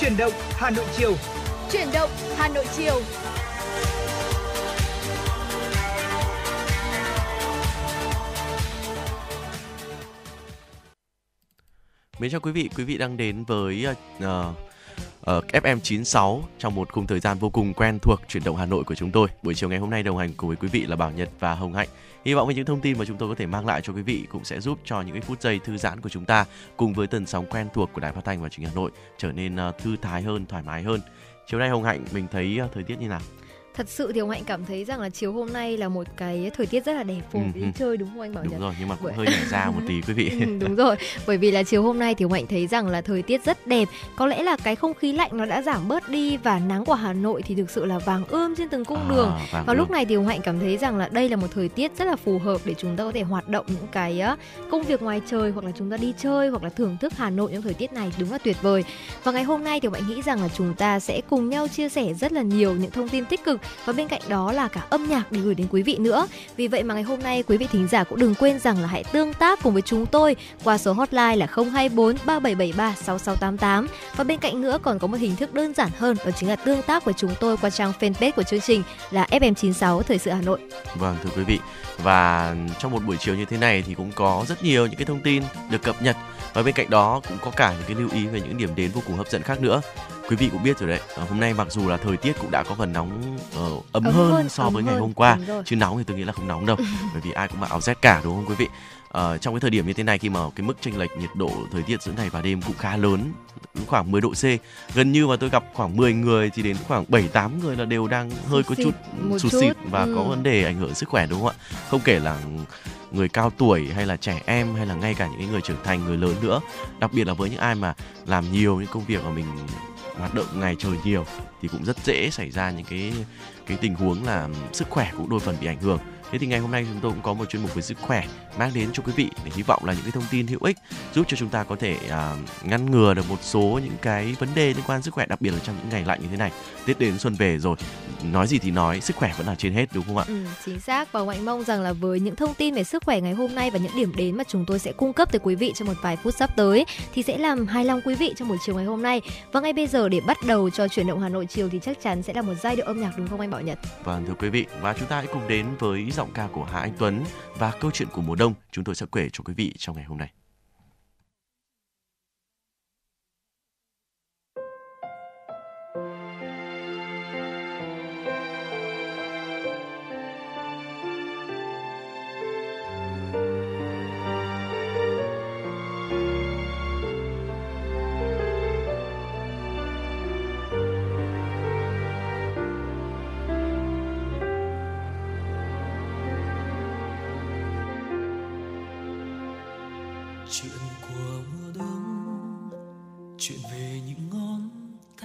Chuyển động Hà Nội chiều. Chuyển động Hà Nội chiều. Mến chào quý vị, quý vị đang đến với uh, Ờ, uh, FM96 trong một khung thời gian vô cùng quen thuộc chuyển động Hà Nội của chúng tôi. Buổi chiều ngày hôm nay đồng hành cùng với quý vị là Bảo Nhật và Hồng Hạnh. Hy vọng với những thông tin mà chúng tôi có thể mang lại cho quý vị cũng sẽ giúp cho những phút giây thư giãn của chúng ta cùng với tần sóng quen thuộc của Đài Phát thanh và Truyền hình Hà Nội trở nên uh, thư thái hơn, thoải mái hơn. Chiều nay Hồng Hạnh mình thấy uh, thời tiết như nào? Thật sự thì ông hạnh cảm thấy rằng là chiều hôm nay là một cái thời tiết rất là đẹp phù hợp ừ, đi chơi đúng không anh bảo đúng nhật? rồi nhưng mà cũng hơi nhả ra một tí quý vị. Ừ, đúng rồi. Bởi vì là chiều hôm nay thì ông hạnh thấy rằng là thời tiết rất đẹp. Có lẽ là cái không khí lạnh nó đã giảm bớt đi và nắng của hà nội thì thực sự là vàng ươm trên từng cung à, đường. và lúc này thì ông hạnh cảm thấy rằng là đây là một thời tiết rất là phù hợp để chúng ta có thể hoạt động những cái công việc ngoài trời hoặc là chúng ta đi chơi hoặc là thưởng thức hà nội trong thời tiết này đúng là tuyệt vời. Và ngày hôm nay thì ông hạnh nghĩ rằng là chúng ta sẽ cùng nhau chia sẻ rất là nhiều những thông tin tích cực và bên cạnh đó là cả âm nhạc để gửi đến quý vị nữa. Vì vậy mà ngày hôm nay, quý vị thính giả cũng đừng quên rằng là hãy tương tác cùng với chúng tôi qua số hotline là 024 3773 6688 và bên cạnh nữa còn có một hình thức đơn giản hơn, đó chính là tương tác với chúng tôi qua trang fanpage của chương trình là FM96 Thời sự Hà Nội. Vâng thưa quý vị và trong một buổi chiều như thế này thì cũng có rất nhiều những cái thông tin được cập nhật và bên cạnh đó cũng có cả những cái lưu ý về những điểm đến vô cùng hấp dẫn khác nữa quý vị cũng biết rồi đấy. À, hôm nay mặc dù là thời tiết cũng đã có phần nóng uh, ấm, ấm hơn, hơn so ấm với ngày hôm qua. Chứ nóng thì tôi nghĩ là không nóng đâu bởi vì ai cũng mặc áo rét cả đúng không quý vị? Uh, trong cái thời điểm như thế này khi mà cái mức chênh lệch nhiệt độ thời tiết giữa ngày và đêm cũng khá lớn khoảng 10 độ C. Gần như mà tôi gặp khoảng 10 người thì đến khoảng 7 8 người là đều đang hơi có chút sụt xịt và ừ. có vấn đề ảnh hưởng sức khỏe đúng không ạ? Không kể là người cao tuổi hay là trẻ em hay là ngay cả những người trưởng thành người lớn nữa. Đặc biệt là với những ai mà làm nhiều những công việc mà mình hoạt động ngày trời nhiều thì cũng rất dễ xảy ra những cái cái tình huống là sức khỏe cũng đôi phần bị ảnh hưởng. Thế thì ngày hôm nay chúng tôi cũng có một chuyên mục về sức khỏe mang đến cho quý vị để hy vọng là những cái thông tin hữu ích giúp cho chúng ta có thể uh, ngăn ngừa được một số những cái vấn đề liên quan sức khỏe đặc biệt là trong những ngày lạnh như thế này. Tết đến xuân về rồi, nói gì thì nói, sức khỏe vẫn là trên hết đúng không ạ? Ừ, chính xác và Mạnh mong rằng là với những thông tin về sức khỏe ngày hôm nay và những điểm đến mà chúng tôi sẽ cung cấp tới quý vị trong một vài phút sắp tới thì sẽ làm hài lòng quý vị trong buổi chiều ngày hôm nay. Và ngay bây giờ để bắt đầu cho chuyển động Hà Nội chiều thì chắc chắn sẽ là một giai điệu âm nhạc đúng không anh Bảo Nhật? Vâng thưa quý vị và chúng ta hãy cùng đến với giọng ca của Hà Anh Tuấn và câu chuyện của mùa đông chúng tôi sẽ kể cho quý vị trong ngày hôm nay.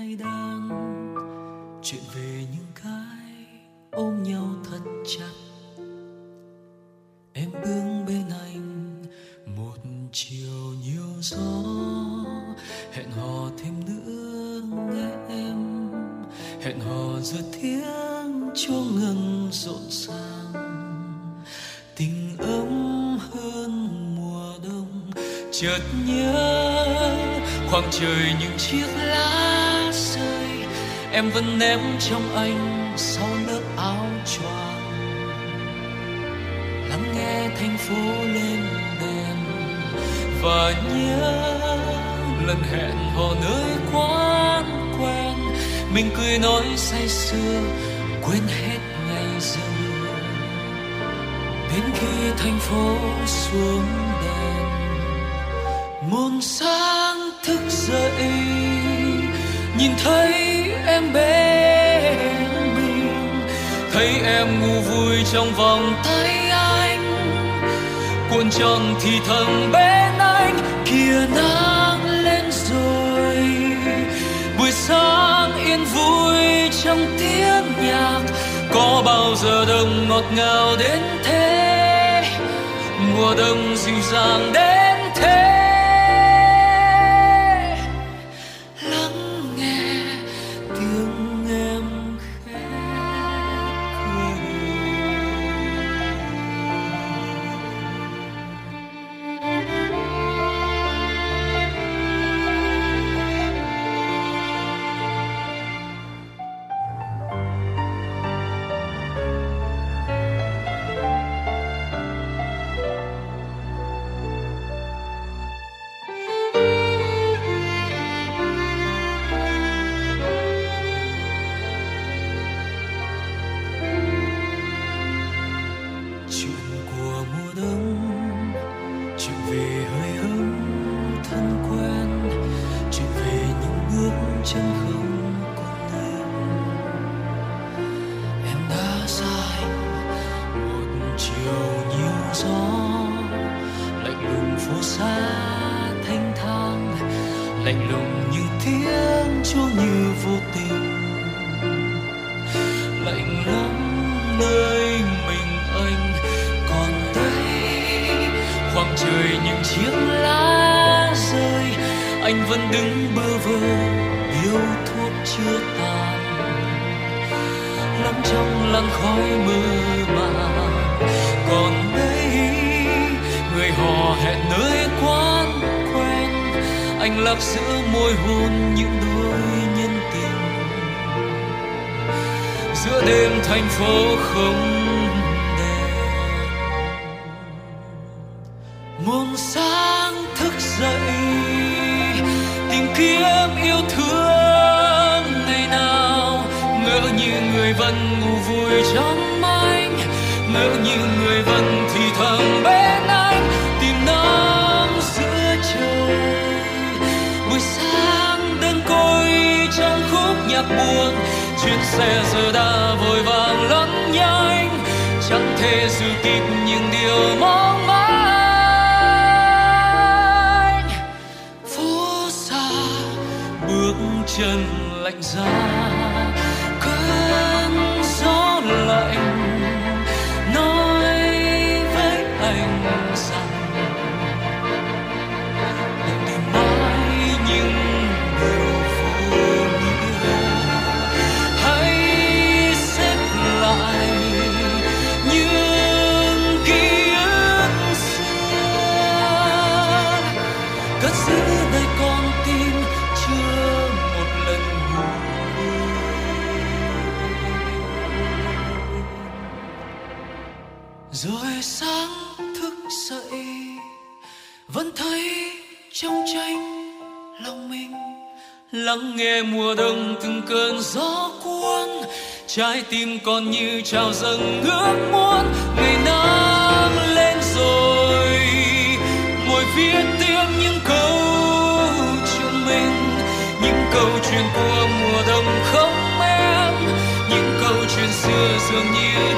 Ai đang chuyện về những cái ôm nhau thật chặt. Em bước bên anh, một chiều nhiều gió, hẹn hò thêm nữa nghe em. Hẹn hò giữa tiếng chuông ngân rộn ràng. Tình ấm hơn mùa đông, chợt nhớ khoảng trời những chiếc lá em vẫn ném trong anh sau lớp áo choàng. Lắng nghe thành phố lên đèn và nhớ lần hẹn hò nơi quán quen. Mình cười nói say sưa, quên hết ngày giờ. Đến khi thành phố xuống đèn, muôn sáng thức dậy, nhìn thấy trong vòng tay anh. Cuộn tròn thì thầm bên anh kia nắng lên rồi. Buổi sáng yên vui trong tiếng nhạc, có bao giờ đông ngọt ngào đến thế? Mùa đông dịu dàng đến mùa đông từng cơn gió cuốn, trái tim còn như trào dâng ước muốn ngày nắng lên rồi, ngồi viết tiếp những câu chuyện mình. Những câu chuyện của mùa đông không em, những câu chuyện xưa dường như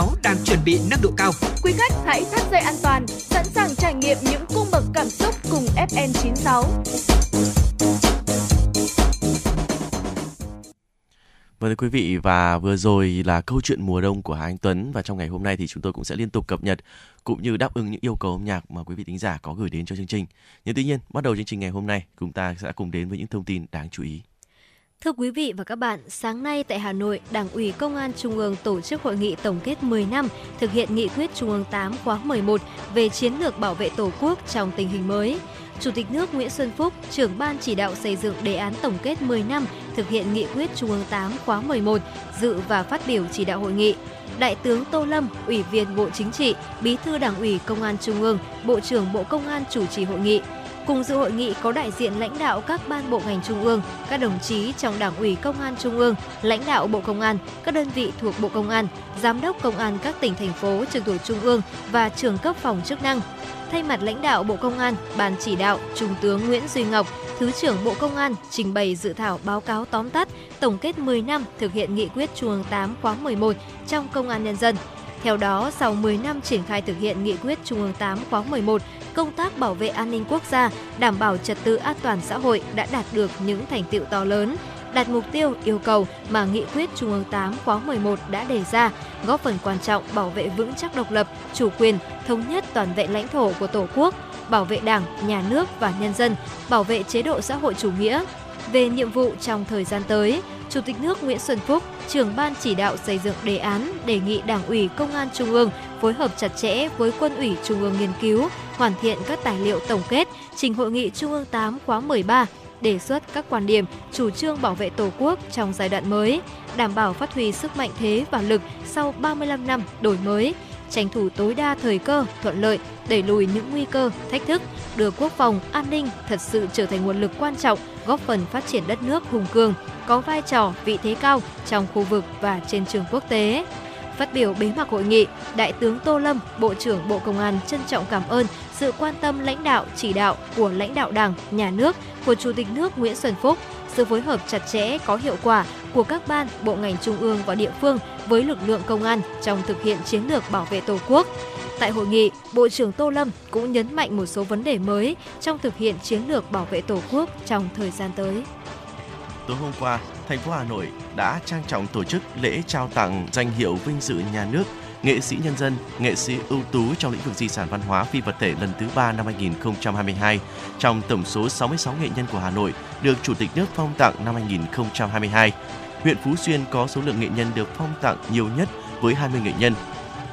FM96 đang chuẩn bị nâng độ cao. Quý khách hãy thắt dây an toàn, sẵn sàng trải nghiệm những cung bậc cảm xúc cùng FN96. Vâng thưa quý vị và vừa rồi là câu chuyện mùa đông của Hà Anh Tuấn và trong ngày hôm nay thì chúng tôi cũng sẽ liên tục cập nhật cũng như đáp ứng những yêu cầu âm nhạc mà quý vị thính giả có gửi đến cho chương trình. Nhưng tuy nhiên, bắt đầu chương trình ngày hôm nay, chúng ta sẽ cùng đến với những thông tin đáng chú ý. Thưa quý vị và các bạn, sáng nay tại Hà Nội, Đảng ủy Công an Trung ương tổ chức hội nghị tổng kết 10 năm thực hiện nghị quyết Trung ương 8 khóa 11 về chiến lược bảo vệ Tổ quốc trong tình hình mới. Chủ tịch nước Nguyễn Xuân Phúc, trưởng ban chỉ đạo xây dựng đề án tổng kết 10 năm thực hiện nghị quyết Trung ương 8 khóa 11 dự và phát biểu chỉ đạo hội nghị. Đại tướng Tô Lâm, Ủy viên Bộ Chính trị, Bí thư Đảng ủy Công an Trung ương, Bộ trưởng Bộ Công an chủ trì hội nghị. Cùng dự hội nghị có đại diện lãnh đạo các ban bộ ngành trung ương, các đồng chí trong Đảng ủy Công an Trung ương, lãnh đạo Bộ Công an, các đơn vị thuộc Bộ Công an, giám đốc công an các tỉnh thành phố trực thuộc Trung ương và trưởng cấp phòng chức năng. Thay mặt lãnh đạo Bộ Công an, Ban chỉ đạo Trung tướng Nguyễn Duy Ngọc, Thứ trưởng Bộ Công an trình bày dự thảo báo cáo tóm tắt tổng kết 10 năm thực hiện nghị quyết Trung ương 8 khóa 11 trong Công an nhân dân. Theo đó, sau 10 năm triển khai thực hiện nghị quyết Trung ương 8 khóa 11, công tác bảo vệ an ninh quốc gia, đảm bảo trật tự an toàn xã hội đã đạt được những thành tựu to lớn, đạt mục tiêu yêu cầu mà nghị quyết Trung ương 8 khóa 11 đã đề ra, góp phần quan trọng bảo vệ vững chắc độc lập, chủ quyền, thống nhất toàn vẹn lãnh thổ của Tổ quốc, bảo vệ Đảng, nhà nước và nhân dân, bảo vệ chế độ xã hội chủ nghĩa. Về nhiệm vụ trong thời gian tới, Chủ tịch nước Nguyễn Xuân Phúc, trưởng ban chỉ đạo xây dựng đề án đề nghị Đảng ủy Công an Trung ương phối hợp chặt chẽ với Quân ủy Trung ương nghiên cứu, hoàn thiện các tài liệu tổng kết trình hội nghị Trung ương 8 khóa 13 đề xuất các quan điểm, chủ trương bảo vệ Tổ quốc trong giai đoạn mới, đảm bảo phát huy sức mạnh thế và lực sau 35 năm đổi mới, tranh thủ tối đa thời cơ, thuận lợi, đẩy lùi những nguy cơ, thách thức, đưa quốc phòng, an ninh thật sự trở thành nguồn lực quan trọng góp phần phát triển đất nước hùng cường, có vai trò, vị thế cao trong khu vực và trên trường quốc tế. Phát biểu bế mạc hội nghị, Đại tướng Tô Lâm, Bộ trưởng Bộ Công an trân trọng cảm ơn sự quan tâm lãnh đạo, chỉ đạo của lãnh đạo Đảng, Nhà nước, của Chủ tịch nước Nguyễn Xuân Phúc, sự phối hợp chặt chẽ có hiệu quả của các ban, bộ ngành trung ương và địa phương với lực lượng công an trong thực hiện chiến lược bảo vệ Tổ quốc. Tại hội nghị, Bộ trưởng Tô Lâm cũng nhấn mạnh một số vấn đề mới trong thực hiện chiến lược bảo vệ Tổ quốc trong thời gian tới. Tối hôm qua, thành phố Hà Nội đã trang trọng tổ chức lễ trao tặng danh hiệu vinh dự nhà nước nghệ sĩ nhân dân, nghệ sĩ ưu tú trong lĩnh vực di sản văn hóa phi vật thể lần thứ ba năm 2022. Trong tổng số 66 nghệ nhân của Hà Nội được Chủ tịch nước phong tặng năm 2022, huyện Phú Xuyên có số lượng nghệ nhân được phong tặng nhiều nhất với 20 nghệ nhân.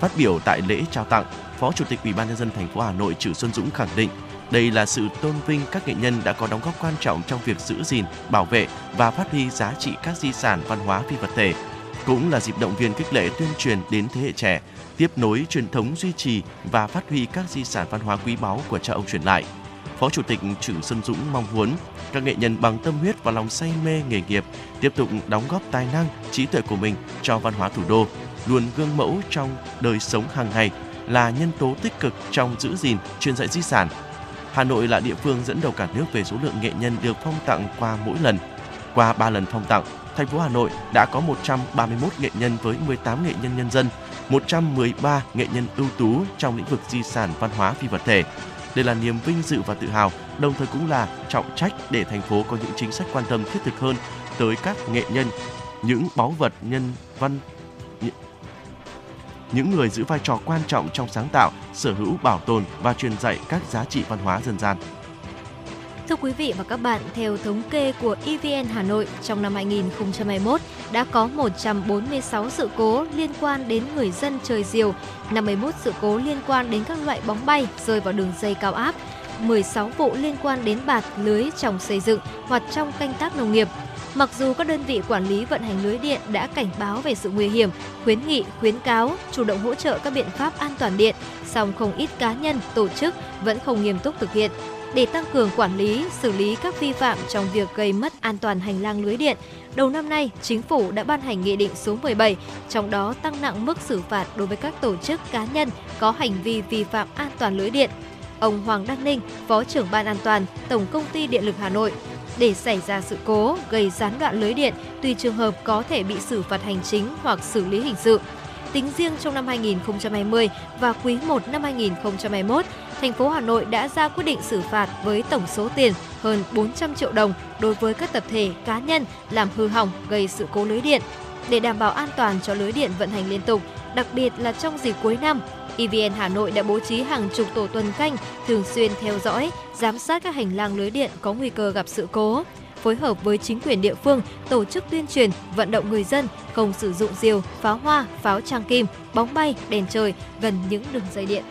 Phát biểu tại lễ trao tặng, Phó Chủ tịch Ủy ban nhân dân thành phố Hà Nội Trử Xuân Dũng khẳng định đây là sự tôn vinh các nghệ nhân đã có đóng góp quan trọng trong việc giữ gìn, bảo vệ và phát huy giá trị các di sản văn hóa phi vật thể. Cũng là dịp động viên khích lệ tuyên truyền đến thế hệ trẻ, tiếp nối truyền thống duy trì và phát huy các di sản văn hóa quý báu của cha ông truyền lại. Phó Chủ tịch Trử Xuân Dũng mong muốn các nghệ nhân bằng tâm huyết và lòng say mê nghề nghiệp tiếp tục đóng góp tài năng, trí tuệ của mình cho văn hóa thủ đô, luôn gương mẫu trong đời sống hàng ngày, là nhân tố tích cực trong giữ gìn, truyền dạy di sản, Hà Nội là địa phương dẫn đầu cả nước về số lượng nghệ nhân được phong tặng qua mỗi lần. Qua 3 lần phong tặng, thành phố Hà Nội đã có 131 nghệ nhân với 18 nghệ nhân nhân dân, 113 nghệ nhân ưu tú trong lĩnh vực di sản văn hóa phi vật thể. Đây là niềm vinh dự và tự hào, đồng thời cũng là trọng trách để thành phố có những chính sách quan tâm thiết thực hơn tới các nghệ nhân, những báu vật nhân văn những người giữ vai trò quan trọng trong sáng tạo, sở hữu, bảo tồn và truyền dạy các giá trị văn hóa dân gian. Thưa quý vị và các bạn, theo thống kê của EVN Hà Nội, trong năm 2021 đã có 146 sự cố liên quan đến người dân trời diều, 51 sự cố liên quan đến các loại bóng bay rơi vào đường dây cao áp, 16 vụ liên quan đến bạt lưới trong xây dựng hoặc trong canh tác nông nghiệp, Mặc dù các đơn vị quản lý vận hành lưới điện đã cảnh báo về sự nguy hiểm, khuyến nghị, khuyến cáo, chủ động hỗ trợ các biện pháp an toàn điện, song không ít cá nhân, tổ chức vẫn không nghiêm túc thực hiện. Để tăng cường quản lý, xử lý các vi phạm trong việc gây mất an toàn hành lang lưới điện, đầu năm nay, Chính phủ đã ban hành Nghị định số 17, trong đó tăng nặng mức xử phạt đối với các tổ chức cá nhân có hành vi vi phạm an toàn lưới điện. Ông Hoàng Đăng Ninh, Phó trưởng Ban An toàn, Tổng Công ty Điện lực Hà Nội để xảy ra sự cố gây gián đoạn lưới điện, tùy trường hợp có thể bị xử phạt hành chính hoặc xử lý hình sự. Tính riêng trong năm 2020 và quý 1 năm 2021, thành phố Hà Nội đã ra quyết định xử phạt với tổng số tiền hơn 400 triệu đồng đối với các tập thể cá nhân làm hư hỏng gây sự cố lưới điện. Để đảm bảo an toàn cho lưới điện vận hành liên tục, đặc biệt là trong dịp cuối năm, EVN Hà Nội đã bố trí hàng chục tổ tuần canh thường xuyên theo dõi, giám sát các hành lang lưới điện có nguy cơ gặp sự cố phối hợp với chính quyền địa phương tổ chức tuyên truyền, vận động người dân không sử dụng diều, pháo hoa, pháo trang kim, bóng bay, đèn trời gần những đường dây điện.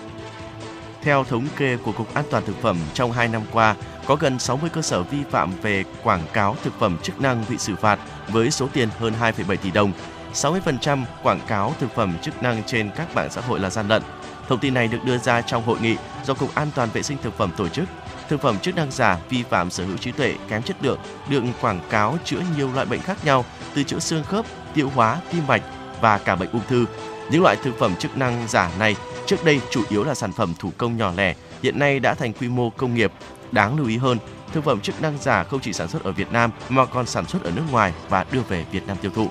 Theo thống kê của Cục An toàn Thực phẩm, trong 2 năm qua, có gần 60 cơ sở vi phạm về quảng cáo thực phẩm chức năng bị xử phạt với số tiền hơn 2,7 tỷ đồng. 60% quảng cáo thực phẩm chức năng trên các mạng xã hội là gian lận. Thông tin này được đưa ra trong hội nghị do Cục An toàn vệ sinh thực phẩm tổ chức. Thực phẩm chức năng giả vi phạm sở hữu trí tuệ kém chất lượng, được quảng cáo chữa nhiều loại bệnh khác nhau từ chữa xương khớp, tiêu hóa, tim mạch và cả bệnh ung thư. Những loại thực phẩm chức năng giả này trước đây chủ yếu là sản phẩm thủ công nhỏ lẻ, hiện nay đã thành quy mô công nghiệp. Đáng lưu ý hơn, thực phẩm chức năng giả không chỉ sản xuất ở Việt Nam mà còn sản xuất ở nước ngoài và đưa về Việt Nam tiêu thụ.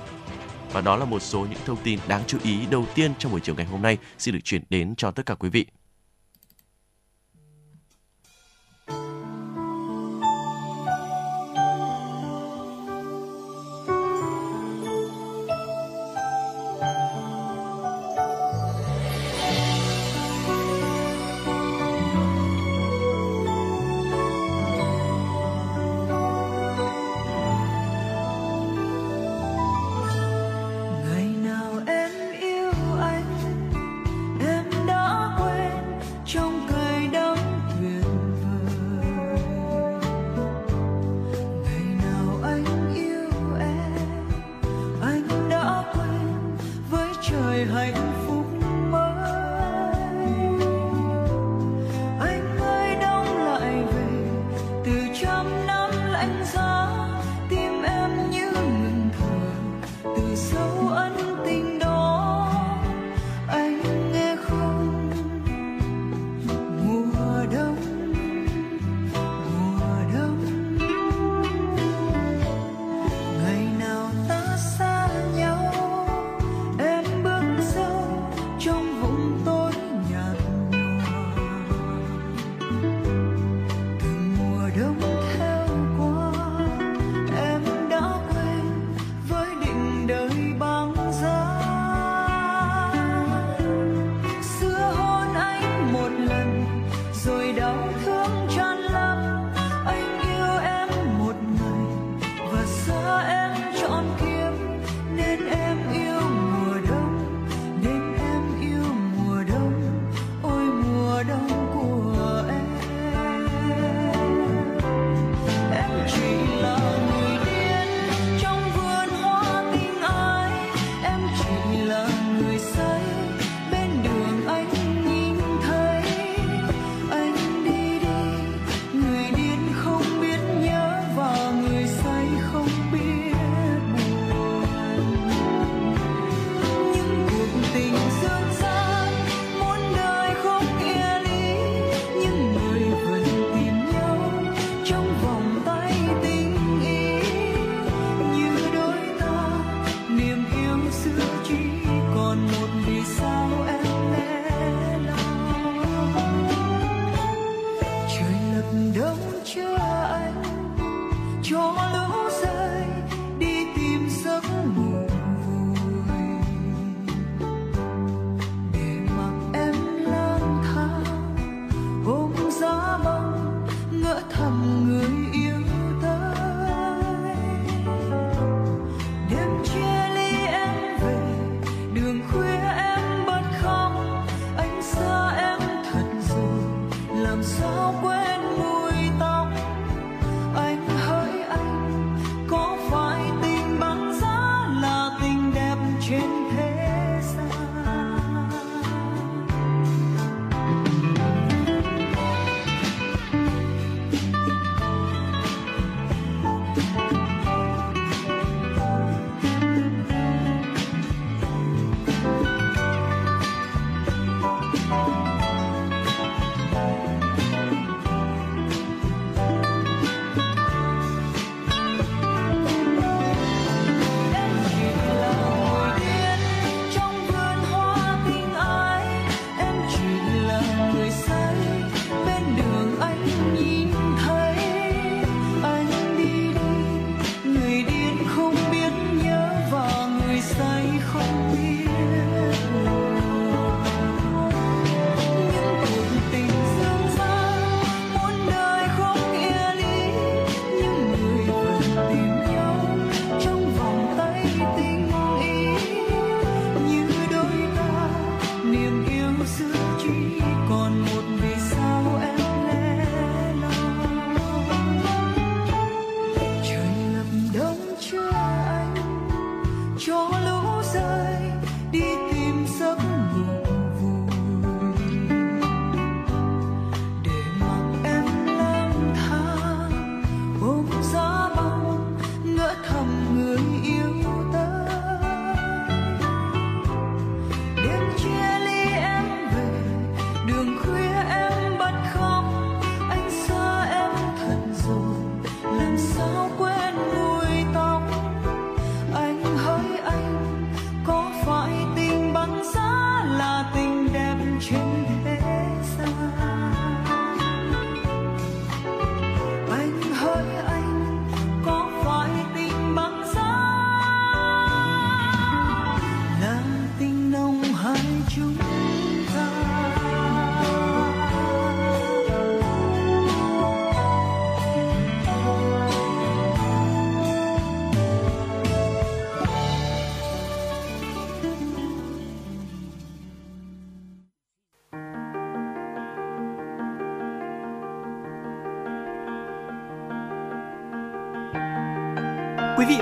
Và đó là một số những thông tin đáng chú ý đầu tiên trong buổi chiều ngày hôm nay xin được chuyển đến cho tất cả quý vị.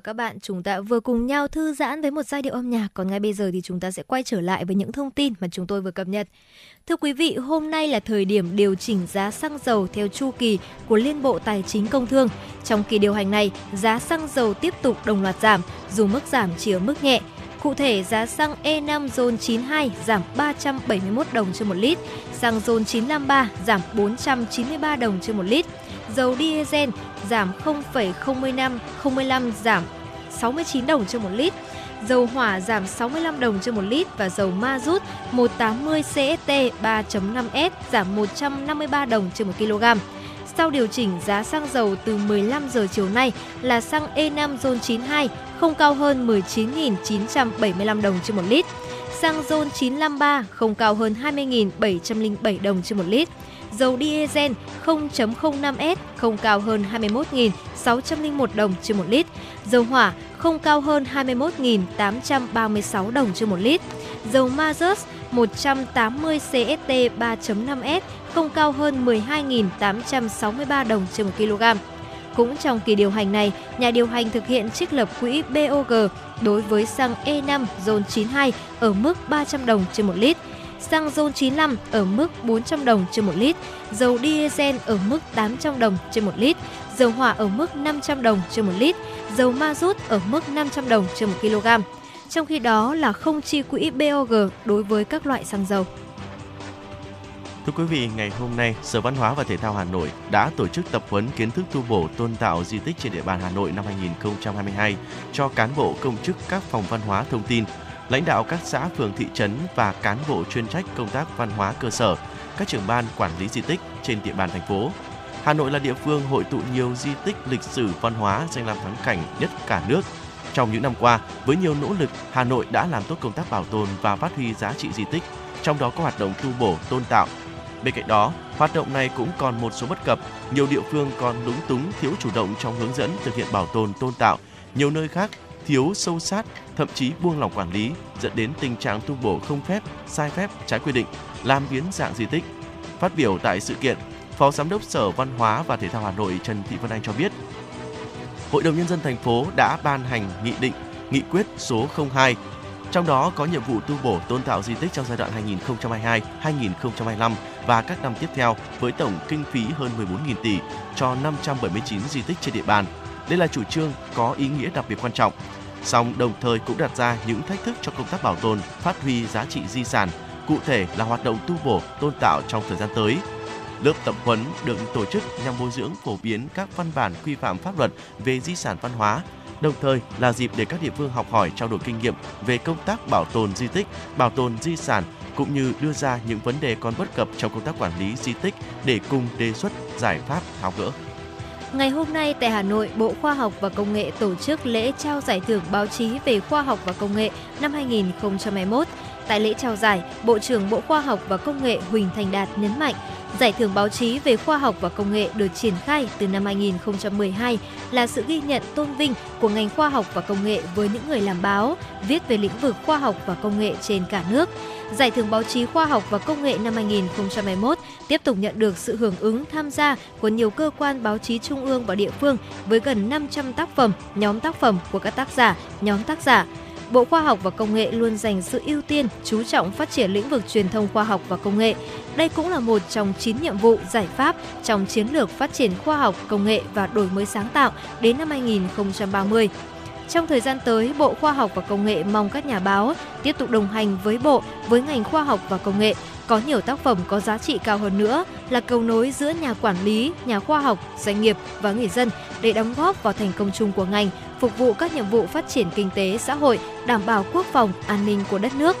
Và các bạn, chúng ta vừa cùng nhau thư giãn với một giai điệu âm nhạc. Còn ngay bây giờ thì chúng ta sẽ quay trở lại với những thông tin mà chúng tôi vừa cập nhật. Thưa quý vị, hôm nay là thời điểm điều chỉnh giá xăng dầu theo chu kỳ của Liên Bộ Tài chính Công Thương. Trong kỳ điều hành này, giá xăng dầu tiếp tục đồng loạt giảm, dù mức giảm chỉ ở mức nhẹ. Cụ thể, giá xăng E5 RON 92 giảm 371 đồng trên một lít, xăng RON 953 giảm 493 đồng trên một lít, dầu diesel giảm 0,05 05 giảm 69 đồng trên một lít, dầu hỏa giảm 65 đồng trên một lít và dầu ma rút 180 CST 3.5S giảm 153 đồng trên một kg. Sau điều chỉnh giá xăng dầu từ 15 giờ chiều nay là xăng E5 RON 92 không cao hơn 19.975 đồng trên một lít, xăng RON 953 không cao hơn 20.707 đồng trên một lít dầu diesel 0.05S không cao hơn 21.601 đồng trên một lít, dầu hỏa không cao hơn 21.836 đồng trên một lít, dầu Mazut 180 CST 3.5S không cao hơn 12.863 đồng trên một kg. Cũng trong kỳ điều hành này, nhà điều hành thực hiện trích lập quỹ BOG đối với xăng E5 RON 92 ở mức 300 đồng trên một lít, xăng RON 95 ở mức 400 đồng trên một lít, dầu diesel ở mức 800 đồng trên một lít, dầu hỏa ở mức 500 đồng trên một lít, dầu ma rút ở mức 500 đồng trên một kg. trong khi đó là không chi quỹ BOG đối với các loại xăng dầu. Thưa quý vị, ngày hôm nay, Sở Văn hóa và Thể thao Hà Nội đã tổ chức tập huấn kiến thức tu bổ tôn tạo di tích trên địa bàn Hà Nội năm 2022 cho cán bộ công chức các phòng văn hóa thông tin, lãnh đạo các xã phường thị trấn và cán bộ chuyên trách công tác văn hóa cơ sở, các trưởng ban quản lý di tích trên địa bàn thành phố. Hà Nội là địa phương hội tụ nhiều di tích lịch sử văn hóa danh lam thắng cảnh nhất cả nước. Trong những năm qua, với nhiều nỗ lực, Hà Nội đã làm tốt công tác bảo tồn và phát huy giá trị di tích, trong đó có hoạt động tu bổ, tôn tạo, Bên cạnh đó, hoạt động này cũng còn một số bất cập, nhiều địa phương còn lúng túng thiếu chủ động trong hướng dẫn thực hiện bảo tồn tôn tạo, nhiều nơi khác thiếu sâu sát, thậm chí buông lỏng quản lý, dẫn đến tình trạng tu bổ không phép, sai phép, trái quy định, làm biến dạng di tích. Phát biểu tại sự kiện, Phó Giám đốc Sở Văn hóa và Thể thao Hà Nội Trần Thị Vân Anh cho biết, Hội đồng nhân dân thành phố đã ban hành nghị định, nghị quyết số 02 trong đó có nhiệm vụ tu bổ tôn tạo di tích trong giai đoạn 2022-2025 và các năm tiếp theo với tổng kinh phí hơn 14.000 tỷ cho 579 di tích trên địa bàn. Đây là chủ trương có ý nghĩa đặc biệt quan trọng. Song đồng thời cũng đặt ra những thách thức cho công tác bảo tồn, phát huy giá trị di sản, cụ thể là hoạt động tu bổ, tôn tạo trong thời gian tới. Lớp tập huấn được tổ chức nhằm bồi dưỡng phổ biến các văn bản quy phạm pháp luật về di sản văn hóa, đồng thời là dịp để các địa phương học hỏi trao đổi kinh nghiệm về công tác bảo tồn di tích, bảo tồn di sản cũng như đưa ra những vấn đề còn bất cập trong công tác quản lý di tích để cùng đề xuất giải pháp tháo gỡ. Ngày hôm nay tại Hà Nội, Bộ Khoa học và Công nghệ tổ chức lễ trao giải thưởng báo chí về khoa học và công nghệ năm 2021. Tại lễ trao giải, Bộ trưởng Bộ Khoa học và Công nghệ Huỳnh Thành Đạt nhấn mạnh, giải thưởng báo chí về khoa học và công nghệ được triển khai từ năm 2012 là sự ghi nhận tôn vinh của ngành khoa học và công nghệ với những người làm báo, viết về lĩnh vực khoa học và công nghệ trên cả nước. Giải thưởng báo chí khoa học và công nghệ năm 2021 tiếp tục nhận được sự hưởng ứng tham gia của nhiều cơ quan báo chí trung ương và địa phương với gần 500 tác phẩm, nhóm tác phẩm của các tác giả, nhóm tác giả. Bộ Khoa học và Công nghệ luôn dành sự ưu tiên, chú trọng phát triển lĩnh vực truyền thông khoa học và công nghệ. Đây cũng là một trong 9 nhiệm vụ giải pháp trong chiến lược phát triển khoa học, công nghệ và đổi mới sáng tạo đến năm 2030. Trong thời gian tới, Bộ Khoa học và Công nghệ mong các nhà báo tiếp tục đồng hành với Bộ, với ngành khoa học và công nghệ, có nhiều tác phẩm có giá trị cao hơn nữa là cầu nối giữa nhà quản lý, nhà khoa học, doanh nghiệp và người dân để đóng góp vào thành công chung của ngành, phục vụ các nhiệm vụ phát triển kinh tế xã hội, đảm bảo quốc phòng, an ninh của đất nước.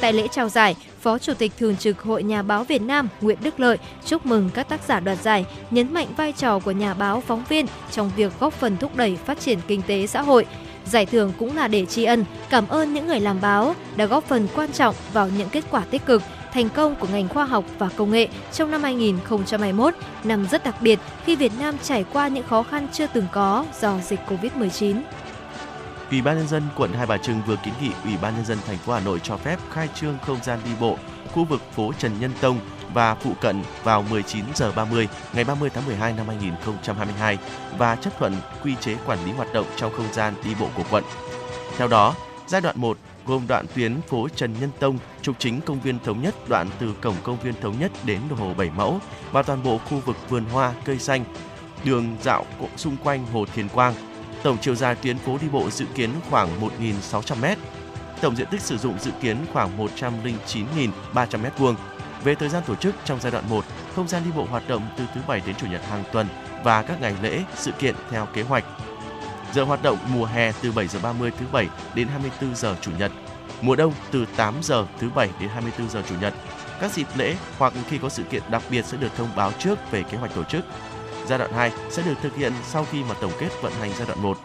Tại lễ trao giải, Phó Chủ tịch Thường trực Hội Nhà báo Việt Nam Nguyễn Đức Lợi chúc mừng các tác giả đoạt giải, nhấn mạnh vai trò của nhà báo phóng viên trong việc góp phần thúc đẩy phát triển kinh tế xã hội, Giải thưởng cũng là để tri ân, cảm ơn những người làm báo đã góp phần quan trọng vào những kết quả tích cực, thành công của ngành khoa học và công nghệ trong năm 2021, năm rất đặc biệt khi Việt Nam trải qua những khó khăn chưa từng có do dịch Covid-19. Ủy ban nhân dân quận Hai Bà Trưng vừa kiến nghị Ủy ban nhân dân thành phố Hà Nội cho phép khai trương không gian đi bộ khu vực phố Trần Nhân Tông và phụ cận vào 19 giờ 30 ngày 30 tháng 12 năm 2022 và chấp thuận quy chế quản lý hoạt động trong không gian đi bộ của quận. Theo đó, giai đoạn 1 gồm đoạn tuyến phố Trần Nhân Tông, trục chính công viên Thống Nhất đoạn từ cổng công viên Thống Nhất đến hồ Bảy Mẫu và toàn bộ khu vực vườn hoa, cây xanh, đường dạo xung quanh hồ Thiền Quang. Tổng chiều dài tuyến phố đi bộ dự kiến khoảng 1.600 m. Tổng diện tích sử dụng dự kiến khoảng 109.300 m2 về thời gian tổ chức trong giai đoạn 1, không gian đi bộ hoạt động từ thứ bảy đến chủ nhật hàng tuần và các ngày lễ, sự kiện theo kế hoạch. Giờ hoạt động mùa hè từ 7 giờ 30 thứ bảy đến 24 giờ chủ nhật. Mùa đông từ 8 giờ thứ bảy đến 24 giờ chủ nhật. Các dịp lễ hoặc khi có sự kiện đặc biệt sẽ được thông báo trước về kế hoạch tổ chức. Giai đoạn 2 sẽ được thực hiện sau khi mà tổng kết vận hành giai đoạn 1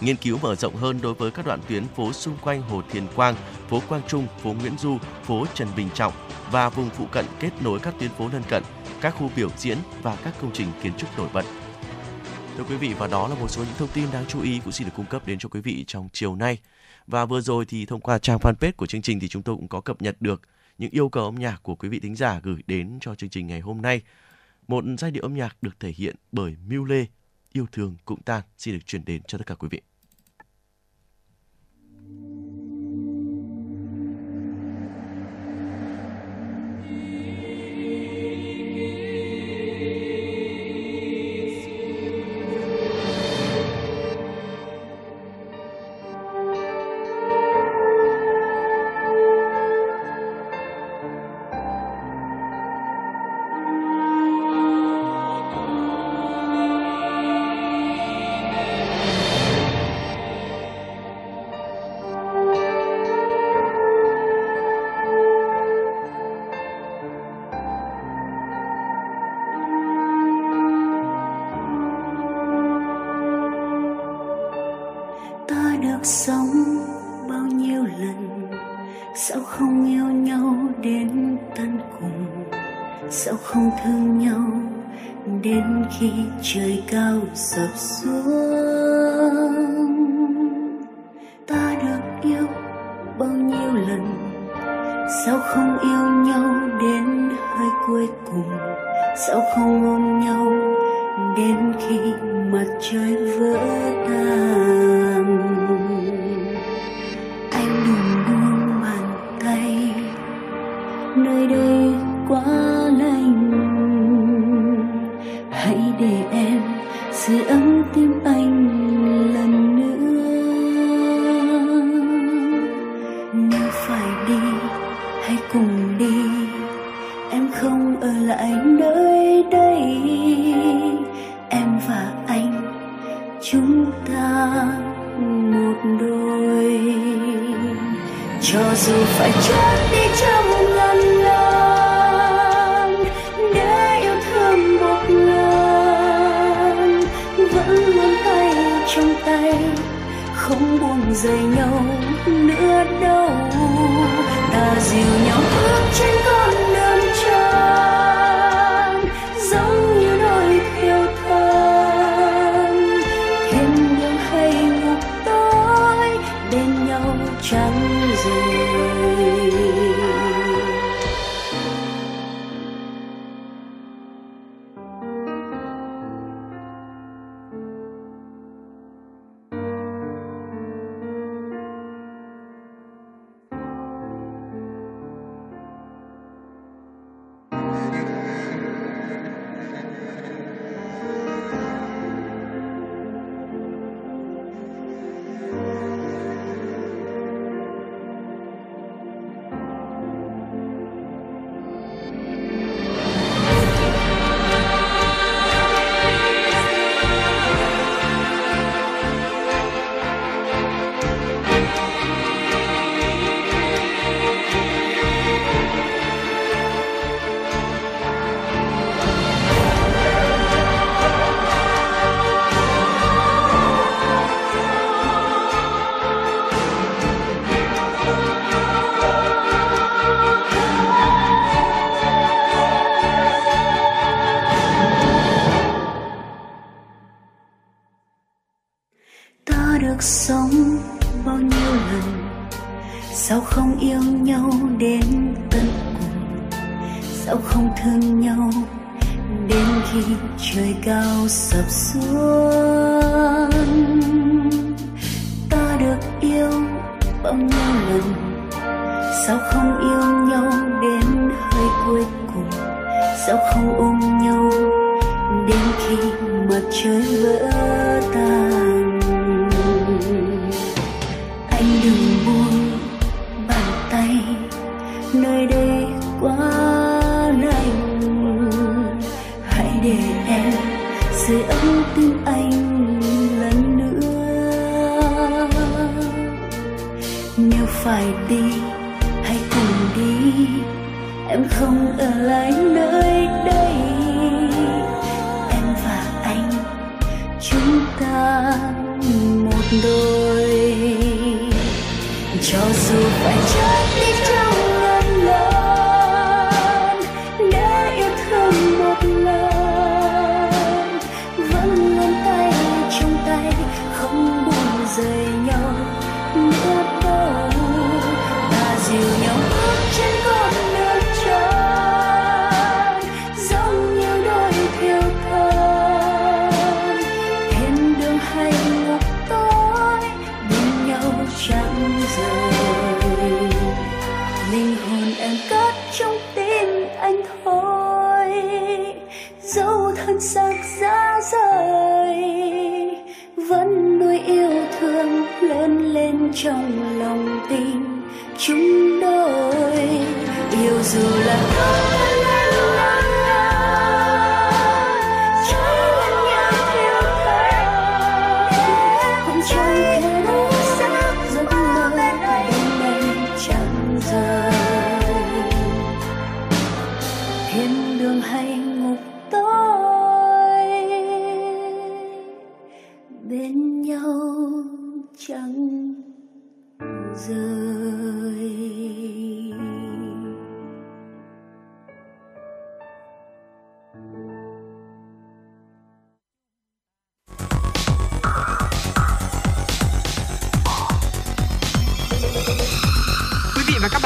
nghiên cứu mở rộng hơn đối với các đoạn tuyến phố xung quanh Hồ Thiền Quang, phố Quang Trung, phố Nguyễn Du, phố Trần Bình Trọng và vùng phụ cận kết nối các tuyến phố lân cận, các khu biểu diễn và các công trình kiến trúc nổi bật. Thưa quý vị và đó là một số những thông tin đáng chú ý cũng xin được cung cấp đến cho quý vị trong chiều nay. Và vừa rồi thì thông qua trang fanpage của chương trình thì chúng tôi cũng có cập nhật được những yêu cầu âm nhạc của quý vị thính giả gửi đến cho chương trình ngày hôm nay. Một giai điệu âm nhạc được thể hiện bởi Miu Lê, Yêu thương cũng tan xin được chuyển đến cho tất cả quý vị.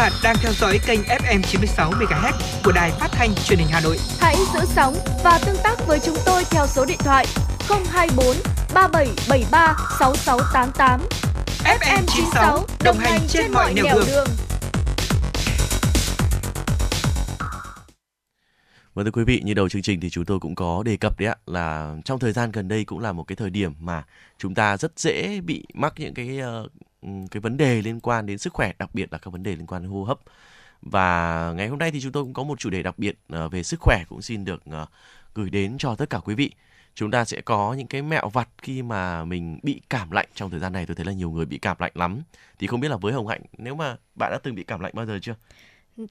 Bạn đang theo dõi kênh FM 96 MHz của đài phát thanh truyền hình Hà Nội. Hãy giữ sóng và tương tác với chúng tôi theo số điện thoại 024 3773 6688. FM 96 đồng hành trên mọi nẻo đường. đường. Vâng thưa quý vị, như đầu chương trình thì chúng tôi cũng có đề cập đấy ạ là trong thời gian gần đây cũng là một cái thời điểm mà chúng ta rất dễ bị mắc những cái uh, cái vấn đề liên quan đến sức khỏe, đặc biệt là các vấn đề liên quan đến hô hấp. Và ngày hôm nay thì chúng tôi cũng có một chủ đề đặc biệt ờ, về sức khỏe cũng xin được ờ, gửi đến cho tất cả quý vị. Chúng ta sẽ có những cái mẹo vặt khi mà mình bị cảm lạnh trong thời gian này tôi thấy là nhiều người bị cảm lạnh lắm. Thì không biết là với Hồng Hạnh nếu mà bạn đã từng bị cảm lạnh bao giờ chưa?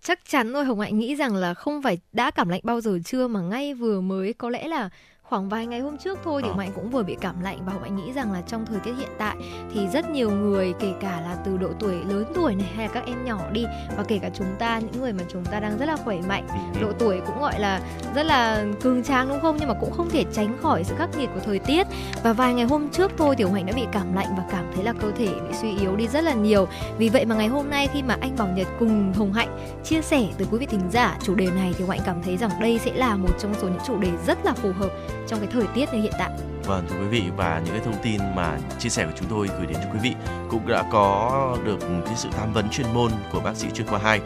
chắc chắn rồi hồng hạnh nghĩ rằng là không phải đã cảm lạnh bao giờ chưa mà ngay vừa mới có lẽ là khoảng vài ngày hôm trước thôi thì ờ. mạnh cũng vừa bị cảm lạnh và mạnh nghĩ rằng là trong thời tiết hiện tại thì rất nhiều người kể cả là từ độ tuổi lớn tuổi này hay là các em nhỏ đi và kể cả chúng ta những người mà chúng ta đang rất là khỏe mạnh ừ. độ tuổi cũng gọi là rất là cường tráng đúng không nhưng mà cũng không thể tránh khỏi sự khắc nghiệt của thời tiết và vài ngày hôm trước thôi thì hạnh đã bị cảm lạnh và cảm thấy là cơ thể bị suy yếu đi rất là nhiều vì vậy mà ngày hôm nay khi mà anh bảo nhật cùng hồng hạnh chia sẻ tới quý vị thính giả chủ đề này thì hạnh cảm thấy rằng đây sẽ là một trong số những chủ đề rất là phù hợp trong cái thời tiết như hiện tại. Vâng thưa quý vị và những cái thông tin mà chia sẻ của chúng tôi gửi đến cho quý vị cũng đã có được cái sự tham vấn chuyên môn của bác sĩ chuyên khoa 2,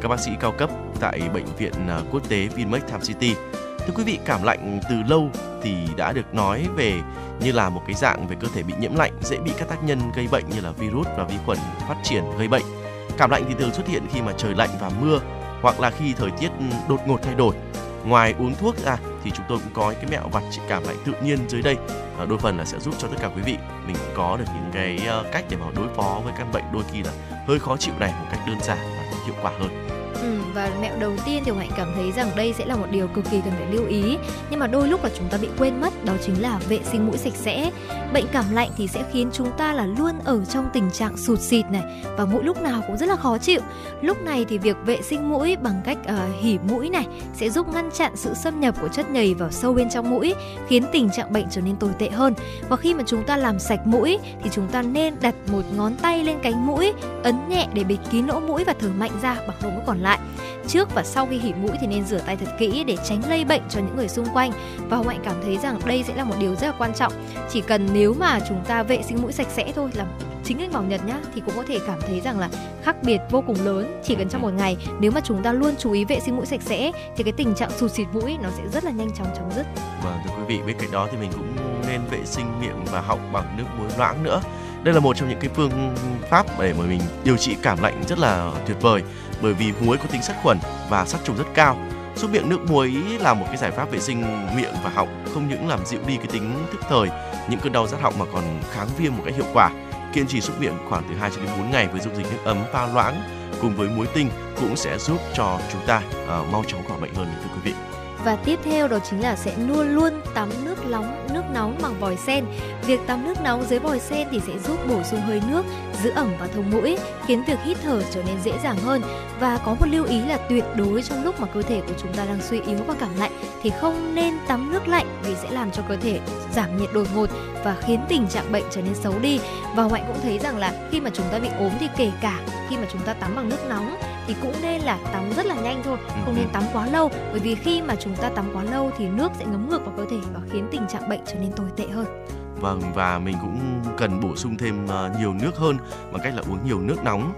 các bác sĩ cao cấp tại bệnh viện à, quốc tế Vinmec Tham City. Thưa quý vị, cảm lạnh từ lâu thì đã được nói về như là một cái dạng về cơ thể bị nhiễm lạnh, dễ bị các tác nhân gây bệnh như là virus và vi khuẩn phát triển gây bệnh. Cảm lạnh thì thường xuất hiện khi mà trời lạnh và mưa hoặc là khi thời tiết ừ, đột ngột thay đổi ngoài uống thuốc ra thì chúng tôi cũng có cái mẹo vặt trị cảm lạnh tự nhiên dưới đây. À, đôi phần là sẽ giúp cho tất cả quý vị mình có được những cái ờ, cách để mà đối phó với căn bệnh đôi khi là hơi khó chịu này một cách đơn giản và hiệu quả hơn. Ừ, và mẹo đầu tiên thì Hạnh cảm thấy rằng đây sẽ là một điều cực kỳ cần phải lưu ý. Nhưng mà đôi lúc là chúng ta bị quên mất đó chính là vệ sinh mũi sạch sẽ. Bệnh cảm lạnh thì sẽ khiến chúng ta là luôn ở trong tình trạng sụt xịt này và mũi lúc nào cũng rất là khó chịu. Lúc này thì việc vệ sinh mũi bằng cách uh, hỉ mũi này sẽ giúp ngăn chặn sự xâm nhập của chất nhầy vào sâu bên trong mũi khiến tình trạng bệnh trở nên tồi tệ hơn. Và khi mà chúng ta làm sạch mũi thì chúng ta nên đặt một ngón tay lên cánh mũi ấn nhẹ để bịt kín lỗ mũi và thở mạnh ra bằng lỗ mũi còn lại lại. Trước và sau khi hỉ mũi thì nên rửa tay thật kỹ để tránh lây bệnh cho những người xung quanh. Và hồng hạnh cảm thấy rằng đây sẽ là một điều rất là quan trọng. Chỉ cần nếu mà chúng ta vệ sinh mũi sạch sẽ thôi là chính anh bảo nhật nhá thì cũng có thể cảm thấy rằng là khác biệt vô cùng lớn. Chỉ cần trong một ngày nếu mà chúng ta luôn chú ý vệ sinh mũi sạch sẽ thì cái tình trạng sụt xịt mũi nó sẽ rất là nhanh chóng chấm dứt. Vâng thưa quý vị bên cạnh đó thì mình cũng nên vệ sinh miệng và họng bằng nước muối loãng nữa. Đây là một trong những cái phương pháp để mà mình điều trị cảm lạnh rất là tuyệt vời bởi vì muối có tính sát khuẩn và sát trùng rất cao. Súc miệng nước muối là một cái giải pháp vệ sinh miệng và họng không những làm dịu đi cái tính thức thời những cơn đau rát họng mà còn kháng viêm một cách hiệu quả. Kiên trì súc miệng khoảng từ 2 cho đến 4 ngày với dung dịch nước ấm pha loãng cùng với muối tinh cũng sẽ giúp cho chúng ta uh, mau chóng khỏi bệnh hơn thưa quý vị. Và tiếp theo đó chính là sẽ luôn luôn tắm nước nóng, nước nóng bằng vòi sen. Việc tắm nước nóng dưới vòi sen thì sẽ giúp bổ sung hơi nước, giữ ẩm và thông mũi, khiến việc hít thở trở nên dễ dàng hơn. Và có một lưu ý là tuyệt đối trong lúc mà cơ thể của chúng ta đang suy yếu và cảm lạnh thì không nên tắm nước lạnh vì sẽ làm cho cơ thể giảm nhiệt đột ngột và khiến tình trạng bệnh trở nên xấu đi. Và Hoạnh cũng thấy rằng là khi mà chúng ta bị ốm thì kể cả khi mà chúng ta tắm bằng nước nóng thì cũng nên là tắm rất là nhanh thôi, không nên tắm quá lâu bởi vì khi mà chúng ta tắm quá lâu thì nước sẽ ngấm ngược vào cơ thể và khiến tình trạng bệnh trở nên tồi tệ hơn. Vâng và mình cũng cần bổ sung thêm ờ, nhiều nước hơn bằng cách là uống nhiều nước nóng.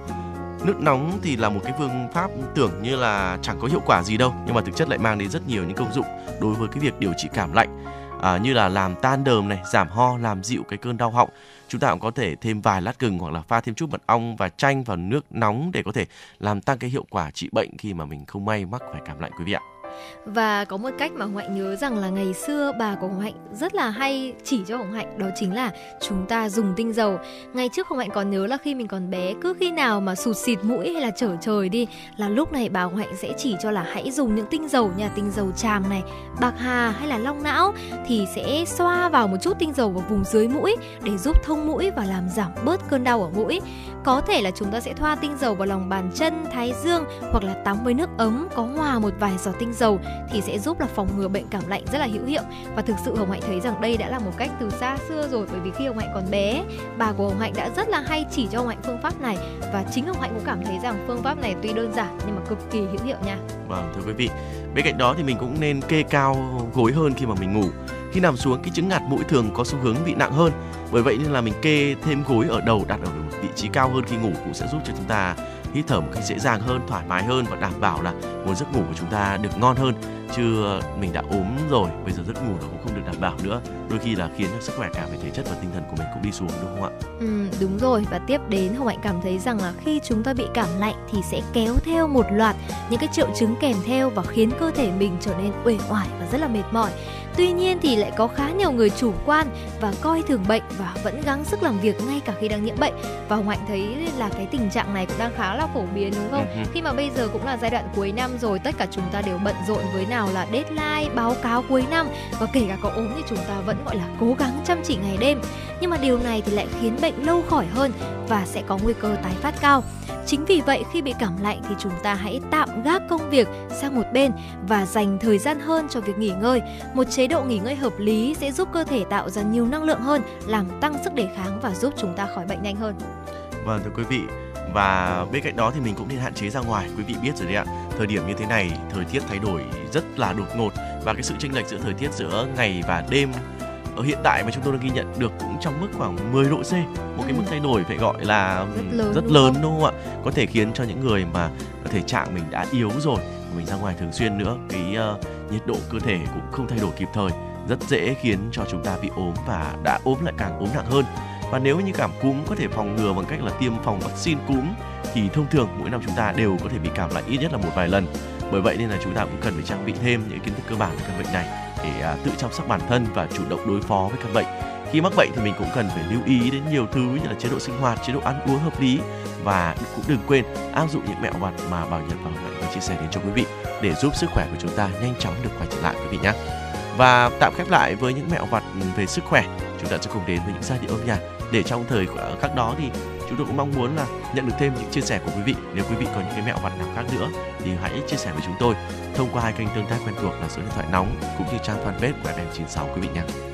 Nước nóng thì là một cái phương pháp tưởng như là chẳng có hiệu quả gì đâu nhưng mà thực chất lại mang đến rất nhiều những công dụng đối với cái việc điều trị cảm lạnh à, như là làm tan đờm này, giảm ho, làm dịu cái cơn đau họng. Chúng ta cũng có thể thêm vài lát gừng hoặc là pha thêm chút mật ong và chanh vào nước nóng để có thể làm tăng cái hiệu quả trị bệnh khi mà mình không may mắc phải cảm lạnh, quý vị ạ. Và có một cách mà Hồng Hạnh nhớ rằng là ngày xưa bà của Hồng Hạnh rất là hay chỉ cho Hồng Hạnh đó chính là chúng ta dùng tinh dầu. Ngày trước Hồng Hạnh còn nhớ là khi mình còn bé cứ khi nào mà sụt xịt mũi hay là trở trời đi là lúc này bà Hồng Hạnh sẽ chỉ cho là hãy dùng những tinh dầu như là tinh dầu tràm này, bạc hà hay là long não thì sẽ xoa vào một chút tinh dầu vào vùng dưới mũi để giúp thông mũi và làm giảm bớt cơn đau ở mũi. Có thể là chúng ta sẽ thoa tinh dầu vào lòng bàn chân, thái dương hoặc là tắm với nước ấm có hòa một vài giọt tinh dầu dầu thì sẽ giúp là phòng ngừa bệnh cảm lạnh rất là hữu hiệu và thực sự Hồng Hạnh thấy rằng đây đã là một cách từ xa xưa rồi bởi vì khi Hồng Hạnh còn bé bà của Hồng Hạnh đã rất là hay chỉ cho Hồng Hạnh phương pháp này và chính Hồng Hạnh cũng cảm thấy rằng phương pháp này tuy đơn giản nhưng mà cực kỳ hữu hiệu nha. Vâng thưa quý vị, bên cạnh đó thì mình cũng nên kê cao gối hơn khi mà mình ngủ. Khi nằm xuống cái chứng ngạt mũi thường có xu hướng bị nặng hơn. Bởi vậy nên là mình kê thêm gối ở đầu đặt ở vị trí cao hơn khi ngủ cũng sẽ giúp cho chúng ta hít thở một cách dễ dàng hơn, thoải mái hơn và đảm bảo là nguồn giấc ngủ của chúng ta được ngon hơn. Chứ ờ, mình đã ốm rồi bây giờ giấc ngủ nó cũng không được đảm bảo nữa. Đôi khi là khiến cho sức khỏe cả về thể chất và tinh thần của mình cũng đi xuống đúng không ạ? Ừ đúng rồi. Và tiếp đến hồng hạnh cảm thấy rằng là khi chúng ta bị cảm lạnh thì sẽ kéo theo một loạt những cái triệu chứng kèm theo và khiến cơ thể mình trở nên uể oải và rất là mệt mỏi. Tuy nhiên thì lại có khá nhiều người chủ quan và coi thường bệnh và vẫn gắng sức làm việc ngay cả khi đang nhiễm bệnh. Và Hồng Hạnh thấy là cái tình trạng này cũng đang khá là phổ biến đúng không? Ừ. Khi mà bây giờ cũng là giai đoạn cuối năm rồi, tất cả chúng ta đều bận rộn với nào là deadline, báo cáo cuối năm và kể cả có ốm thì chúng ta vẫn gọi là cố gắng chăm chỉ ngày đêm. Nhưng mà điều này thì lại khiến bệnh lâu khỏi hơn và sẽ có nguy cơ tái phát cao. Chính vì vậy khi bị cảm lạnh thì chúng ta hãy tạm gác công việc sang một bên và dành thời gian hơn cho việc nghỉ ngơi. Một chế độ nghỉ ngơi hợp lý sẽ giúp cơ thể tạo ra nhiều năng lượng hơn, làm tăng sức đề kháng và giúp chúng ta khỏi bệnh nhanh hơn. Vâng thưa quý vị, và bên cạnh đó thì mình cũng nên hạn chế ra ngoài quý vị biết rồi đấy ạ thời điểm như thế này thời tiết thay đổi rất là đột ngột và cái sự chênh lệch giữa thời tiết giữa ngày và đêm ở hiện tại mà chúng tôi đã ghi nhận được cũng trong mức khoảng 10 độ C. Một cái mức ừ. thay đổi phải gọi là rất lớn, rất đúng, lớn không? đúng không ạ? Có thể khiến cho những người mà thể trạng mình đã yếu rồi mình ra ngoài thường xuyên nữa cái uh, nhiệt độ cơ thể cũng không thay đổi kịp thời rất dễ khiến cho chúng ta bị ốm và đã ốm lại càng ốm nặng hơn. Và nếu như cảm cúm có thể phòng ngừa bằng cách là tiêm phòng vaccine cúm thì thông thường mỗi năm chúng ta đều có thể bị cảm lạnh ít nhất là một vài lần. Bởi vậy nên là chúng ta cũng cần phải trang bị thêm những kiến thức cơ bản về căn bệnh này để à, tự chăm sóc bản thân và chủ động đối phó với căn bệnh. Khi mắc bệnh thì mình cũng cần phải lưu ý đến nhiều thứ như là chế độ sinh hoạt chế độ ăn uống hợp lý và cũng đừng quên áp dụng những mẹo vặt mà bảo nhật và hồng hạnh chia sẻ đến cho quý vị để giúp sức khỏe của chúng ta nhanh chóng được quay trở lại quý vị nhé. Và tạm khép lại với những mẹo vặt về sức khỏe. Chúng ta sẽ cùng đến với những giai điệu âm nhạc để trong thời ờ, khắc đó thì chúng tôi cũng mong muốn là nhận được thêm những chia sẻ của quý vị nếu quý vị có những cái mẹo vặt nào khác nữa thì hãy chia sẻ với chúng tôi thông qua hai kênh tương tác quen thuộc là số điện thoại nóng cũng như trang fanpage của FM96 quý vị nhé.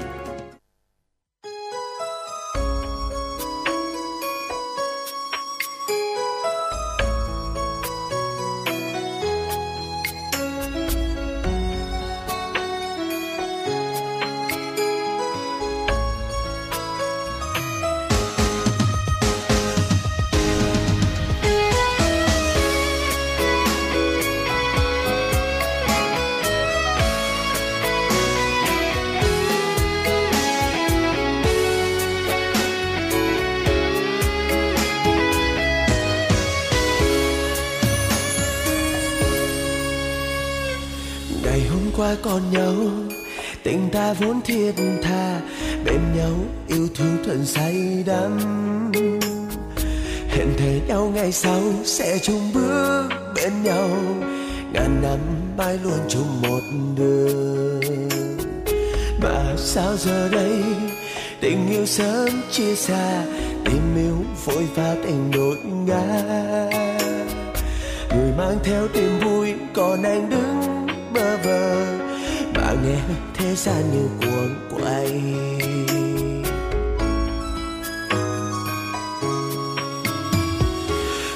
Xa như cuồng quay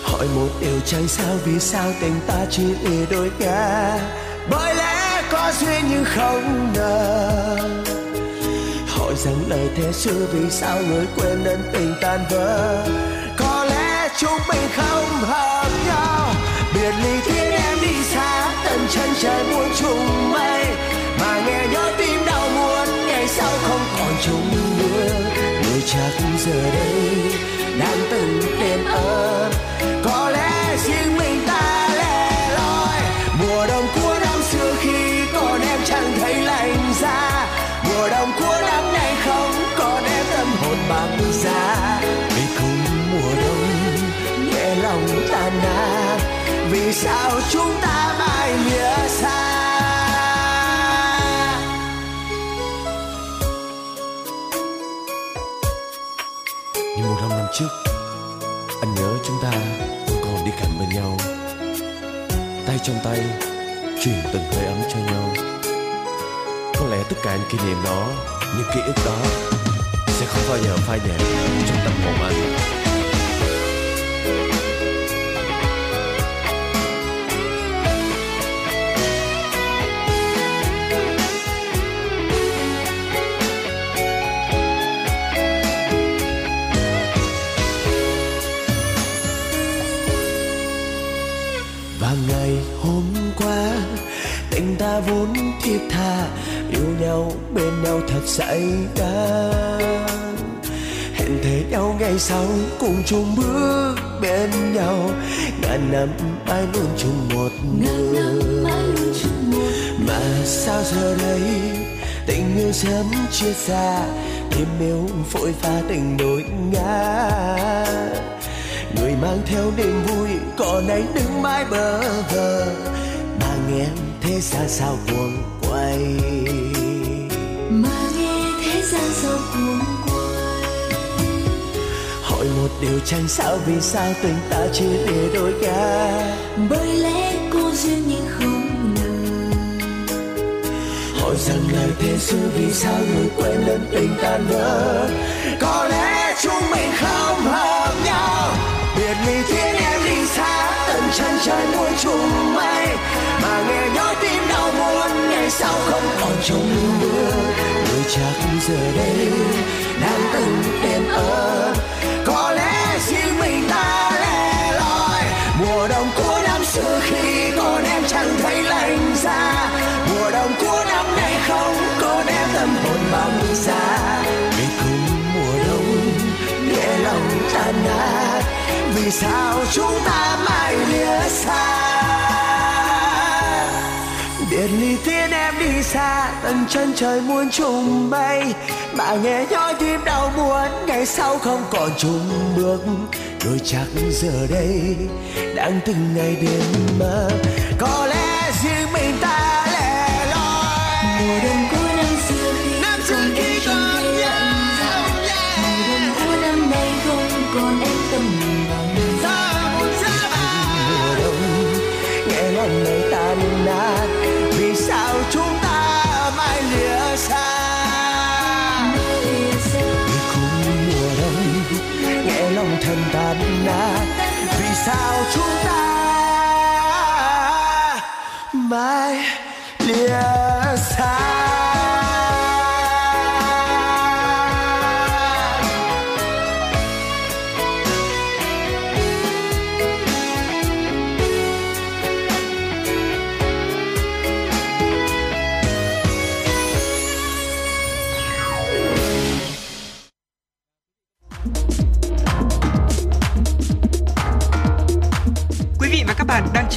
hỏi một điều chẳng sao, vì sao tình ta chỉ lìa đôi ta bởi lẽ có duyên nhưng không ngờ. Hỏi rằng lời thế xưa, vì sao người quên nên tình tan vỡ? Có lẽ chúng mình không hợp nhau. Biệt ly khiến em đi xa, tận chân trời muôn trùng mây sao không còn chung nữa? Người chắc giờ đây đang từng đêm ơ. Có lẽ riêng mình ta lẻ loi. Mùa đông của năm xưa khi còn em chẳng thấy lạnh ra mùa đông của năm nay không còn em tâm hồn băng giá. Vì cùng mùa đông nhẹ lòng tan nát vì sao chúng ta mãi lìa xa? Từng hơi ấm cho nhau. Có lẽ tất cả những kỷ niệm đó, những ký ức đó sẽ không bao giờ phai nhạt trong tâm hồn anh. Thiết tha yêu nhau bên nhau thật say đắm hẹn thề nhau ngày sau cùng chung bước bên nhau. Ngàn năm mãi luôn chung một đường mà sao giờ đây tình yêu sớm chia xa thêm yêu phôi pha tình đôi ngã. Người mang theo niềm vui còn anh đứng mãi bơ vơ. Mà nghe thế gian sao cuồng hỏi một điều chẳng sao vì sao tình ta chia lìa đôi ngả bởi lẽ cô duyên nhưng không ngờ. Hỏi rằng lời thế xưa vì sao người quên lần tình tan vỡ có lẽ chúng mình không hợp nhau. Biệt ly thiên em đi xa tận chân trời muôn trùng mây. Mà nghe nhói tim sao sau không còn chung bước người chắc giờ đây đang từng đêm ở có lẽ riêng mình ta lẻ loi. Mùa đông của năm xưa khi còn em chẳng thấy lạnh ra mùa đông của năm nay không có em tâm hồn băng xa vì cùng mùa đông, để lòng tan nát. Vì sao chúng ta mãi lìa xa? Biệt ly tiễn em đi xa tận chân trời muôn trùng bay. Mà nghe nhói tim đau buồn, ngày sau không còn chung bước. Đôi chắc giờ đây, đang từng ngày đêm mơ.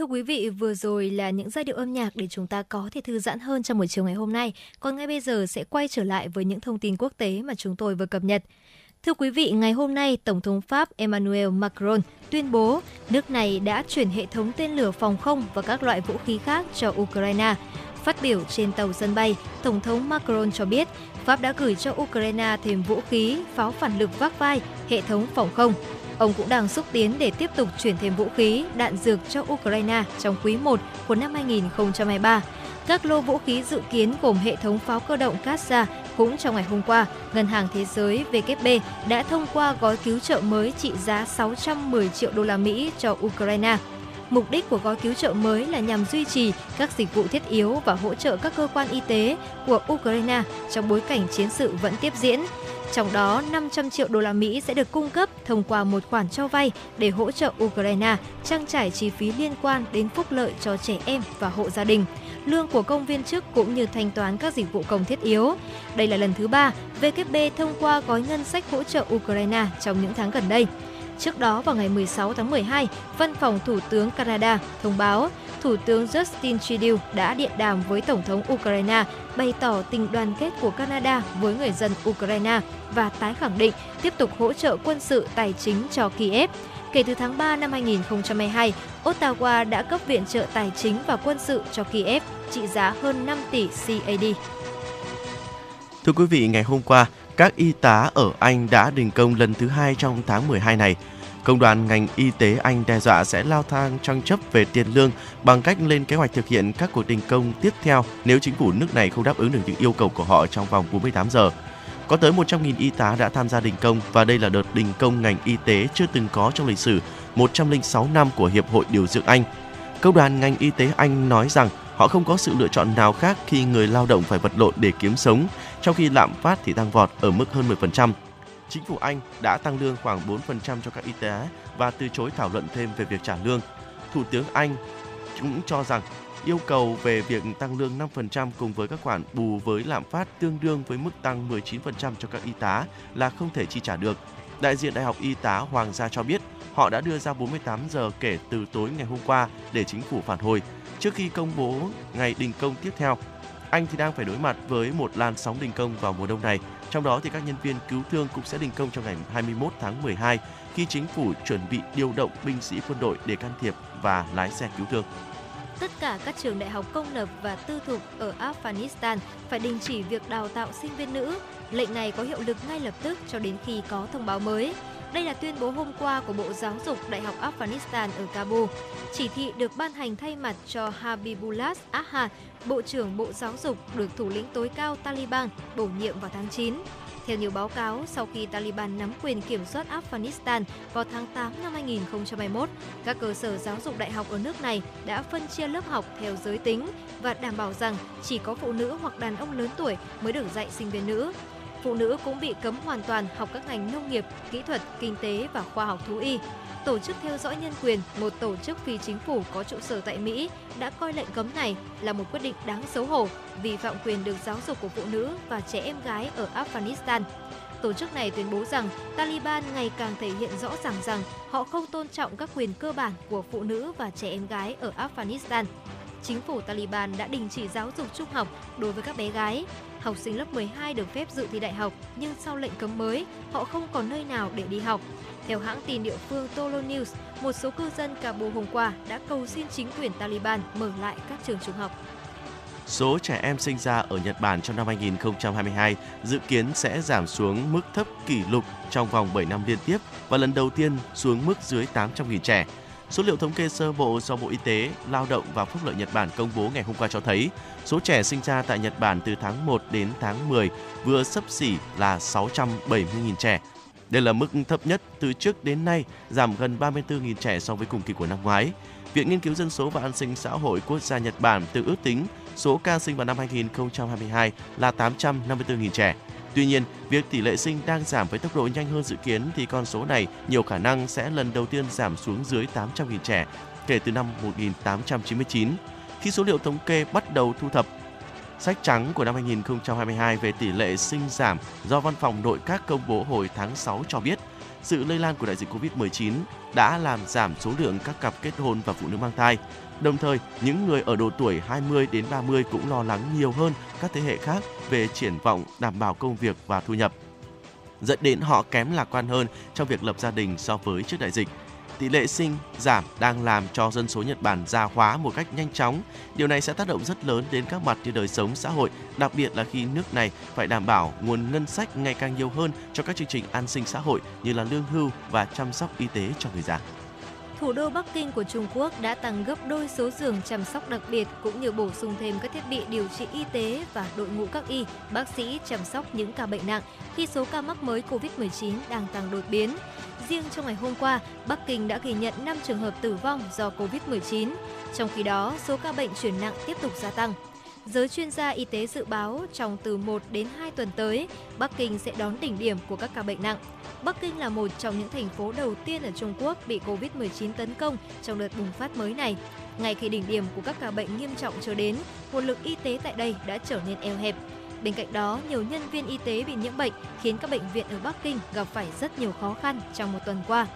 Thưa quý vị, vừa rồi là những giai điệu âm nhạc để chúng ta có thể thư giãn hơn trong buổi chiều ngày hôm nay. Còn ngay bây giờ sẽ quay trở lại với những thông tin quốc tế mà chúng tôi vừa cập nhật. Thưa quý vị, ngày hôm nay, Tổng thống Pháp Emmanuel Macron tuyên bố nước này đã chuyển hệ thống tên lửa phòng không và các loại vũ khí khác cho Ukraine. Phát biểu trên tàu sân bay, Tổng thống Macron cho biết Pháp đã gửi cho Ukraine thêm vũ khí, pháo phản lực vác vai, hệ thống phòng không. Ông cũng đang xúc tiến để tiếp tục chuyển thêm vũ khí, đạn dược cho Ukraine trong quý 1 của năm 2023. Các lô vũ khí dự kiến gồm hệ thống pháo cơ động Kasa cũng trong ngày hôm qua, Ngân hàng Thế giới WB đã thông qua gói cứu trợ mới trị giá 610 triệu đô la Mỹ cho Ukraine. Mục đích của gói cứu trợ mới là nhằm duy trì các dịch vụ thiết yếu và hỗ trợ các cơ quan y tế của Ukraine trong bối cảnh chiến sự vẫn tiếp diễn. Trong đó, 500 triệu đô la Mỹ sẽ được cung cấp thông qua một khoản cho vay để hỗ trợ Ukraine trang trải chi phí liên quan đến phúc lợi cho trẻ em và hộ gia đình lương của công viên chức cũng như thanh toán các dịch vụ công thiết yếu. Đây là lần thứ ba WB thông qua gói ngân sách hỗ trợ Ukraine trong những tháng gần đây. Trước đó vào ngày 16 tháng 12, Văn phòng Thủ tướng Canada thông báo Thủ tướng Justin Trudeau đã điện đàm với Tổng thống Ukraine bày tỏ tình đoàn kết của Canada với người dân Ukraine và tái khẳng định tiếp tục hỗ trợ quân sự tài chính cho Kiev. Kể từ tháng 3 năm 2022, Ottawa đã cấp viện trợ tài chính và quân sự cho Kiev trị giá hơn 5 tỷ CAD. Thưa quý vị, ngày hôm qua, các y tá ở Anh đã đình công lần thứ hai trong tháng 12 này. Công đoàn ngành y tế Anh đe dọa sẽ lao thang tranh chấp về tiền lương bằng cách lên kế hoạch thực hiện các cuộc đình công tiếp theo nếu chính phủ nước này không đáp ứng được những yêu cầu của họ trong vòng 48 giờ. Có tới 100.000 y tá đã tham gia đình công và đây là đợt đình công ngành y tế chưa từng có trong lịch sử 106 năm của Hiệp hội Điều dưỡng Anh. Công đoàn ngành y tế Anh nói rằng họ không có sự lựa chọn nào khác khi người lao động phải vật lộn để kiếm sống, trong khi lạm phát thì tăng vọt ở mức hơn 10%. Chính phủ Anh đã tăng lương khoảng 4% cho các y tế và từ chối thảo luận thêm về việc trả lương. Thủ tướng Anh cũng cho rằng yêu cầu về việc tăng lương 5% cùng với các khoản bù với lạm phát tương đương với mức tăng 19% cho các y tá là không thể chi trả được. Đại diện Đại học Y tá Hoàng gia cho biết họ đã đưa ra 48 giờ kể từ tối ngày hôm qua để chính phủ phản hồi, trước khi công bố ngày đình công tiếp theo. Anh thì đang phải đối mặt với một làn sóng đình công vào mùa đông này. Trong đó thì các nhân viên cứu thương cũng sẽ đình công trong ngày 21 tháng 12 khi chính phủ chuẩn bị điều động binh sĩ quân đội để can thiệp và lái xe cứu thương tất cả các trường đại học công lập và tư thục ở Afghanistan phải đình chỉ việc đào tạo sinh viên nữ. Lệnh này có hiệu lực ngay lập tức cho đến khi có thông báo mới. Đây là tuyên bố hôm qua của Bộ Giáo dục Đại học Afghanistan ở Kabul. Chỉ thị được ban hành thay mặt cho Habibullah Aha, Bộ trưởng Bộ Giáo dục được thủ lĩnh tối cao Taliban bổ nhiệm vào tháng 9. Theo nhiều báo cáo, sau khi Taliban nắm quyền kiểm soát Afghanistan vào tháng 8 năm 2021, các cơ sở giáo dục đại học ở nước này đã phân chia lớp học theo giới tính và đảm bảo rằng chỉ có phụ nữ hoặc đàn ông lớn tuổi mới được dạy sinh viên nữ. Phụ nữ cũng bị cấm hoàn toàn học các ngành nông nghiệp, kỹ thuật, kinh tế và khoa học thú y. Tổ chức theo dõi nhân quyền, một tổ chức phi chính phủ có trụ sở tại Mỹ, đã coi lệnh cấm này là một quyết định đáng xấu hổ, vi phạm quyền được giáo dục của phụ nữ và trẻ em gái ở Afghanistan. Tổ chức này tuyên bố rằng Taliban ngày càng thể hiện rõ ràng rằng họ không tôn trọng các quyền cơ bản của phụ nữ và trẻ em gái ở Afghanistan. Chính phủ Taliban đã đình chỉ giáo dục trung học đối với các bé gái. Học sinh lớp 12 được phép dự thi đại học, nhưng sau lệnh cấm mới, họ không còn nơi nào để đi học. Theo hãng tin địa phương Tolo News, một số cư dân Kabul hôm qua đã cầu xin chính quyền Taliban mở lại các trường trung học. Số trẻ em sinh ra ở Nhật Bản trong năm 2022 dự kiến sẽ giảm xuống mức thấp kỷ lục trong vòng 7 năm liên tiếp và lần đầu tiên xuống mức dưới 800.000 trẻ. Số liệu thống kê sơ bộ do Bộ Y tế, Lao động và Phúc lợi Nhật Bản công bố ngày hôm qua cho thấy, số trẻ sinh ra tại Nhật Bản từ tháng 1 đến tháng 10 vừa sấp xỉ là 670.000 trẻ, đây là mức thấp nhất từ trước đến nay, giảm gần 34.000 trẻ so với cùng kỳ của năm ngoái. Viện Nghiên cứu Dân số và An sinh xã hội quốc gia Nhật Bản tự ước tính số ca sinh vào năm 2022 là 854.000 trẻ. Tuy nhiên, việc tỷ lệ sinh đang giảm với tốc độ nhanh hơn dự kiến thì con số này nhiều khả năng sẽ lần đầu tiên giảm xuống dưới 800.000 trẻ kể từ năm 1899. Khi số liệu thống kê bắt đầu thu thập Sách trắng của năm 2022 về tỷ lệ sinh giảm do Văn phòng Nội các công bố hồi tháng 6 cho biết, sự lây lan của đại dịch Covid-19 đã làm giảm số lượng các cặp kết hôn và phụ nữ mang thai. Đồng thời, những người ở độ tuổi 20 đến 30 cũng lo lắng nhiều hơn các thế hệ khác về triển vọng đảm bảo công việc và thu nhập dẫn đến họ kém lạc quan hơn trong việc lập gia đình so với trước đại dịch tỷ lệ sinh giảm đang làm cho dân số Nhật Bản già hóa một cách nhanh chóng. Điều này sẽ tác động rất lớn đến các mặt như đời sống xã hội, đặc biệt là khi nước này phải đảm bảo nguồn ngân sách ngày càng nhiều hơn cho các chương trình an sinh xã hội như là lương hưu và chăm sóc y tế cho người già thủ đô Bắc Kinh của Trung Quốc đã tăng gấp đôi số giường chăm sóc đặc biệt cũng như bổ sung thêm các thiết bị điều trị y tế và đội ngũ các y, bác sĩ chăm sóc những ca bệnh nặng khi số ca mắc mới COVID-19 đang tăng đột biến. Riêng trong ngày hôm qua, Bắc Kinh đã ghi nhận 5 trường hợp tử vong do COVID-19. Trong khi đó, số ca bệnh chuyển nặng tiếp tục gia tăng. Giới chuyên gia y tế dự báo trong từ 1 đến 2 tuần tới, Bắc Kinh sẽ đón đỉnh điểm của các ca bệnh nặng. Bắc Kinh là một trong những thành phố đầu tiên ở Trung Quốc bị Covid-19 tấn công trong đợt bùng phát mới này. Ngay khi đỉnh điểm của các ca bệnh nghiêm trọng trở đến, nguồn lực y tế tại đây đã trở nên eo hẹp. Bên cạnh đó, nhiều nhân viên y tế bị nhiễm bệnh khiến các bệnh viện ở Bắc Kinh gặp phải rất nhiều khó khăn trong một tuần qua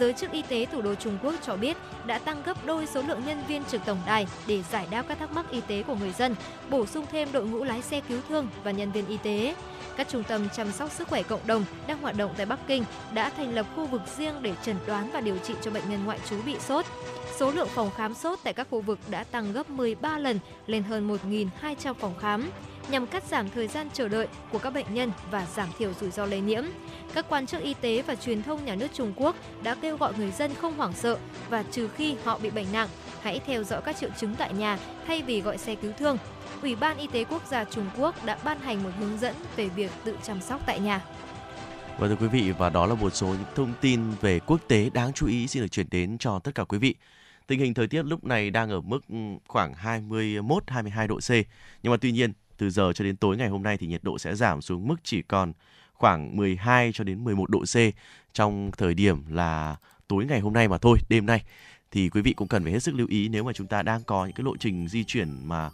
giới chức y tế thủ đô Trung Quốc cho biết đã tăng gấp đôi số lượng nhân viên trực tổng đài để giải đáp các thắc mắc y tế của người dân, bổ sung thêm đội ngũ lái xe cứu thương và nhân viên y tế. Các trung tâm chăm sóc sức khỏe cộng đồng đang hoạt động tại Bắc Kinh đã thành lập khu vực riêng để chẩn đoán và điều trị cho bệnh nhân ngoại trú bị sốt. Số lượng phòng khám sốt tại các khu vực đã tăng gấp 13 lần lên hơn 1.200 phòng khám nhằm cắt giảm thời gian chờ đợi của các bệnh nhân và giảm thiểu rủi ro lây nhiễm. Các quan chức y tế và truyền thông nhà nước Trung Quốc đã kêu gọi người dân không hoảng sợ và trừ khi họ bị bệnh nặng, hãy theo dõi các triệu chứng tại nhà thay vì gọi xe cứu thương. Ủy ban Y tế Quốc gia Trung Quốc đã ban hành một hướng dẫn về việc tự chăm sóc tại nhà. Vâng thưa quý vị và đó là một số những thông tin về quốc tế đáng chú ý xin được chuyển đến cho tất cả quý vị. Tình hình thời tiết lúc này đang ở mức ừ, khoảng 21-22 độ C. Nhưng mà tuy nhiên, từ giờ cho đến tối ngày hôm nay thì nhiệt độ sẽ giảm xuống mức chỉ còn khoảng 12 cho đến 11 độ C trong thời điểm là tối ngày hôm nay mà thôi, đêm nay thì quý vị cũng cần phải hết sức lưu ý nếu mà chúng ta đang có những cái lộ trình di chuyển mà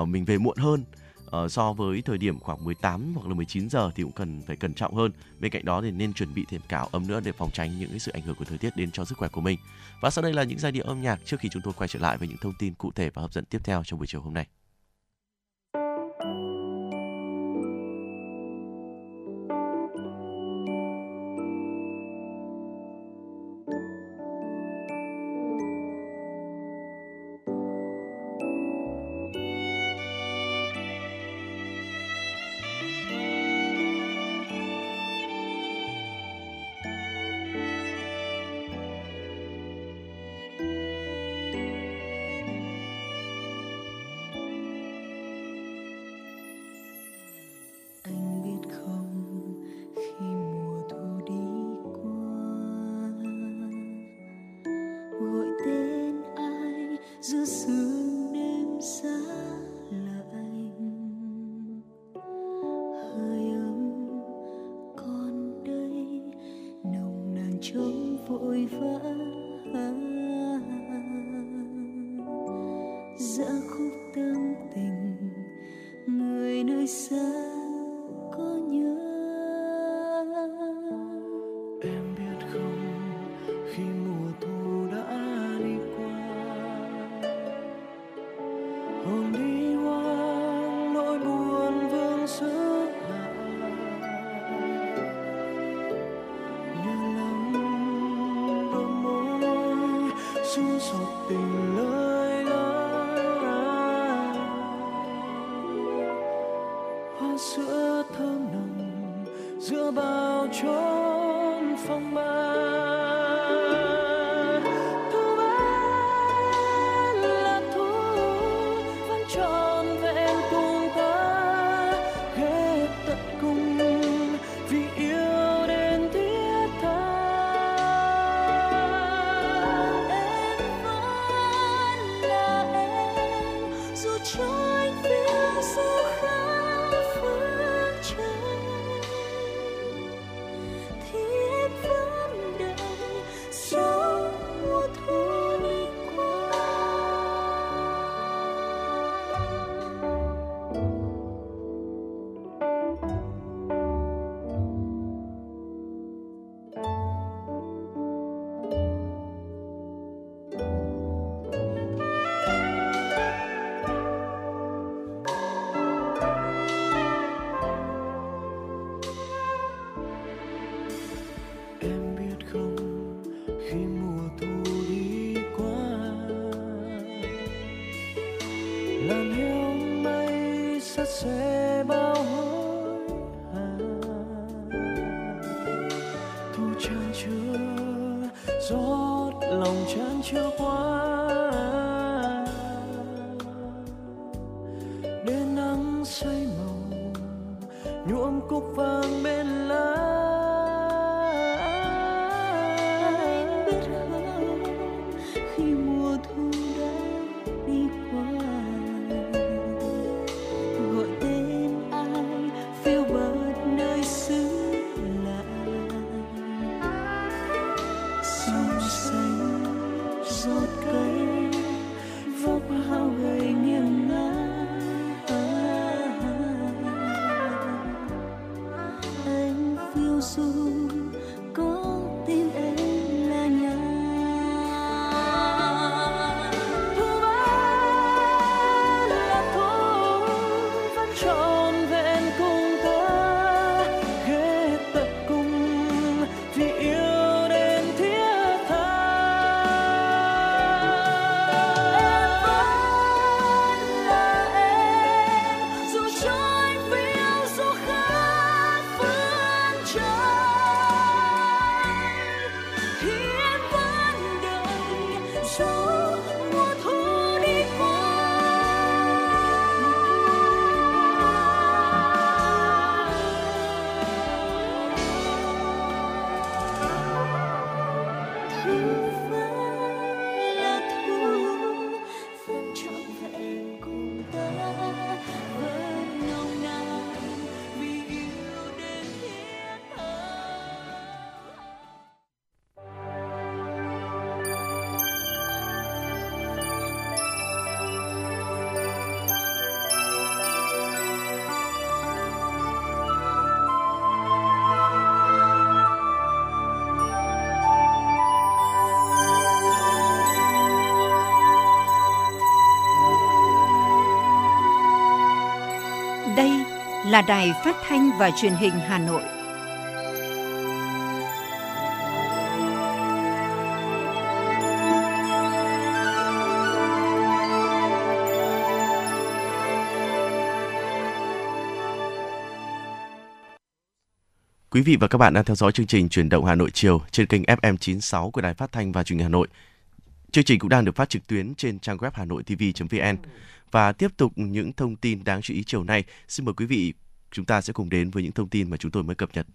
uh, mình về muộn hơn uh, so với thời điểm khoảng 18 hoặc là 19 giờ thì cũng cần phải cẩn trọng hơn. Bên cạnh đó thì nên chuẩn bị thêm cả ấm nữa để phòng tránh những cái sự ảnh hưởng của thời tiết đến cho sức khỏe của mình. Và sau đây là những giai điệu âm nhạc trước khi chúng tôi quay trở lại với những thông tin cụ thể và hấp dẫn tiếp theo trong buổi chiều hôm nay. Là Đài Phát thanh và Truyền hình Hà Nội. Quý vị và các bạn đang theo dõi chương trình Truyền động Hà Nội chiều trên kênh FM 96 của Đài Phát thanh và Truyền hình Hà Nội. Chương trình cũng đang được phát trực tuyến trên trang web hanoitv.vn. Và tiếp tục những thông tin đáng chú ý chiều nay, xin mời quý vị chúng ta sẽ cùng đến với những thông tin mà chúng tôi mới cập nhật.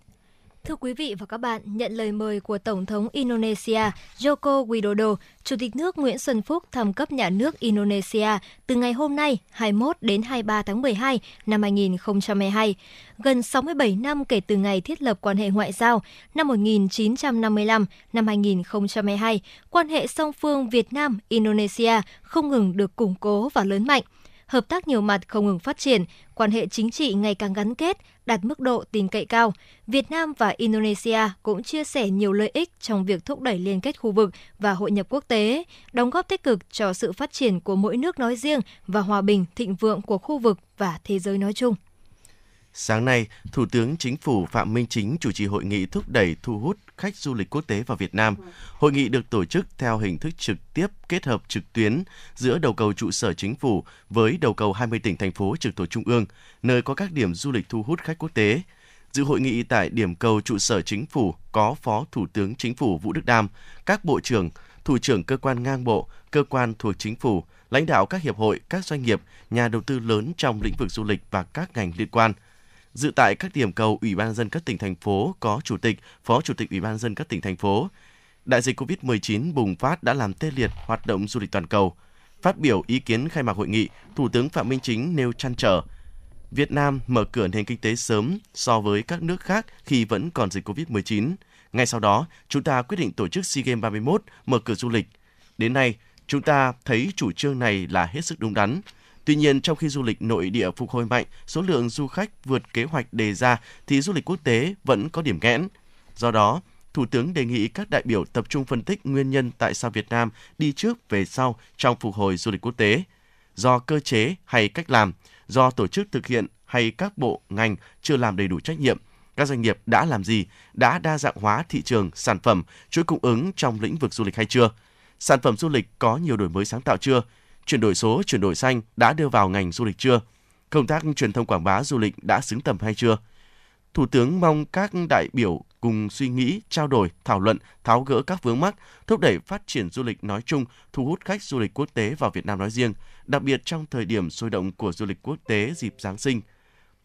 Thưa quý vị và các bạn, nhận lời mời của Tổng thống Indonesia Joko Widodo, Chủ tịch nước Nguyễn Xuân Phúc thăm cấp nhà nước Indonesia từ ngày hôm nay 21 đến 23 tháng 12 năm 2022. Gần 67 năm kể từ ngày thiết lập quan hệ ngoại giao, năm 1955, năm 2022, quan hệ song phương Việt Nam-Indonesia không ngừng được củng cố và lớn mạnh – hợp tác nhiều mặt không ngừng phát triển, quan hệ chính trị ngày càng gắn kết, đạt mức độ tin cậy cao. Việt Nam và Indonesia cũng chia sẻ nhiều lợi ích trong việc thúc đẩy liên kết khu vực và hội nhập quốc tế, đóng góp tích cực cho sự phát triển của mỗi nước nói riêng và hòa bình, thịnh vượng của khu vực và thế giới nói chung. Sáng nay, Thủ tướng Chính phủ Phạm Minh Chính chủ trì hội nghị thúc đẩy thu hút khách du lịch quốc tế vào Việt Nam. Hội nghị được tổ chức theo hình thức trực tiếp kết hợp trực tuyến giữa đầu cầu trụ sở chính phủ với đầu cầu 20 tỉnh thành phố trực thuộc trung ương, nơi có các điểm du lịch thu hút khách quốc tế. Dự hội nghị tại điểm cầu trụ sở chính phủ có Phó Thủ tướng Chính phủ Vũ Đức Đam, các bộ trưởng, thủ trưởng cơ quan ngang bộ, cơ quan thuộc chính phủ, lãnh đạo các hiệp hội, các doanh nghiệp, nhà đầu tư lớn trong lĩnh vực du lịch và các ngành liên quan – Dự tại các điểm cầu Ủy ban dân các tỉnh thành phố có chủ tịch, phó chủ tịch Ủy ban dân các tỉnh thành phố. Đại dịch COVID-19 bùng phát đã làm tê liệt hoạt động du lịch toàn cầu. Phát biểu ý kiến khai mạc hội nghị, Thủ tướng Phạm Minh Chính nêu chăn trở Việt Nam mở cửa nền kinh tế sớm so với các nước khác khi vẫn còn dịch COVID-19. Ngay sau đó, chúng ta quyết định tổ chức SEA Games 31 mở cửa du lịch. Đến nay, chúng ta thấy chủ trương này là hết sức đúng đắn. Tuy nhiên, trong khi du lịch nội địa phục hồi mạnh, số lượng du khách vượt kế hoạch đề ra thì du lịch quốc tế vẫn có điểm nghẽn. Do đó, Thủ tướng đề nghị các đại biểu tập trung phân tích nguyên nhân tại sao Việt Nam đi trước về sau trong phục hồi du lịch quốc tế. Do cơ chế hay cách làm, do tổ chức thực hiện hay các bộ ngành chưa làm đầy đủ trách nhiệm, các doanh nghiệp đã làm gì, đã đa dạng hóa thị trường, sản phẩm, chuỗi cung ứng trong lĩnh vực du lịch hay chưa? Sản phẩm du lịch có nhiều đổi mới sáng tạo chưa? Chuyển đổi số, chuyển đổi xanh đã đưa vào ngành du lịch chưa? Công tác truyền thông quảng bá du lịch đã xứng tầm hay chưa? Thủ tướng mong các đại biểu cùng suy nghĩ, trao đổi, thảo luận, tháo gỡ các vướng mắc, thúc đẩy phát triển du lịch nói chung, thu hút khách du lịch quốc tế vào Việt Nam nói riêng, đặc biệt trong thời điểm sôi động của du lịch quốc tế dịp Giáng sinh.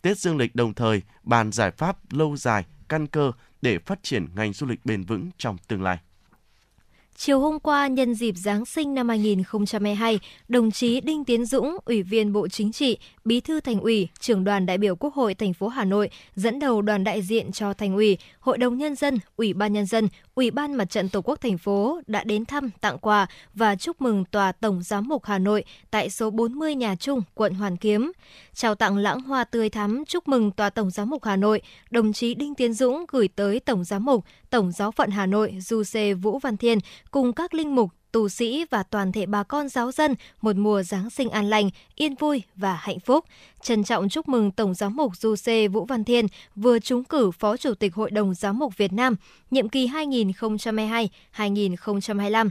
Tết Dương lịch đồng thời bàn giải pháp lâu dài, căn cơ để phát triển ngành du lịch bền vững trong tương lai. Chiều hôm qua, nhân dịp Giáng sinh năm 2022, đồng chí Đinh Tiến Dũng, Ủy viên Bộ Chính trị, Bí thư Thành ủy, trưởng đoàn đại biểu Quốc hội thành phố Hà Nội dẫn đầu đoàn đại diện cho Thành ủy, Hội đồng nhân dân, Ủy ban nhân dân, Ủy ban Mặt trận Tổ quốc thành phố đã đến thăm, tặng quà và chúc mừng tòa Tổng giám mục Hà Nội tại số 40 Nhà Trung, quận Hoàn Kiếm. Trao tặng lãng hoa tươi thắm chúc mừng tòa Tổng giám mục Hà Nội, đồng chí Đinh Tiến Dũng gửi tới Tổng giám mục, Tổng giáo phận Hà Nội Du Sê Vũ Văn Thiên cùng các linh mục, tù sĩ và toàn thể bà con giáo dân một mùa Giáng sinh an lành, yên vui và hạnh phúc. Trân trọng chúc mừng Tổng giám mục Du Sê Vũ Văn Thiên vừa trúng cử Phó Chủ tịch Hội đồng Giám mục Việt Nam, nhiệm kỳ 2022-2025.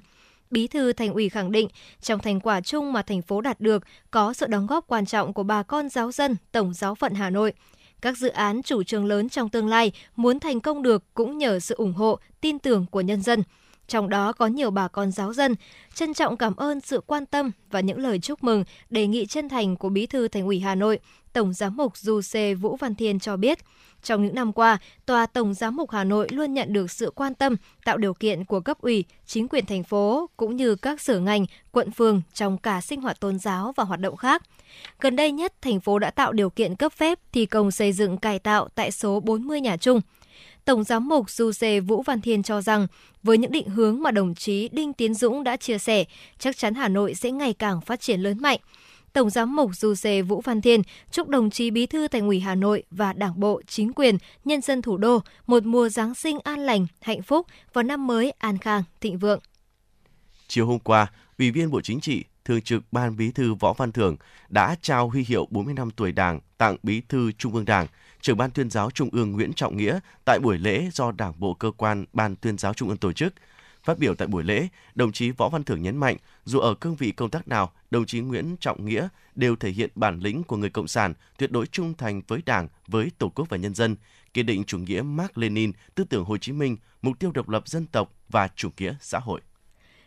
Bí thư Thành ủy khẳng định, trong thành quả chung mà thành phố đạt được có sự đóng góp quan trọng của bà con giáo dân Tổng giáo phận Hà Nội. Các dự án chủ trương lớn trong tương lai muốn thành công được cũng nhờ sự ủng hộ, tin tưởng của nhân dân – trong đó có nhiều bà con giáo dân. Trân trọng cảm ơn sự quan tâm và những lời chúc mừng, đề nghị chân thành của Bí thư Thành ủy Hà Nội, Tổng giám mục Du Sê Vũ Văn Thiên cho biết, trong những năm qua, Tòa Tổng giám mục Hà Nội luôn nhận được sự quan tâm, tạo điều kiện của cấp ủy, chính quyền thành phố cũng như các sở ngành, quận phường trong cả sinh hoạt tôn giáo và hoạt động khác. Gần đây nhất, thành phố đã tạo điều kiện cấp phép thi công xây dựng cải tạo tại số 40 nhà chung. Tổng giám mục Du Sê Vũ Văn Thiên cho rằng, với những định hướng mà đồng chí Đinh Tiến Dũng đã chia sẻ, chắc chắn Hà Nội sẽ ngày càng phát triển lớn mạnh. Tổng giám mục Du Sê Vũ Văn Thiên chúc đồng chí Bí thư Thành ủy Hà Nội và Đảng bộ, chính quyền, nhân dân thủ đô một mùa Giáng sinh an lành, hạnh phúc và năm mới an khang, thịnh vượng. Chiều hôm qua, Ủy viên Bộ Chính trị, Thường trực Ban Bí thư Võ Văn Thưởng đã trao huy hiệu 40 năm tuổi Đảng tặng Bí thư Trung ương Đảng, trưởng Ban tuyên giáo Trung ương Nguyễn Trọng Nghĩa tại buổi lễ do Đảng bộ cơ quan Ban tuyên giáo Trung ương tổ chức. Phát biểu tại buổi lễ, đồng chí Võ Văn Thưởng nhấn mạnh, dù ở cương vị công tác nào, đồng chí Nguyễn Trọng Nghĩa đều thể hiện bản lĩnh của người cộng sản, tuyệt đối trung thành với Đảng, với Tổ quốc và nhân dân, kiên định chủ nghĩa Mark Lenin, tư tưởng Hồ Chí Minh, mục tiêu độc lập dân tộc và chủ nghĩa xã hội.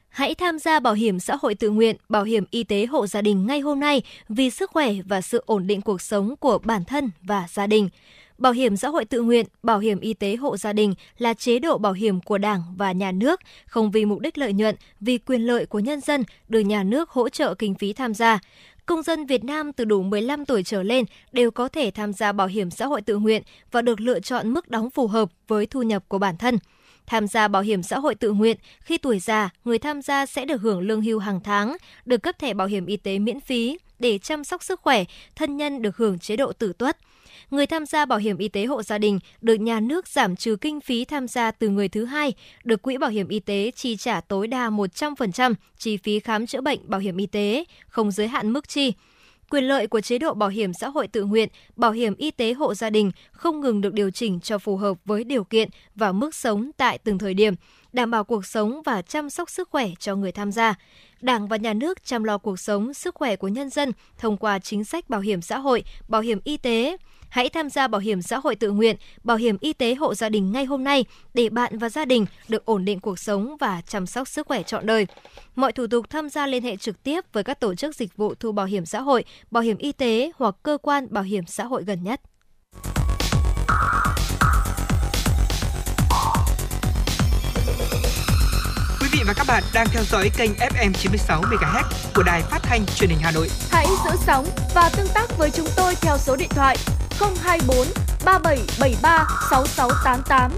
Hãy tham gia bảo hiểm xã hội tự nguyện, bảo hiểm y tế hộ gia đình ngay hôm nay vì sức khỏe và sự ổn định cuộc sống của bản thân và gia đình. Bảo hiểm xã hội tự nguyện, bảo hiểm y tế hộ gia đình là chế độ bảo hiểm của Đảng và nhà nước, không vì mục đích lợi nhuận, vì quyền lợi của nhân dân, được nhà nước hỗ trợ kinh phí tham gia. Công dân Việt Nam từ đủ 15 tuổi trở lên đều có thể tham gia bảo hiểm xã hội tự nguyện và được lựa chọn mức đóng phù hợp với thu nhập của bản thân. Tham gia bảo hiểm xã hội tự nguyện, khi tuổi già, người tham gia sẽ được hưởng lương hưu hàng tháng, được cấp thẻ bảo hiểm y tế miễn phí để chăm sóc sức khỏe, thân nhân được hưởng chế độ tử tuất người tham gia bảo hiểm y tế hộ gia đình được nhà nước giảm trừ kinh phí tham gia từ người thứ hai, được quỹ bảo hiểm y tế chi trả tối đa 100% chi phí khám chữa bệnh bảo hiểm y tế, không giới hạn mức chi. Quyền lợi của chế độ bảo hiểm xã hội tự nguyện, bảo hiểm y tế hộ gia đình không ngừng được điều chỉnh cho phù hợp với điều kiện và mức sống tại từng thời điểm, đảm bảo cuộc sống và chăm sóc sức khỏe cho người tham gia. Đảng và nhà nước chăm lo cuộc sống, sức khỏe của nhân dân thông qua chính sách bảo hiểm xã hội, bảo hiểm y tế, Hãy tham gia bảo hiểm xã hội tự nguyện, bảo hiểm y tế hộ gia đình ngay hôm nay để bạn và gia đình được ổn định cuộc sống và chăm sóc sức khỏe trọn đời. Mọi thủ tục tham gia liên hệ trực tiếp với các tổ chức dịch vụ thu bảo hiểm xã hội, bảo hiểm y tế hoặc cơ quan bảo hiểm xã hội gần nhất. Và các bạn đang theo dõi kênh FM 96 MHz của đài phát thanh truyền hình Hà Nội. Hãy giữ sóng và tương tác với chúng tôi theo số điện thoại 024 3773 6688.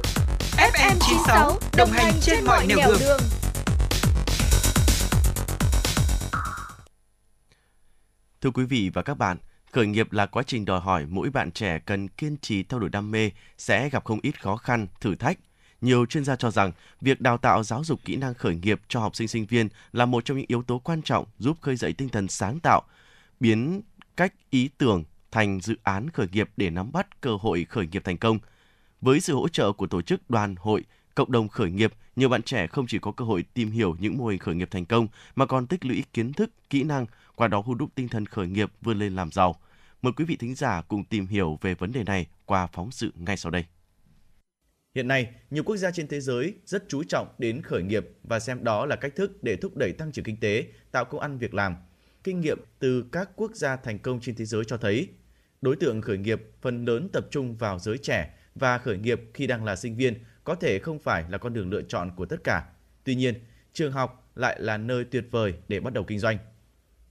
FM 96 đồng hành trên mọi nẻo đường. đường. Thưa quý vị và các bạn, khởi nghiệp là quá trình đòi hỏi mỗi bạn trẻ cần kiên trì theo đuổi đam mê sẽ gặp không ít khó khăn, thử thách. Nhiều chuyên gia cho rằng việc đào tạo giáo dục kỹ năng khởi nghiệp cho học sinh sinh viên là một trong những yếu tố quan trọng giúp khơi dậy tinh thần sáng tạo, biến cách ý tưởng thành dự án khởi nghiệp để nắm bắt cơ hội khởi nghiệp thành công. Với sự hỗ trợ của tổ chức đoàn hội, cộng đồng khởi nghiệp, nhiều bạn trẻ không chỉ có cơ hội tìm hiểu những mô hình khởi nghiệp thành công mà còn tích lũy kiến thức, kỹ năng, qua đó hôn đúc tinh thần khởi nghiệp vươn lên làm giàu. Mời quý vị thính giả cùng tìm hiểu về vấn đề này qua phóng sự ngay sau đây. Hiện nay, nhiều quốc gia trên thế giới rất chú trọng đến khởi nghiệp và xem đó là cách thức để thúc đẩy tăng trưởng kinh tế, tạo công ăn việc làm. Kinh nghiệm từ các quốc gia thành công trên thế giới cho thấy Đối tượng khởi nghiệp phần lớn tập trung vào giới trẻ và khởi nghiệp khi đang là sinh viên có thể không phải là con đường lựa chọn của tất cả. Tuy nhiên, trường học lại là nơi tuyệt vời để bắt đầu kinh doanh.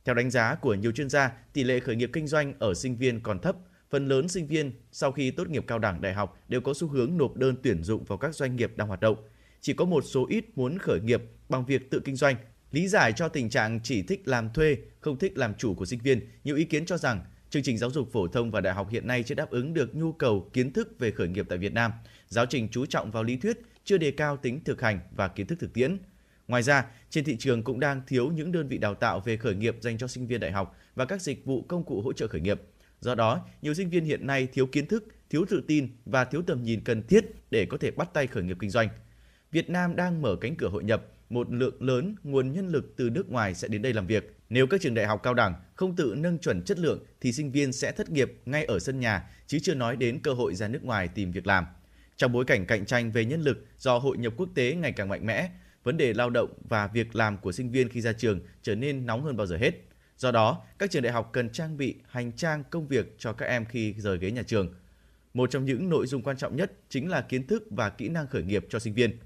Theo đánh giá của nhiều chuyên gia, tỷ lệ khởi nghiệp kinh doanh ở sinh viên còn thấp. Phần lớn sinh viên sau khi tốt nghiệp cao đẳng đại học đều có xu hướng nộp đơn tuyển dụng vào các doanh nghiệp đang hoạt động. Chỉ có một số ít muốn khởi nghiệp bằng việc tự kinh doanh. Lý giải cho tình trạng chỉ thích làm thuê, không thích làm chủ của sinh viên, nhiều ý kiến cho rằng Chương trình giáo dục phổ thông và đại học hiện nay chưa đáp ứng được nhu cầu kiến thức về khởi nghiệp tại Việt Nam. Giáo trình chú trọng vào lý thuyết, chưa đề cao tính thực hành và kiến thức thực tiễn. Ngoài ra, trên thị trường cũng đang thiếu những đơn vị đào tạo về khởi nghiệp dành cho sinh viên đại học và các dịch vụ công cụ hỗ trợ khởi nghiệp. Do đó, nhiều sinh viên hiện nay thiếu kiến thức, thiếu tự tin và thiếu tầm nhìn cần thiết để có thể bắt tay khởi nghiệp kinh doanh. Việt Nam đang mở cánh cửa hội nhập, một lượng lớn nguồn nhân lực từ nước ngoài sẽ đến đây làm việc. Nếu các trường đại học cao đẳng không tự nâng chuẩn chất lượng thì sinh viên sẽ thất nghiệp ngay ở sân nhà, chứ chưa nói đến cơ hội ra nước ngoài tìm việc làm. Trong bối cảnh cạnh tranh về nhân lực do hội nhập quốc tế ngày càng mạnh mẽ, vấn đề lao động và việc làm của sinh viên khi ra trường trở nên nóng hơn bao giờ hết. Do đó, các trường đại học cần trang bị hành trang công việc cho các em khi rời ghế nhà trường. Một trong những nội dung quan trọng nhất chính là kiến thức và kỹ năng khởi nghiệp cho sinh viên.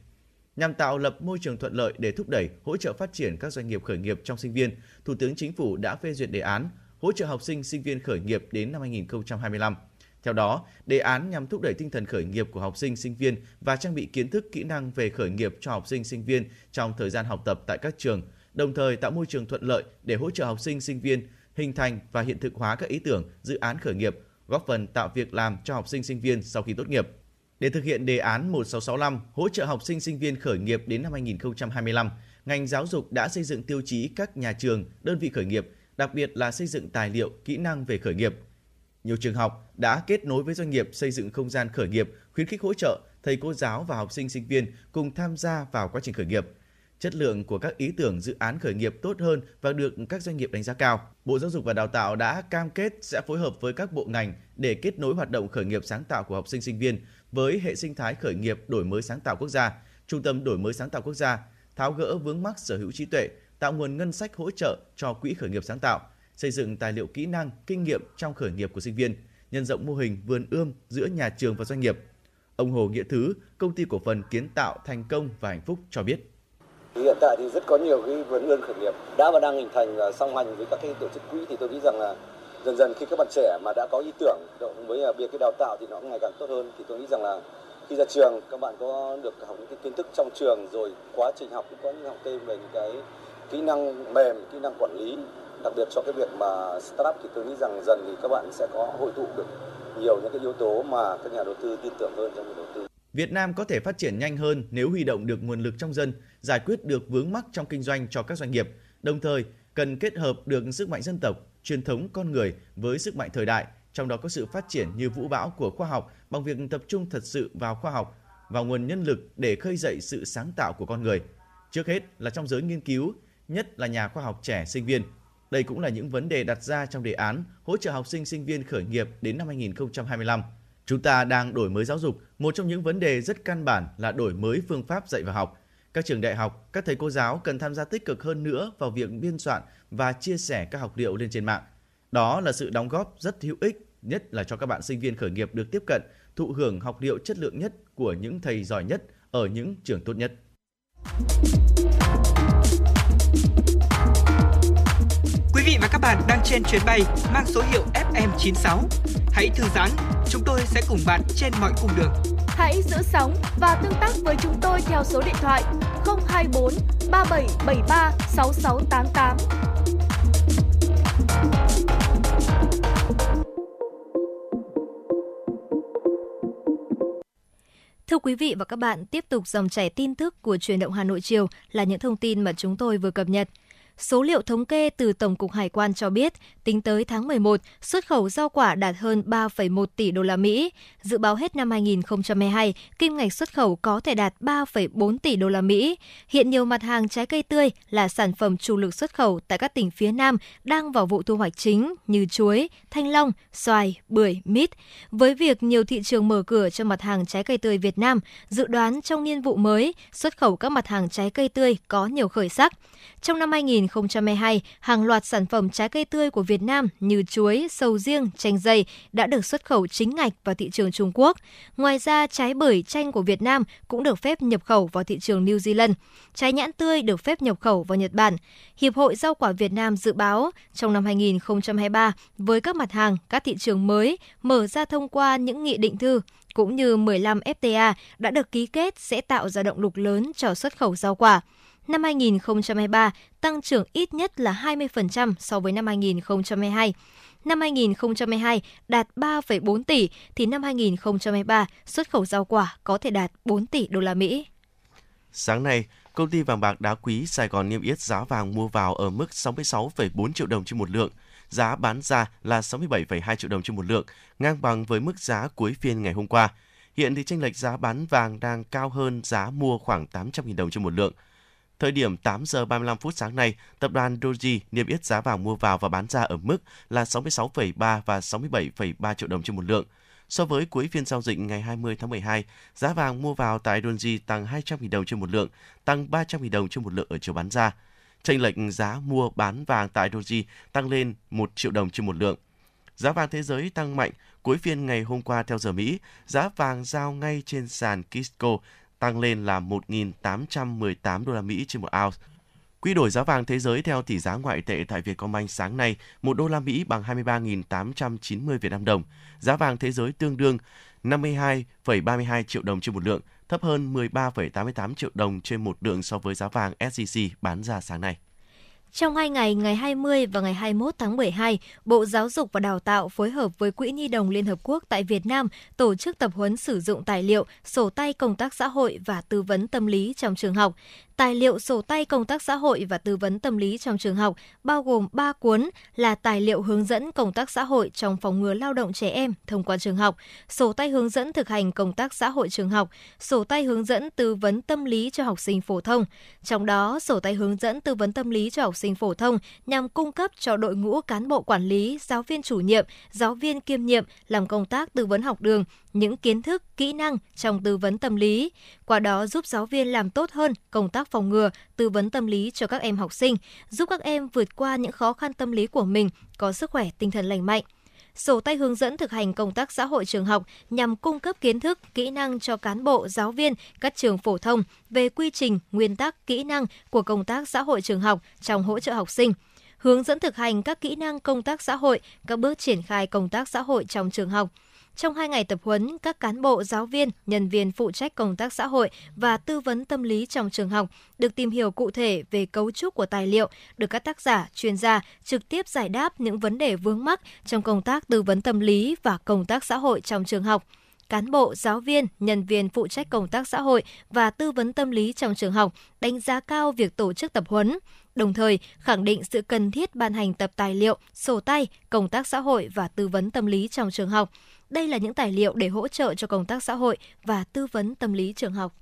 Nhằm tạo lập môi trường thuận lợi để thúc đẩy, hỗ trợ phát triển các doanh nghiệp khởi nghiệp trong sinh viên, Thủ tướng Chính phủ đã phê duyệt đề án hỗ trợ học sinh sinh viên khởi nghiệp đến năm 2025. Theo đó, đề án nhằm thúc đẩy tinh thần khởi nghiệp của học sinh sinh viên và trang bị kiến thức kỹ năng về khởi nghiệp cho học sinh sinh viên trong thời gian học tập tại các trường, đồng thời tạo môi trường thuận lợi để hỗ trợ học sinh sinh viên hình thành và hiện thực hóa các ý tưởng, dự án khởi nghiệp, góp phần tạo việc làm cho học sinh sinh viên sau khi tốt nghiệp. Để thực hiện đề án 1665 hỗ trợ học sinh sinh viên khởi nghiệp đến năm 2025, ngành giáo dục đã xây dựng tiêu chí các nhà trường, đơn vị khởi nghiệp, đặc biệt là xây dựng tài liệu, kỹ năng về khởi nghiệp. Nhiều trường học đã kết nối với doanh nghiệp xây dựng không gian khởi nghiệp, khuyến khích hỗ trợ thầy cô giáo và học sinh sinh viên cùng tham gia vào quá trình khởi nghiệp. Chất lượng của các ý tưởng dự án khởi nghiệp tốt hơn và được các doanh nghiệp đánh giá cao. Bộ Giáo dục và Đào tạo đã cam kết sẽ phối hợp với các bộ ngành để kết nối hoạt động khởi nghiệp sáng tạo của học sinh sinh viên với hệ sinh thái khởi nghiệp đổi mới sáng tạo quốc gia, Trung tâm đổi mới sáng tạo quốc gia, tháo gỡ vướng mắc sở hữu trí tuệ, tạo nguồn ngân sách hỗ trợ cho quỹ khởi nghiệp sáng tạo, xây dựng tài liệu kỹ năng, kinh nghiệm trong khởi nghiệp của sinh viên, nhân rộng mô hình vườn ươm giữa nhà trường và doanh nghiệp. Ông Hồ Nghĩa Thứ, công ty cổ phần kiến tạo thành công và hạnh phúc cho biết. Hiện tại thì rất có nhiều cái vườn ươm khởi nghiệp đã và đang hình thành song hành với các cái tổ chức quỹ. Thì tôi nghĩ rằng là dần dần khi các bạn trẻ mà đã có ý tưởng với việc cái đào tạo thì nó ngày càng tốt hơn. Thì tôi nghĩ rằng là khi ra trường, các bạn có được học những cái kiến thức trong trường, rồi quá trình học cũng có những học thêm về những cái kỹ năng mềm, kỹ năng quản lý. Đặc biệt cho cái việc mà startup thì tôi nghĩ rằng dần thì các bạn sẽ có hội tụ được nhiều những cái yếu tố mà các nhà đầu tư tin tưởng hơn trong việc đầu tư. Việt Nam có thể phát triển nhanh hơn nếu huy động được nguồn lực trong dân, giải quyết được vướng mắc trong kinh doanh cho các doanh nghiệp, đồng thời cần kết hợp được sức mạnh dân tộc, truyền thống con người với sức mạnh thời đại, trong đó có sự phát triển như vũ bão của khoa học bằng việc tập trung thật sự vào khoa học, vào nguồn nhân lực để khơi dậy sự sáng tạo của con người. Trước hết là trong giới nghiên cứu, nhất là nhà khoa học trẻ sinh viên. Đây cũng là những vấn đề đặt ra trong đề án hỗ trợ học sinh sinh viên khởi nghiệp đến năm 2025. Chúng ta đang đổi mới giáo dục, một trong những vấn đề rất căn bản là đổi mới phương pháp dạy và học. Các trường đại học, các thầy cô giáo cần tham gia tích cực hơn nữa vào việc biên soạn và chia sẻ các học liệu lên trên mạng. Đó là sự đóng góp rất hữu ích, nhất là cho các bạn sinh viên khởi nghiệp được tiếp cận, thụ hưởng học liệu chất lượng nhất của những thầy giỏi nhất ở những trường tốt nhất. Bạn đang trên chuyến bay mang số hiệu FM96. Hãy thư giãn, chúng tôi sẽ cùng bạn trên mọi cung đường. Hãy giữ sóng và tương tác với chúng tôi theo số điện thoại 024 3773 6688. Thưa quý vị và các bạn, tiếp tục dòng chảy tin tức của truyền động Hà Nội chiều là những thông tin mà chúng tôi vừa cập nhật. Số liệu thống kê từ Tổng cục Hải quan cho biết, tính tới tháng 11, xuất khẩu rau quả đạt hơn 3,1 tỷ đô la Mỹ. Dự báo hết năm 2022, kim ngạch xuất khẩu có thể đạt 3,4 tỷ đô la Mỹ. Hiện nhiều mặt hàng trái cây tươi là sản phẩm chủ lực xuất khẩu tại các tỉnh phía Nam đang vào vụ thu hoạch chính như chuối, thanh long, xoài, bưởi, mít. Với việc nhiều thị trường mở cửa cho mặt hàng trái cây tươi Việt Nam, dự đoán trong niên vụ mới, xuất khẩu các mặt hàng trái cây tươi có nhiều khởi sắc. Trong năm 2022, hàng loạt sản phẩm trái cây tươi của Việt Nam như chuối, sầu riêng, chanh dây đã được xuất khẩu chính ngạch vào thị trường Trung Quốc. Ngoài ra, trái bưởi chanh của Việt Nam cũng được phép nhập khẩu vào thị trường New Zealand. Trái nhãn tươi được phép nhập khẩu vào Nhật Bản. Hiệp hội Rau quả Việt Nam dự báo trong năm 2023, với các mặt hàng, các thị trường mới mở ra thông qua những nghị định thư, cũng như 15 FTA đã được ký kết sẽ tạo ra động lực lớn cho xuất khẩu rau quả năm 2023 tăng trưởng ít nhất là 20% so với năm 2022. Năm 2022 đạt 3,4 tỷ thì năm 2023 xuất khẩu rau quả có thể đạt 4 tỷ đô la Mỹ. Sáng nay, công ty vàng bạc đá quý Sài Gòn niêm yết giá vàng mua vào ở mức 66,4 triệu đồng trên một lượng, giá bán ra là 67,2 triệu đồng trên một lượng, ngang bằng với mức giá cuối phiên ngày hôm qua. Hiện thì chênh lệch giá bán vàng đang cao hơn giá mua khoảng 800.000 đồng trên một lượng. Thời điểm 8 giờ 35 phút sáng nay, tập đoàn Doji niêm yết giá vàng mua vào và bán ra ở mức là 66,3 và 67,3 triệu đồng trên một lượng. So với cuối phiên giao dịch ngày 20 tháng 12, giá vàng mua vào tại Doji tăng 200.000 đồng trên một lượng, tăng 300.000 đồng trên một lượng ở chiều bán ra. Chênh lệch giá mua bán vàng tại Doji tăng lên 1 triệu đồng trên một lượng. Giá vàng thế giới tăng mạnh cuối phiên ngày hôm qua theo giờ Mỹ, giá vàng giao ngay trên sàn Kisco tăng lên là 1.818 đô la Mỹ trên một ounce. Quy đổi giá vàng thế giới theo tỷ giá ngoại tệ tại Vietcombank sáng nay, 1 đô la Mỹ bằng 23.890 Việt Nam đồng. Giá vàng thế giới tương đương 52,32 triệu đồng trên một lượng, thấp hơn 13,88 triệu đồng trên một lượng so với giá vàng SJC bán ra sáng nay. Trong hai ngày, ngày 20 và ngày 21 tháng 12, Bộ Giáo dục và Đào tạo phối hợp với Quỹ Nhi đồng Liên Hợp Quốc tại Việt Nam tổ chức tập huấn sử dụng tài liệu, sổ tay công tác xã hội và tư vấn tâm lý trong trường học. Tài liệu sổ tay công tác xã hội và tư vấn tâm lý trong trường học bao gồm 3 cuốn là tài liệu hướng dẫn công tác xã hội trong phòng ngừa lao động trẻ em thông qua trường học, sổ tay hướng dẫn thực hành công tác xã hội trường học, sổ tay hướng dẫn tư vấn tâm lý cho học sinh phổ thông. Trong đó, sổ tay hướng dẫn tư vấn tâm lý cho học sinh phổ thông nhằm cung cấp cho đội ngũ cán bộ quản lý, giáo viên chủ nhiệm, giáo viên kiêm nhiệm làm công tác tư vấn học đường những kiến thức, kỹ năng trong tư vấn tâm lý, qua đó giúp giáo viên làm tốt hơn công tác phòng ngừa, tư vấn tâm lý cho các em học sinh, giúp các em vượt qua những khó khăn tâm lý của mình, có sức khỏe tinh thần lành mạnh sổ tay hướng dẫn thực hành công tác xã hội trường học nhằm cung cấp kiến thức, kỹ năng cho cán bộ, giáo viên các trường phổ thông về quy trình, nguyên tắc, kỹ năng của công tác xã hội trường học trong hỗ trợ học sinh hướng dẫn thực hành các kỹ năng công tác xã hội, các bước triển khai công tác xã hội trong trường học, trong hai ngày tập huấn, các cán bộ, giáo viên, nhân viên phụ trách công tác xã hội và tư vấn tâm lý trong trường học được tìm hiểu cụ thể về cấu trúc của tài liệu, được các tác giả, chuyên gia trực tiếp giải đáp những vấn đề vướng mắc trong công tác tư vấn tâm lý và công tác xã hội trong trường học. Cán bộ, giáo viên, nhân viên phụ trách công tác xã hội và tư vấn tâm lý trong trường học đánh giá cao việc tổ chức tập huấn, đồng thời khẳng định sự cần thiết ban hành tập tài liệu, sổ tay, công tác xã hội và tư vấn tâm lý trong trường học, đây là những tài liệu để hỗ trợ cho công tác xã hội và tư vấn tâm lý trường học.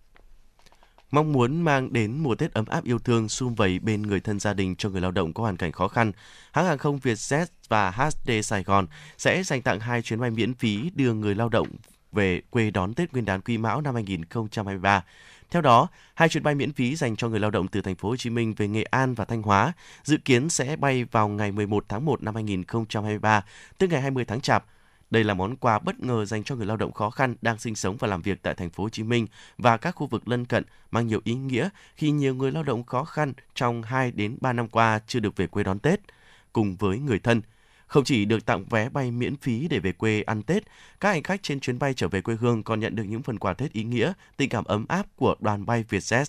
Mong muốn mang đến mùa Tết ấm áp yêu thương sum vầy bên người thân gia đình cho người lao động có hoàn cảnh khó khăn, hãng hàng không Vietjet và HD Sài Gòn sẽ dành tặng hai chuyến bay miễn phí đưa người lao động về quê đón Tết Nguyên đán Quý Mão năm 2023. Theo đó, hai chuyến bay miễn phí dành cho người lao động từ thành phố Hồ Chí Minh về Nghệ An và Thanh Hóa dự kiến sẽ bay vào ngày 11 tháng 1 năm 2023, tức ngày 20 tháng Chạp đây là món quà bất ngờ dành cho người lao động khó khăn đang sinh sống và làm việc tại thành phố Hồ Chí Minh và các khu vực lân cận, mang nhiều ý nghĩa khi nhiều người lao động khó khăn trong 2 đến 3 năm qua chưa được về quê đón Tết cùng với người thân. Không chỉ được tặng vé bay miễn phí để về quê ăn Tết, các hành khách trên chuyến bay trở về quê hương còn nhận được những phần quà Tết ý nghĩa, tình cảm ấm áp của đoàn bay Vietjet.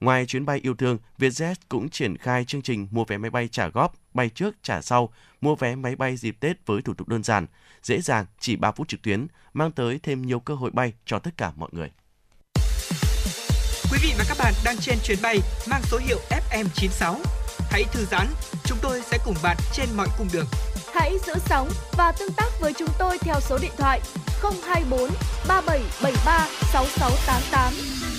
Ngoài chuyến bay yêu thương, Vietjet cũng triển khai chương trình mua vé máy bay trả góp, bay trước trả sau, mua vé máy bay dịp Tết với thủ tục đơn giản, dễ dàng, chỉ 3 phút trực tuyến, mang tới thêm nhiều cơ hội bay cho tất cả mọi người. Quý vị và các bạn đang trên chuyến bay mang số hiệu FM96. Hãy thư giãn, chúng tôi sẽ cùng bạn trên mọi cung đường. Hãy giữ sóng và tương tác với chúng tôi theo số điện thoại 024 3773 6688.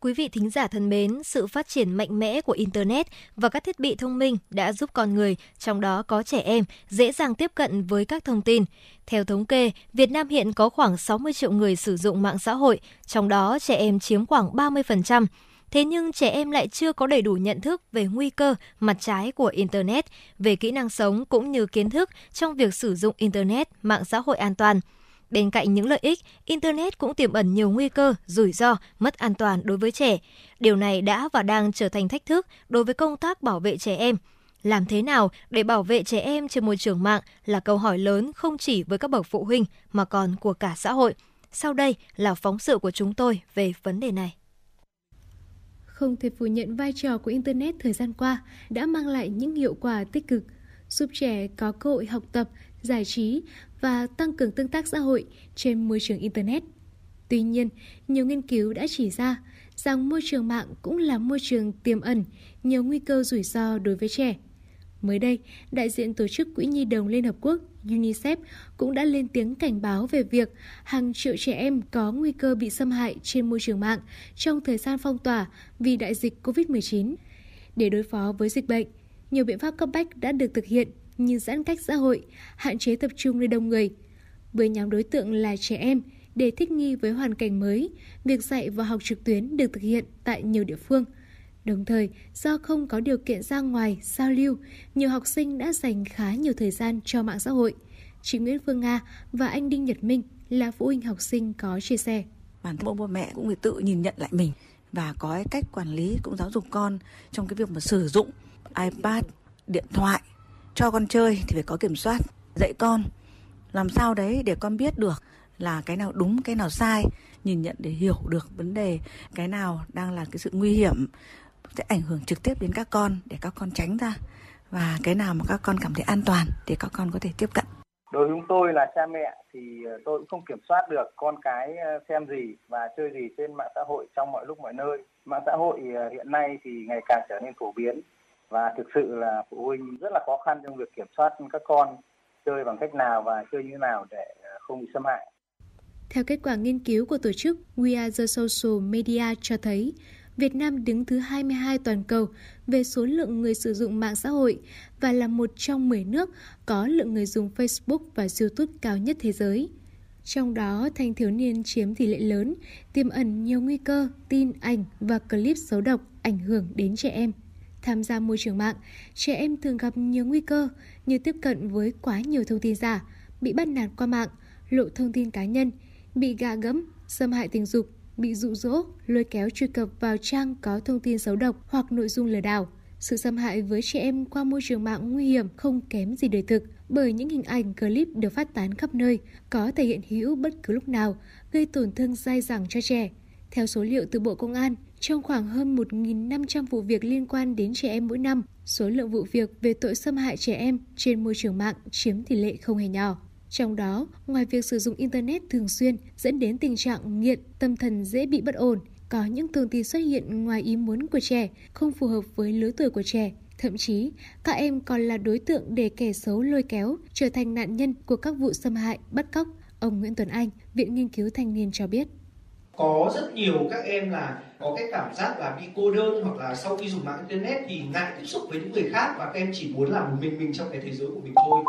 Quý vị thính giả thân mến, sự phát triển mạnh mẽ của Internet và các thiết bị thông minh đã giúp con người, trong đó có trẻ em, dễ dàng tiếp cận với các thông tin. Theo thống kê, Việt Nam hiện có khoảng 60 triệu người sử dụng mạng xã hội, trong đó trẻ em chiếm khoảng 30%. Thế nhưng trẻ em lại chưa có đầy đủ nhận thức về nguy cơ, mặt trái của Internet, về kỹ năng sống cũng như kiến thức trong việc sử dụng Internet, mạng xã hội an toàn – Bên cạnh những lợi ích, Internet cũng tiềm ẩn nhiều nguy cơ, rủi ro, mất an toàn đối với trẻ. Điều này đã và đang trở thành thách thức đối với công tác bảo vệ trẻ em. Làm thế nào để bảo vệ trẻ em trên môi trường mạng là câu hỏi lớn không chỉ với các bậc phụ huynh mà còn của cả xã hội. Sau đây là phóng sự của chúng tôi về vấn đề này. Không thể phủ nhận vai trò của Internet thời gian qua đã mang lại những hiệu quả tích cực, giúp trẻ có cơ hội học tập, giải trí và tăng cường tương tác xã hội trên môi trường Internet. Tuy nhiên, nhiều nghiên cứu đã chỉ ra rằng môi trường mạng cũng là môi trường tiềm ẩn nhiều nguy cơ rủi ro đối với trẻ. Mới đây, đại diện Tổ chức Quỹ Nhi đồng Liên Hợp Quốc UNICEF cũng đã lên tiếng cảnh báo về việc hàng triệu trẻ em có nguy cơ bị xâm hại trên môi trường mạng trong thời gian phong tỏa vì đại dịch COVID-19. Để đối phó với dịch bệnh, nhiều biện pháp cấp bách đã được thực hiện như giãn cách xã hội, hạn chế tập trung nơi đông người. Với nhóm đối tượng là trẻ em, để thích nghi với hoàn cảnh mới, việc dạy và học trực tuyến được thực hiện tại nhiều địa phương. Đồng thời, do không có điều kiện ra ngoài, giao lưu, nhiều học sinh đã dành khá nhiều thời gian cho mạng xã hội. Chị Nguyễn Phương Nga và anh Đinh Nhật Minh là phụ huynh học sinh có chia sẻ. Bản thân bố mẹ cũng phải tự nhìn nhận lại mình và có cái cách quản lý cũng giáo dục con trong cái việc mà sử dụng iPad, điện thoại cho con chơi thì phải có kiểm soát, dạy con. Làm sao đấy để con biết được là cái nào đúng, cái nào sai, nhìn nhận để hiểu được vấn đề, cái nào đang là cái sự nguy hiểm, sẽ ảnh hưởng trực tiếp đến các con để các con tránh ra, và cái nào mà các con cảm thấy an toàn để các con có thể tiếp cận. Đối với chúng tôi là cha mẹ thì ờ, tôi cũng không kiểm soát được con cái ờ, xem gì và chơi gì trên mạng xã hội trong mọi lúc mọi nơi. Mạng xã hội ờ, hiện nay thì ngày càng trở nên phổ biến và thực sự là phụ huynh rất là khó khăn trong việc kiểm soát các con chơi bằng cách nào và chơi như thế nào để ờ, không bị xâm hại. Theo kết quả nghiên cứu của tổ chức We Are the Social Media cho thấy, Việt Nam đứng thứ 22 toàn cầu về số lượng người sử dụng mạng xã hội và là một trong 10 nước có lượng người dùng Facebook và YouTube cao nhất thế giới. Trong đó, thanh thiếu niên chiếm tỷ lệ lớn, tiềm ẩn nhiều nguy cơ tin, ảnh và clip xấu độc ảnh hưởng đến trẻ em. Tham gia môi trường mạng, trẻ em thường gặp nhiều nguy cơ như tiếp cận với quá nhiều thông tin giả, bị bắt nạt qua mạng, lộ thông tin cá nhân, bị gạ gẫm, xâm hại tình dục, bị dụ dỗ, lôi kéo truy cập vào trang có thông tin xấu độc hoặc nội dung lừa đảo. Sự xâm hại với trẻ em qua môi trường mạng nguy hiểm không kém gì đời thực bởi những hình ảnh clip được phát tán khắp nơi có thể hiện hữu bất cứ lúc nào, gây tổn thương dai dẳng cho trẻ. Theo số liệu từ Bộ Công an, trong khoảng hơn 1.500 vụ việc liên quan đến trẻ em mỗi năm, số lượng vụ việc về tội xâm hại trẻ em trên môi trường mạng chiếm tỷ lệ không hề nhỏ. Trong đó, ngoài việc sử dụng Internet thường xuyên dẫn đến tình trạng nghiện, tâm thần dễ bị bất ổn, có những thông tin xuất hiện ngoài ý muốn của trẻ, không phù hợp với lứa tuổi của trẻ. Thậm chí, các em còn là đối tượng để kẻ xấu lôi kéo, trở thành nạn nhân của các vụ xâm hại, bắt cóc. Ông Nguyễn Tuấn Anh, Viện Nghiên cứu Thanh niên cho biết. Có rất nhiều các em là có cái cảm giác là bị cô đơn hoặc là sau khi dùng mạng internet thì ngại tiếp xúc với những người khác và các em chỉ muốn làm một mình mình trong cái thế giới của mình thôi.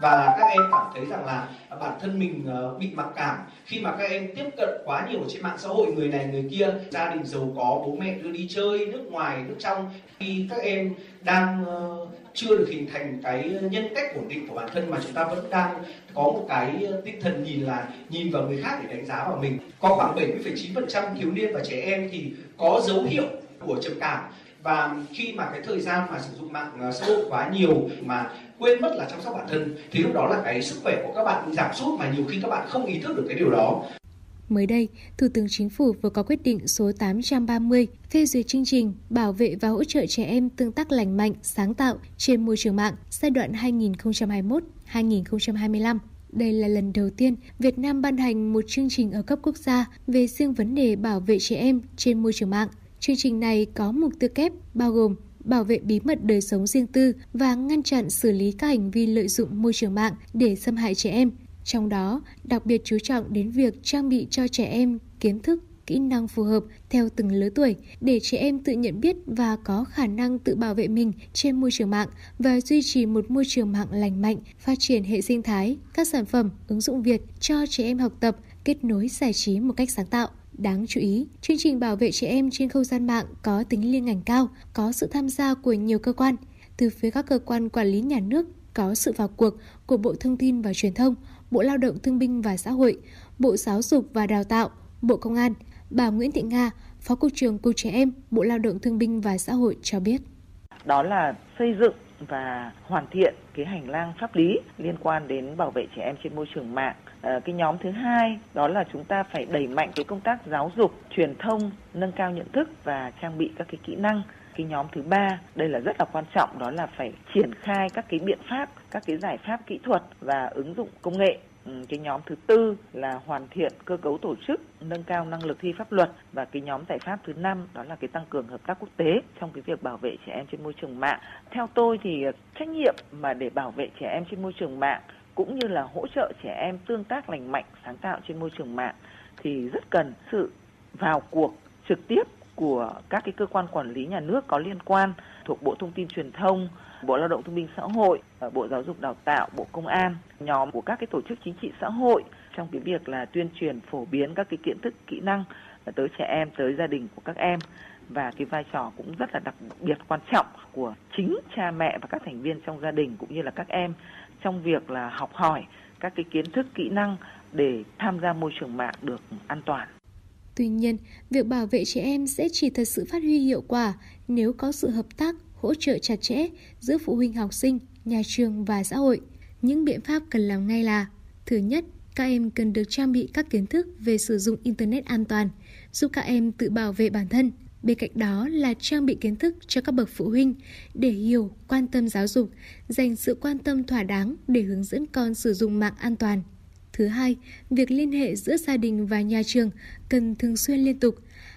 Và các em cảm thấy rằng là bản thân mình ờ, bị mặc cảm khi mà các em tiếp cận quá nhiều trên mạng xã hội, người này người kia, gia đình giàu có, bố mẹ đưa đi chơi nước ngoài, nước trong. Khi các em đang ờ, chưa được hình thành cái nhân cách ổn định của bản thân mà chúng ta vẫn đang có một cái ờ, tinh thần nhìn là nhìn vào người khác để đánh giá vào mình. Có khoảng 70,9% thiếu niên và trẻ em thì có dấu hiệu của trầm cảm. Và khi mà cái thời gian mà sử dụng mạng ờ, xã hội quá nhiều mà quên mất là chăm sóc bản thân thì lúc đó là cái sức khỏe của các bạn giảm sút mà nhiều khi các bạn không ý thức được cái điều đó. Mới đây, Thủ tướng Chính phủ vừa có quyết định số 830 phê duyệt chương trình bảo vệ và hỗ trợ trẻ em tương tác lành mạnh, sáng tạo trên môi trường mạng giai đoạn 2021-2025. Đây là lần đầu tiên Việt Nam ban hành một chương trình ở cấp quốc gia về riêng vấn đề bảo vệ trẻ em trên môi trường mạng. Chương trình này có mục tiêu kép bao gồm bảo vệ bí mật đời sống riêng tư và ngăn chặn xử lý các hành vi lợi dụng môi trường mạng để xâm hại trẻ em. Trong đó, đặc biệt chú trọng đến việc trang bị cho trẻ em kiến thức, kỹ năng phù hợp theo từng lứa tuổi để trẻ em tự nhận biết và có khả năng tự bảo vệ mình trên môi trường mạng và duy trì một môi trường mạng lành mạnh, phát triển hệ sinh thái, các sản phẩm, ứng dụng Việt cho trẻ em học tập, kết nối giải trí một cách sáng tạo. Đáng chú ý, chương trình bảo vệ trẻ em trên không gian mạng có tính liên ngành cao, có sự tham gia của nhiều cơ quan. Từ phía các cơ quan quản lý nhà nước có sự vào cuộc của Bộ Thông tin và Truyền thông, Bộ Lao động Thương binh và Xã hội, Bộ Giáo dục và Đào tạo, Bộ Công an. Bà Nguyễn Thị Nga, Phó Cục trưởng Cục Trẻ Em, Bộ Lao động Thương binh và Xã hội cho biết. Đó là xây dựng và hoàn thiện cái hành lang pháp lý liên quan đến bảo vệ trẻ em trên môi trường mạng. À, cái nhóm thứ hai đó là chúng ta phải đẩy mạnh cái công tác giáo dục, truyền thông, nâng cao nhận thức và trang bị các cái kỹ năng cái nhóm thứ ba đây là rất là quan trọng đó là phải triển khai các cái biện pháp các cái giải pháp kỹ thuật và ứng dụng công nghệ. Ừ, cái nhóm thứ tư là hoàn thiện cơ cấu tổ chức nâng cao năng lực thi pháp luật. Và cái nhóm giải pháp thứ năm đó là cái tăng cường hợp tác quốc tế trong cái việc bảo vệ trẻ em trên môi trường mạng. Theo tôi thì ờ, trách nhiệm mà để bảo vệ trẻ em trên môi trường mạng cũng như là hỗ trợ trẻ em tương tác lành mạnh sáng tạo trên môi trường mạng thì rất cần sự vào cuộc trực tiếp của các cái cơ quan quản lý nhà nước có liên quan thuộc Bộ Thông tin Truyền thông, Bộ Lao động Thương binh Xã hội, Bộ Giáo dục Đào tạo, Bộ Công an, nhóm của các cái tổ chức chính trị xã hội trong cái việc là tuyên truyền phổ biến các cái kiến thức kỹ năng tới trẻ em, tới gia đình của các em và cái vai trò cũng rất là đặc biệt quan trọng của chính cha mẹ và các thành viên trong gia đình cũng như là các em trong việc là học hỏi các cái kiến thức kỹ năng để tham gia môi trường mạng được an toàn. Tuy nhiên, việc bảo vệ trẻ em sẽ chỉ thật sự phát huy hiệu quả nếu có sự hợp tác, hỗ trợ chặt chẽ giữa phụ huynh học sinh, nhà trường và xã hội. Những biện pháp cần làm ngay là Thứ nhất, các em cần được trang bị các kiến thức về sử dụng Internet an toàn, giúp các em tự bảo vệ bản thân. Bên cạnh đó là trang bị kiến thức cho các bậc phụ huynh để hiểu, quan tâm giáo dục, dành sự quan tâm thỏa đáng để hướng dẫn con sử dụng mạng an toàn. Thứ hai, việc liên hệ giữa gia đình và nhà trường cần thường xuyên liên tục.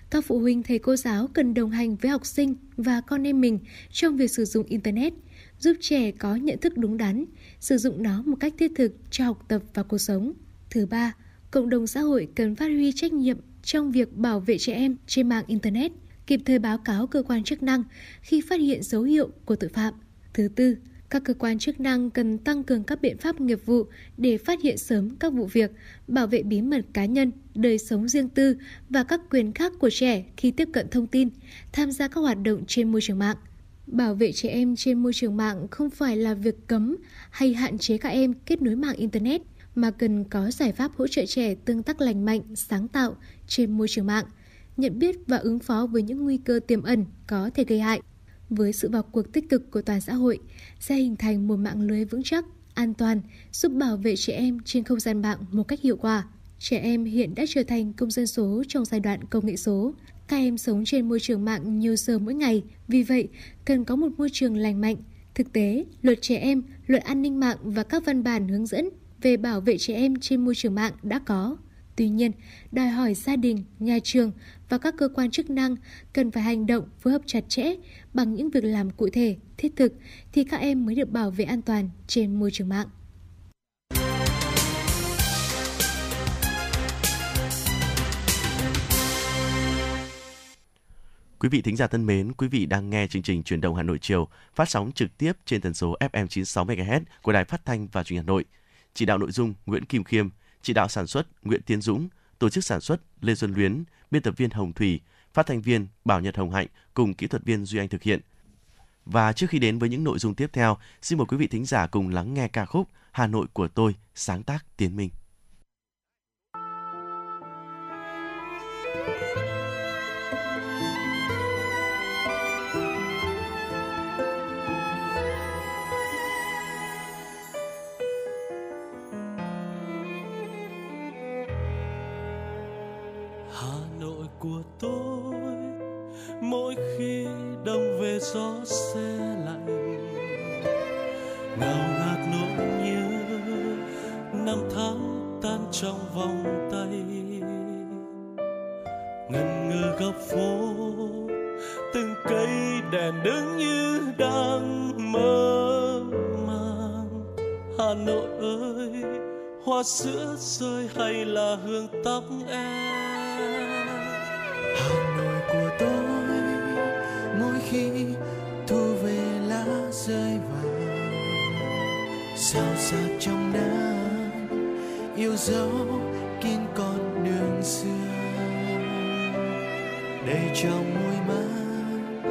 Các phụ huynh thầy cô giáo cần đồng hành với học sinh và con em mình trong việc sử dụng Internet, giúp trẻ có nhận thức đúng đắn, sử dụng nó một cách thiết thực cho học tập và cuộc sống. Thứ ba, cộng đồng xã hội cần phát huy trách nhiệm trong việc bảo vệ trẻ em trên mạng Internet, kịp thời báo cáo cơ quan chức năng khi phát hiện dấu hiệu của tội phạm. Thứ tư, các cơ quan chức năng cần tăng cường các biện pháp nghiệp vụ để phát hiện sớm các vụ việc, bảo vệ bí mật cá nhân, đời sống riêng tư và các quyền khác của trẻ khi tiếp cận thông tin, tham gia các hoạt động trên môi trường mạng. Bảo vệ trẻ em trên môi trường mạng không phải là việc cấm hay hạn chế các em kết nối mạng Internet, mà cần có giải pháp hỗ trợ trẻ tương tác lành mạnh, sáng tạo trên môi trường mạng, nhận biết và ứng phó với những nguy cơ tiềm ẩn có thể gây hại. Với sự vào cuộc tích cực của toàn xã hội, sẽ hình thành một mạng lưới vững chắc, an toàn, giúp bảo vệ trẻ em trên không gian mạng một cách hiệu quả. Trẻ em hiện đã trở thành công dân số trong giai đoạn công nghệ số. Các em sống trên môi trường mạng nhiều giờ mỗi ngày, vì vậy cần có một môi trường lành mạnh. Thực tế, luật trẻ em, luật an ninh mạng và các văn bản hướng dẫn về bảo vệ trẻ em trên môi trường mạng đã có. Tuy nhiên, đòi hỏi gia đình, nhà trường và các cơ quan chức năng cần phải hành động phối hợp chặt chẽ bằng những việc làm cụ thể, thiết thực thì các em mới được bảo vệ an toàn trên môi trường mạng. Quý vị thính giả thân mến, quý vị đang nghe chương trình Truyền động Hà Nội chiều phát sóng trực tiếp trên tần số FM 96 MHz của Đài Phát thanh và Truyền hình Hà Nội. Chỉ đạo nội dung Nguyễn Kim Khiêm, chỉ đạo sản xuất Nguyễn Tiến Dũng, tổ chức sản xuất Lê Xuân Luyến, biên tập viên Hồng Thủy, phát thanh viên Bảo Nhật Hồng Hạnh cùng kỹ thuật viên Duy Anh thực hiện. Và trước khi đến với những nội dung tiếp theo, xin mời quý vị thính giả cùng lắng nghe ca khúc Hà Nội của tôi sáng tác Tiến Minh. Trong vòng tay. Ngần ngừ góc phố, từng cây đèn đứng như đang mơ màng. Hà nội ơi, hoa sữa rơi hay là hương tóc em? Hà nội của tôi, mỗi khi thu về lá rơi vàng sao sắc trong nắng yêu dấu kín con đường xưa. Đầy trong môi mắt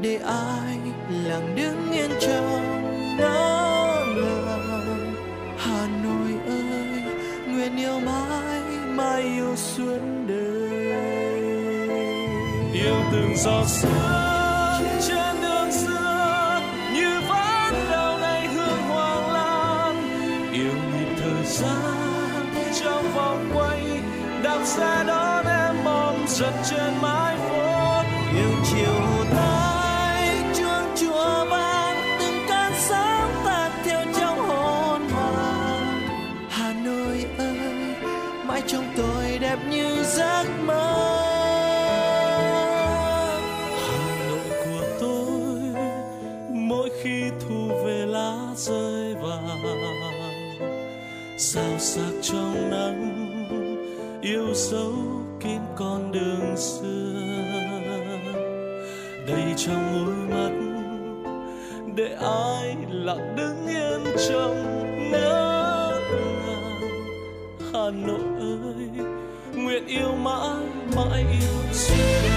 để ai lặng đứng yên trong nắng lòng hà nội ơi, nguyện yêu mãi mãi yêu suốt đời. Yêu từng giọt sương sẽ xe đón em mong giật trên mái phố yêu chiều tay chuông chùa vang từng cơn sáng tan theo trong hồn hoàng. Hà nội ơi, mãi trong tôi đẹp như giấc mơ. Hà Nội của tôi, mỗi khi thu về lá rơi vàng. Sao sắc trong nắng dấu kín con đường xưa. Đầy trong môi mắt, để ai lặng đứng yên trong ngỡ ngàng hà nội ơi, nguyện yêu mãi mãi yêu xưa.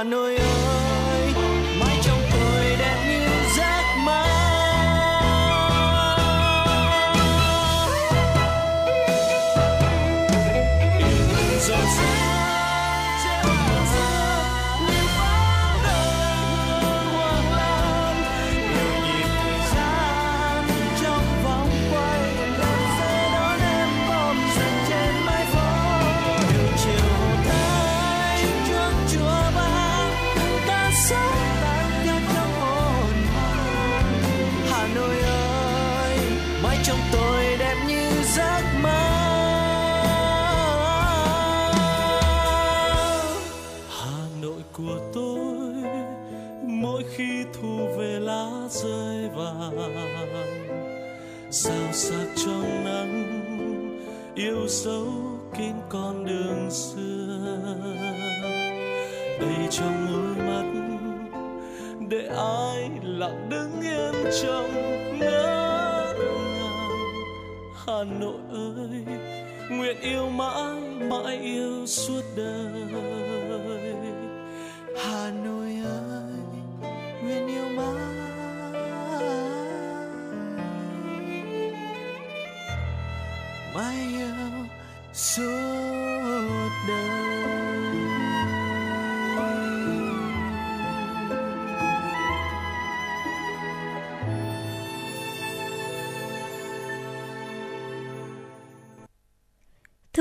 Hà nội ơi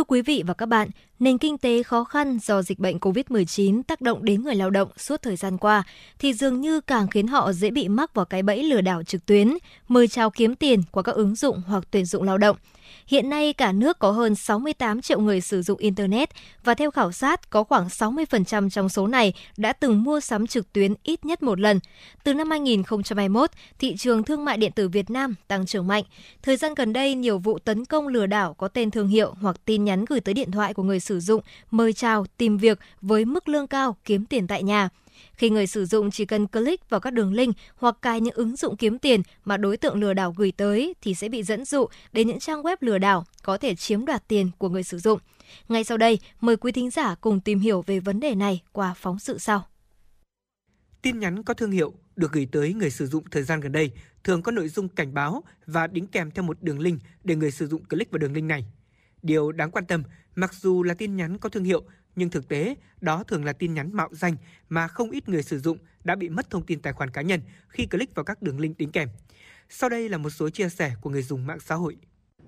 quý vị và các bạn, nền kinh tế khó khăn do dịch bệnh COVID-19 tác động đến người lao động suốt thời gian qua thì dường như càng khiến họ dễ bị mắc vào cái bẫy lừa đảo trực tuyến, mời chào kiếm tiền qua các ứng dụng hoặc tuyển dụng lao động. Hiện nay cả nước có hơn 68 triệu người sử dụng internet và theo khảo sát có khoảng 60% trong số này đã từng mua sắm trực tuyến ít nhất một lần. Từ năm 2021, thị trường thương mại điện tử Việt Nam tăng trưởng mạnh. Thời gian gần đây, nhiều vụ tấn công lừa đảo có tên thương hiệu hoặc tin nhắn gửi tới điện thoại của người sử dụng mời chào tìm việc với mức lương cao kiếm tiền tại nhà. Khi người sử dụng chỉ cần click vào các đường link hoặc cài những ứng dụng kiếm tiền mà đối tượng lừa đảo gửi tới thì sẽ bị dẫn dụ đến những trang web lừa đảo có thể chiếm đoạt tiền của người sử dụng. Ngay sau đây, mời quý thính giả cùng tìm hiểu về vấn đề này qua phóng sự sau. Tin nhắn có thương hiệu được gửi tới người sử dụng thời gian gần đây thường có nội dung cảnh báo và đính kèm theo một đường link để người sử dụng click vào đường link này. Điều đáng quan tâm, mặc dù là tin nhắn có thương hiệu nhưng thực tế đó thường là tin nhắn mạo danh mà không ít người sử dụng đã bị mất thông tin tài khoản cá nhân khi click vào các đường link đính kèm. Sau đây là một số chia sẻ của người dùng mạng xã hội.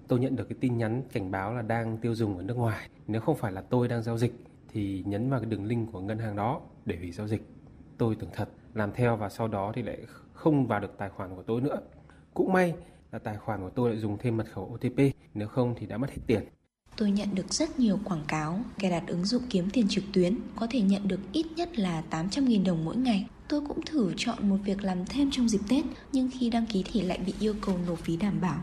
Tôi nhận được cái tin nhắn cảnh báo là đang tiêu dùng ở nước ngoài. Nếu không phải là tôi đang giao dịch thì nhấn vào cái đường link của ngân hàng đó để hủy giao dịch. Tôi tưởng thật, làm theo và sau đó thì lại không vào được tài khoản của tôi nữa. Cũng may là tài khoản của tôi lại dùng thêm mật khẩu OTP, nếu không thì đã mất hết tiền. Tôi nhận được rất nhiều quảng cáo cài đặt ứng dụng kiếm tiền trực tuyến có thể nhận được ít nhất là 800.000 đồng mỗi ngày. Tôi cũng thử chọn một việc làm thêm trong dịp Tết, nhưng khi đăng ký thì lại bị yêu cầu nộp phí đảm bảo.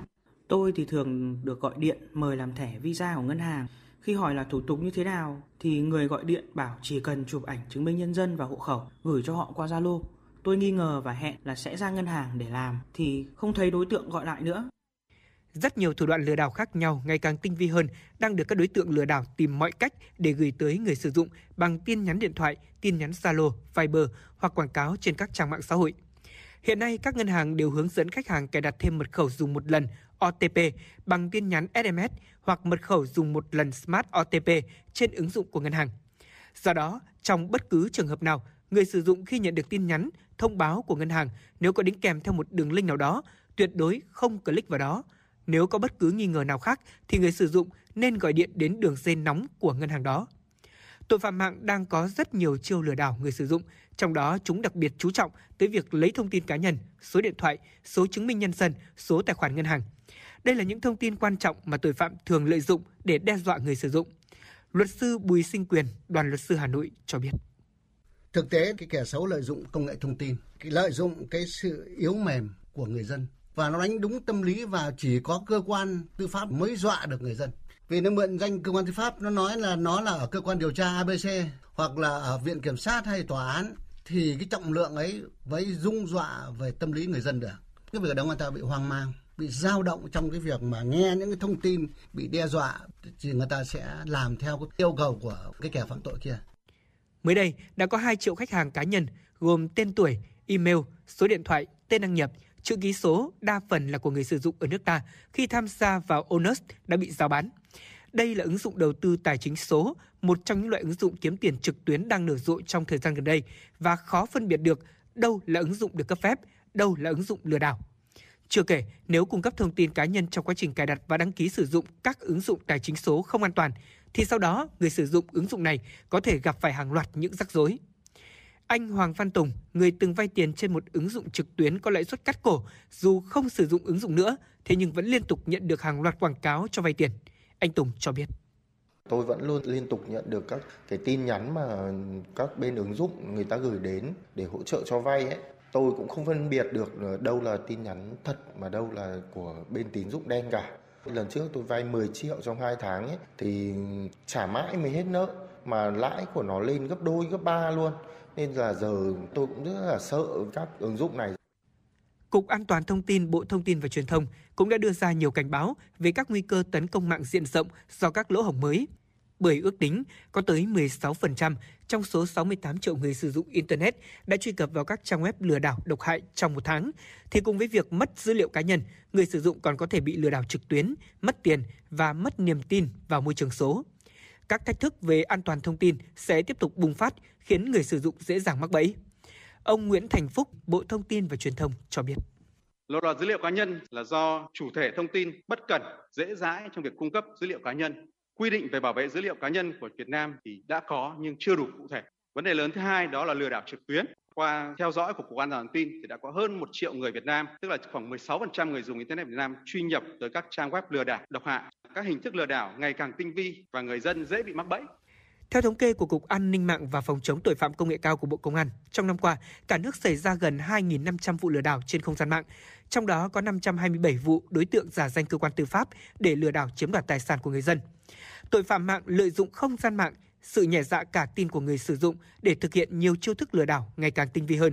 Tôi thì thường được gọi điện mời làm thẻ visa của ngân hàng. Khi hỏi là thủ tục như thế nào, thì người gọi điện bảo chỉ cần chụp ảnh chứng minh nhân dân và hộ khẩu, gửi cho họ qua Zalo. Tôi nghi ngờ và hẹn là sẽ ra ngân hàng để làm, thì không thấy đối tượng gọi lại nữa. Rất nhiều thủ đoạn lừa đảo khác nhau ngày càng tinh vi hơn đang được các đối tượng lừa đảo tìm mọi cách để gửi tới người sử dụng bằng tin nhắn điện thoại, tin nhắn Zalo, Viber hoặc quảng cáo trên các trang mạng xã hội. Hiện nay, các ngân hàng đều hướng dẫn khách hàng cài đặt thêm mật khẩu dùng một lần OTP bằng tin nhắn SMS hoặc mật khẩu dùng một lần Smart OTP trên ứng dụng của ngân hàng. Do đó, trong bất cứ trường hợp nào, người sử dụng khi nhận được tin nhắn, thông báo của ngân hàng nếu có đính kèm theo một đường link nào đó, tuyệt đối không click vào đó. Nếu có bất cứ nghi ngờ nào khác thì người sử dụng nên gọi điện đến đường dây nóng của ngân hàng đó. Tội phạm mạng đang có rất nhiều chiêu lừa đảo người sử dụng, trong đó chúng đặc biệt chú trọng tới việc lấy thông tin cá nhân, số điện thoại, số chứng minh nhân dân, số tài khoản ngân hàng. Đây là những thông tin quan trọng mà tội phạm thường lợi dụng để đe dọa người sử dụng. Luật sư Bùi Sinh Quyền, đoàn luật sư Hà Nội cho biết. Thực tế cái kẻ xấu lợi dụng công nghệ thông tin, lợi dụng cái sự yếu mềm của người dân và nó đánh đúng tâm lý và chỉ có cơ quan tư pháp mới dọa được người dân. Vì nó mượn danh cơ quan tư pháp nó nói là nó là ở cơ quan điều tra ABC hoặc là ở viện kiểm sát hay tòa án thì cái trọng lượng ấy với dung dọa về tâm lý người dân được. Cái việc đó người ta bị hoang mang bị dao động trong cái việc mà nghe những cái thông tin bị đe dọa thì người ta sẽ làm theo cái yêu cầu của cái kẻ phạm tội kia. Mới đây, đã có 2 triệu khách hàng cá nhân gồm tên tuổi, email, số điện thoại, tên đăng nhập, chữ ký số đa phần là của người sử dụng ở nước ta khi tham gia vào Onus đã bị giao bán. Đây là ứng dụng đầu tư tài chính số, một trong những loại ứng dụng kiếm tiền trực tuyến đang nở rộ trong thời gian gần đây và khó phân biệt được đâu là ứng dụng được cấp phép, đâu là ứng dụng lừa đảo. Chưa kể, nếu cung cấp thông tin cá nhân trong quá trình cài đặt và đăng ký sử dụng các ứng dụng tài chính số không an toàn, thì sau đó người sử dụng ứng dụng này có thể gặp phải hàng loạt những rắc rối. Anh Hoàng Văn Tùng, người từng vay tiền trên một ứng dụng trực tuyến có lãi suất cắt cổ, dù không sử dụng ứng dụng nữa, thế nhưng vẫn liên tục nhận được hàng loạt quảng cáo cho vay tiền. Anh Tùng cho biết. Tôi vẫn luôn liên tục nhận được các cái tin nhắn mà các bên ứng dụng người ta gửi đến để hỗ trợ cho vay ấy tôi cũng không phân biệt được đâu là tin nhắn thật mà đâu là của bên tín dụng đen cả lần trước tôi vay 10 triệu trong 2 tháng ấy, thì trả mãi mới hết nợ mà lãi của nó lên gấp đôi gấp ba luôn nên là giờ tôi cũng rất là sợ các ứng dụng này Cục An toàn Thông tin Bộ Thông tin và Truyền thông cũng đã đưa ra nhiều cảnh báo về các nguy cơ tấn công mạng diện rộng do các lỗ hổng mới bởi ước tính có tới 16% trong số 68 triệu người sử dụng Internet đã truy cập vào các trang web lừa đảo độc hại trong một tháng, thì cùng với việc mất dữ liệu cá nhân, người sử dụng còn có thể bị lừa đảo trực tuyến, mất tiền và mất niềm tin vào môi trường số. Các thách thức về an toàn thông tin sẽ tiếp tục bùng phát, khiến người sử dụng dễ dàng mắc bẫy. Ông Nguyễn Thành Phúc, Bộ Thông tin và Truyền thông cho biết. Lộ lọt dữ liệu cá nhân là do chủ thể thông tin bất cẩn, dễ dãi trong việc cung cấp dữ liệu cá nhân quy định về bảo vệ dữ liệu cá nhân của Việt Nam thì đã có nhưng chưa đủ cụ thể. Vấn đề lớn thứ hai đó là lừa đảo trực tuyến. Qua theo dõi của Cục An toàn thông tin thì đã có hơn một triệu người Việt Nam, tức là khoảng 16% người dùng Internet Việt Nam truy nhập tới các trang web lừa đảo độc hại. Các hình thức lừa đảo ngày càng tinh vi và người dân dễ bị mắc bẫy. Theo thống kê của Cục An ninh mạng và Phòng chống tội phạm công nghệ cao của Bộ Công an, trong năm qua, cả nước xảy ra gần 2.500 vụ lừa đảo trên không gian mạng, trong đó có 527 vụ đối tượng giả danh cơ quan tư pháp để lừa đảo chiếm đoạt tài sản của người dân. Tội phạm mạng lợi dụng không gian mạng, sự nhẹ dạ cả tin của người sử dụng để thực hiện nhiều chiêu thức lừa đảo ngày càng tinh vi hơn.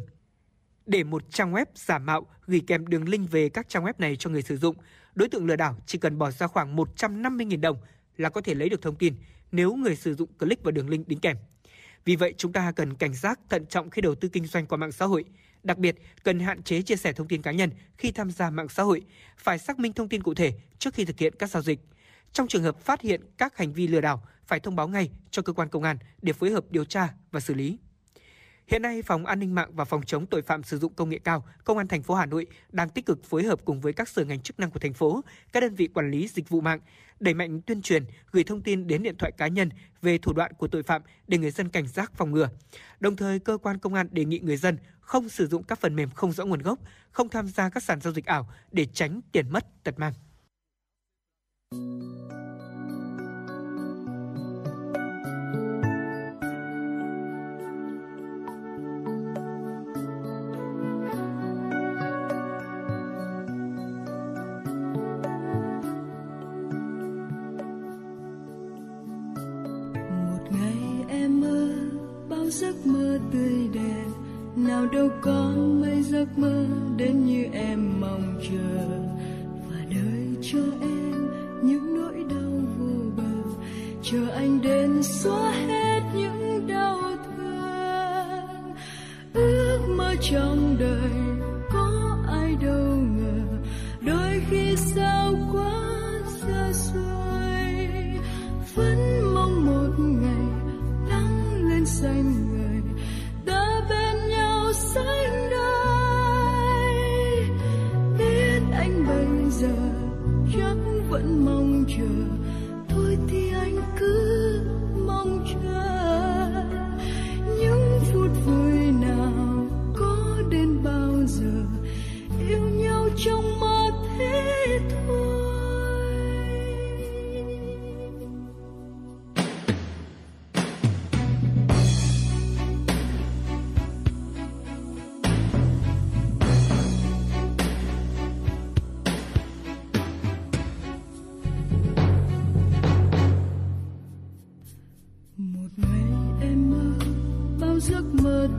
Để một trang web giả mạo gửi kèm đường link về các trang web này cho người sử dụng, đối tượng lừa đảo chỉ cần bỏ ra khoảng 150.000 đồng là có thể lấy được thông tin nếu người sử dụng click vào đường link đính kèm. Vì vậy, chúng ta cần cảnh giác thận trọng khi đầu tư kinh doanh qua mạng xã hội. Đặc biệt, cần hạn chế chia sẻ thông tin cá nhân khi tham gia mạng xã hội, phải xác minh thông tin cụ thể trước khi thực hiện các giao dịch. Trong trường hợp phát hiện các hành vi lừa đảo, phải thông báo ngay cho cơ quan công an để phối hợp điều tra và xử lý. Hiện nay, Phòng An ninh mạng và Phòng chống tội phạm sử dụng công nghệ cao, Công an thành phố Hà Nội đang tích cực phối hợp cùng với các sở ngành chức năng của thành phố, các đơn vị quản lý dịch vụ mạng, đẩy mạnh tuyên truyền, gửi thông tin đến điện thoại cá nhân về thủ đoạn của tội phạm để người dân cảnh giác phòng ngừa. Đồng thời, cơ quan công an đề nghị người dân không sử dụng các phần mềm không rõ nguồn gốc, không tham gia các sàn giao dịch ảo để tránh tiền mất tật mang. Nào đâu có mấy giấc mơ đến như em mong chờ. Và đời cho em những nỗi đau vô bờ, chờ anh đến xóa hết những đau thương. Ước mơ trong đời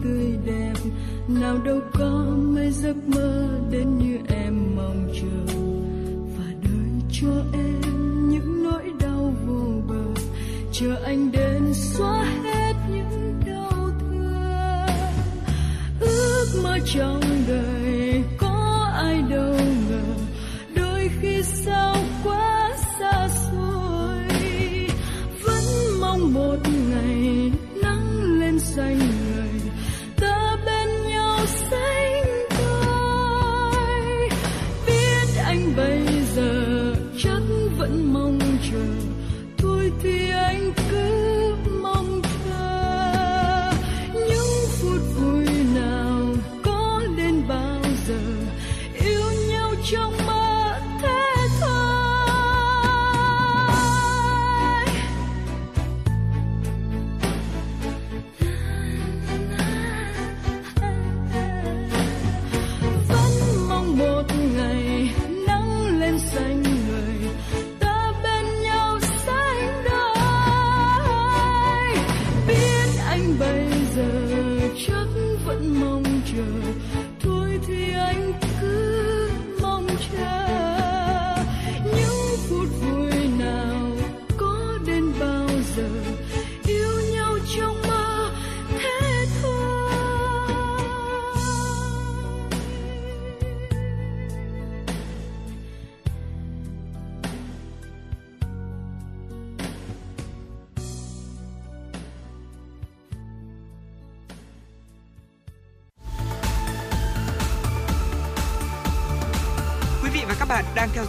tươi đẹp. Nào đâu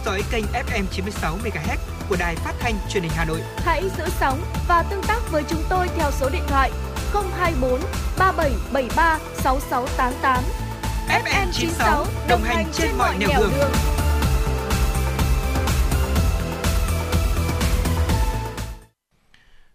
dõi kênh FM 96 MHz của đài phát thanh truyền hình Hà Nội. Hãy giữ sóng và tương tác với chúng tôi theo số điện thoại 024 3773 6688. FM 96 đồng hành trên mọi nẻo đường. đường.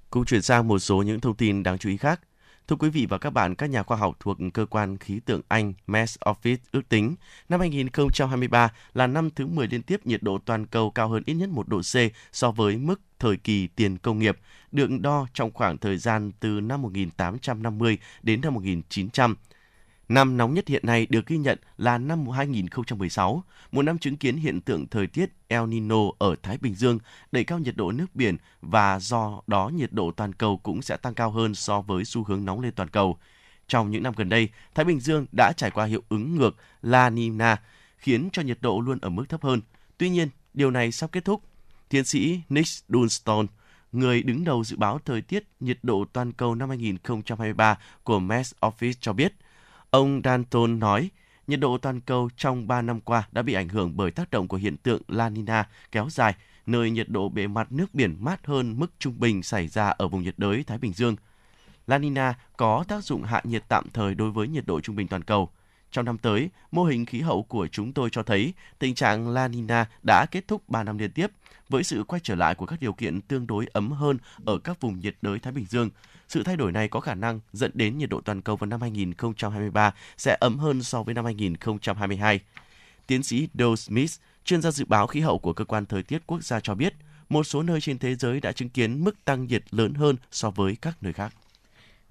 Cũng chuyển sang một số những thông tin đáng chú ý khác. Thưa quý vị và các bạn, các nhà khoa học thuộc cơ quan khí tượng Anh Met Office ước tính năm 2023 là năm thứ 10 liên tiếp nhiệt độ toàn cầu cao hơn ít nhất 1 độ C so với mức thời kỳ tiền công nghiệp, được đo trong khoảng thời gian từ năm 1850 đến năm 1900. Năm nóng nhất hiện nay được ghi nhận là năm 2016, một năm chứng kiến hiện tượng thời tiết El Nino ở Thái Bình Dương đẩy cao nhiệt độ nước biển và do đó nhiệt độ toàn cầu cũng sẽ tăng cao hơn so với xu hướng nóng lên toàn cầu. Trong những năm gần đây, Thái Bình Dương đã trải qua hiệu ứng ngược La Nina, khiến cho nhiệt độ luôn ở mức thấp hơn. Tuy nhiên, điều này sắp kết thúc. Tiến sĩ Nick Dunstone, người đứng đầu dự báo thời tiết nhiệt độ toàn cầu năm 2023 của Met Office cho biết, Ông Danton nói, nhiệt độ toàn cầu trong 3 năm qua đã bị ảnh hưởng bởi tác động của hiện tượng La Nina kéo dài, nơi nhiệt độ bề mặt nước biển mát hơn mức trung bình xảy ra ở vùng nhiệt đới Thái Bình Dương. La Nina có tác dụng hạ nhiệt tạm thời đối với nhiệt độ trung bình toàn cầu. Trong năm tới, mô hình khí hậu của chúng tôi cho thấy tình trạng La Nina đã kết thúc 3 năm liên tiếp, với sự quay trở lại của các điều kiện tương đối ấm hơn ở các vùng nhiệt đới Thái Bình Dương. Sự thay đổi này có khả năng dẫn đến nhiệt độ toàn cầu vào năm 2023 sẽ ấm hơn so với năm 2022. Tiến sĩ Doe Smith, chuyên gia dự báo khí hậu của cơ quan thời tiết quốc gia cho biết, một số nơi trên thế giới đã chứng kiến mức tăng nhiệt lớn hơn so với các nơi khác.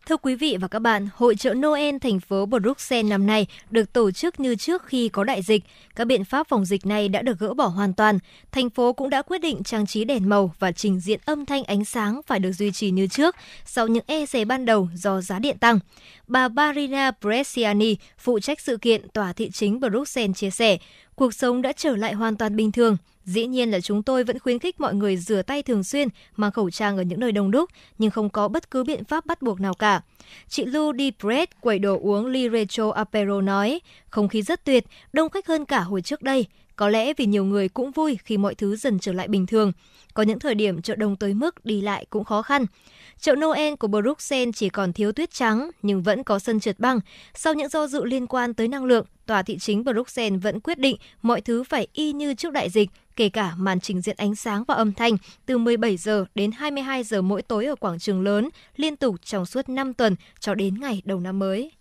Thưa quý vị và các bạn, hội trợ Noel thành phố Bruxelles năm nay được tổ chức như trước khi có đại dịch. Các biện pháp phòng dịch này đã được gỡ bỏ hoàn toàn. Thành phố cũng đã quyết định trang trí đèn màu và trình diện âm thanh ánh sáng phải được duy trì như trước sau những e dè ban đầu do giá điện tăng. Bà Barina Bresciani, phụ trách sự kiện tòa thị chính Bruxelles chia sẻ, cuộc sống đã trở lại hoàn toàn bình thường. Dĩ nhiên là chúng tôi vẫn khuyến khích mọi người rửa tay thường xuyên, mang khẩu trang ở những nơi đông đúc, nhưng không có bất cứ biện pháp bắt buộc nào cả. Chị Lu Di Pret, quầy đồ uống Lirecho Apero nói, không khí rất tuyệt, đông khách hơn cả hồi trước đây. Có lẽ vì nhiều người cũng vui khi mọi thứ dần trở lại bình thường. Có những thời điểm chợ đông tới mức đi lại cũng khó khăn. Chợ Noel của Bruxelles chỉ còn thiếu tuyết trắng nhưng vẫn có sân trượt băng. Sau những do dự liên quan tới năng lượng, tòa thị chính Bruxelles vẫn quyết định mọi thứ phải y như trước đại dịch, kể cả màn trình diễn ánh sáng và âm thanh từ 17 giờ đến 22 giờ mỗi tối ở quảng trường lớn liên tục trong suốt 5 tuần cho đến ngày đầu năm mới.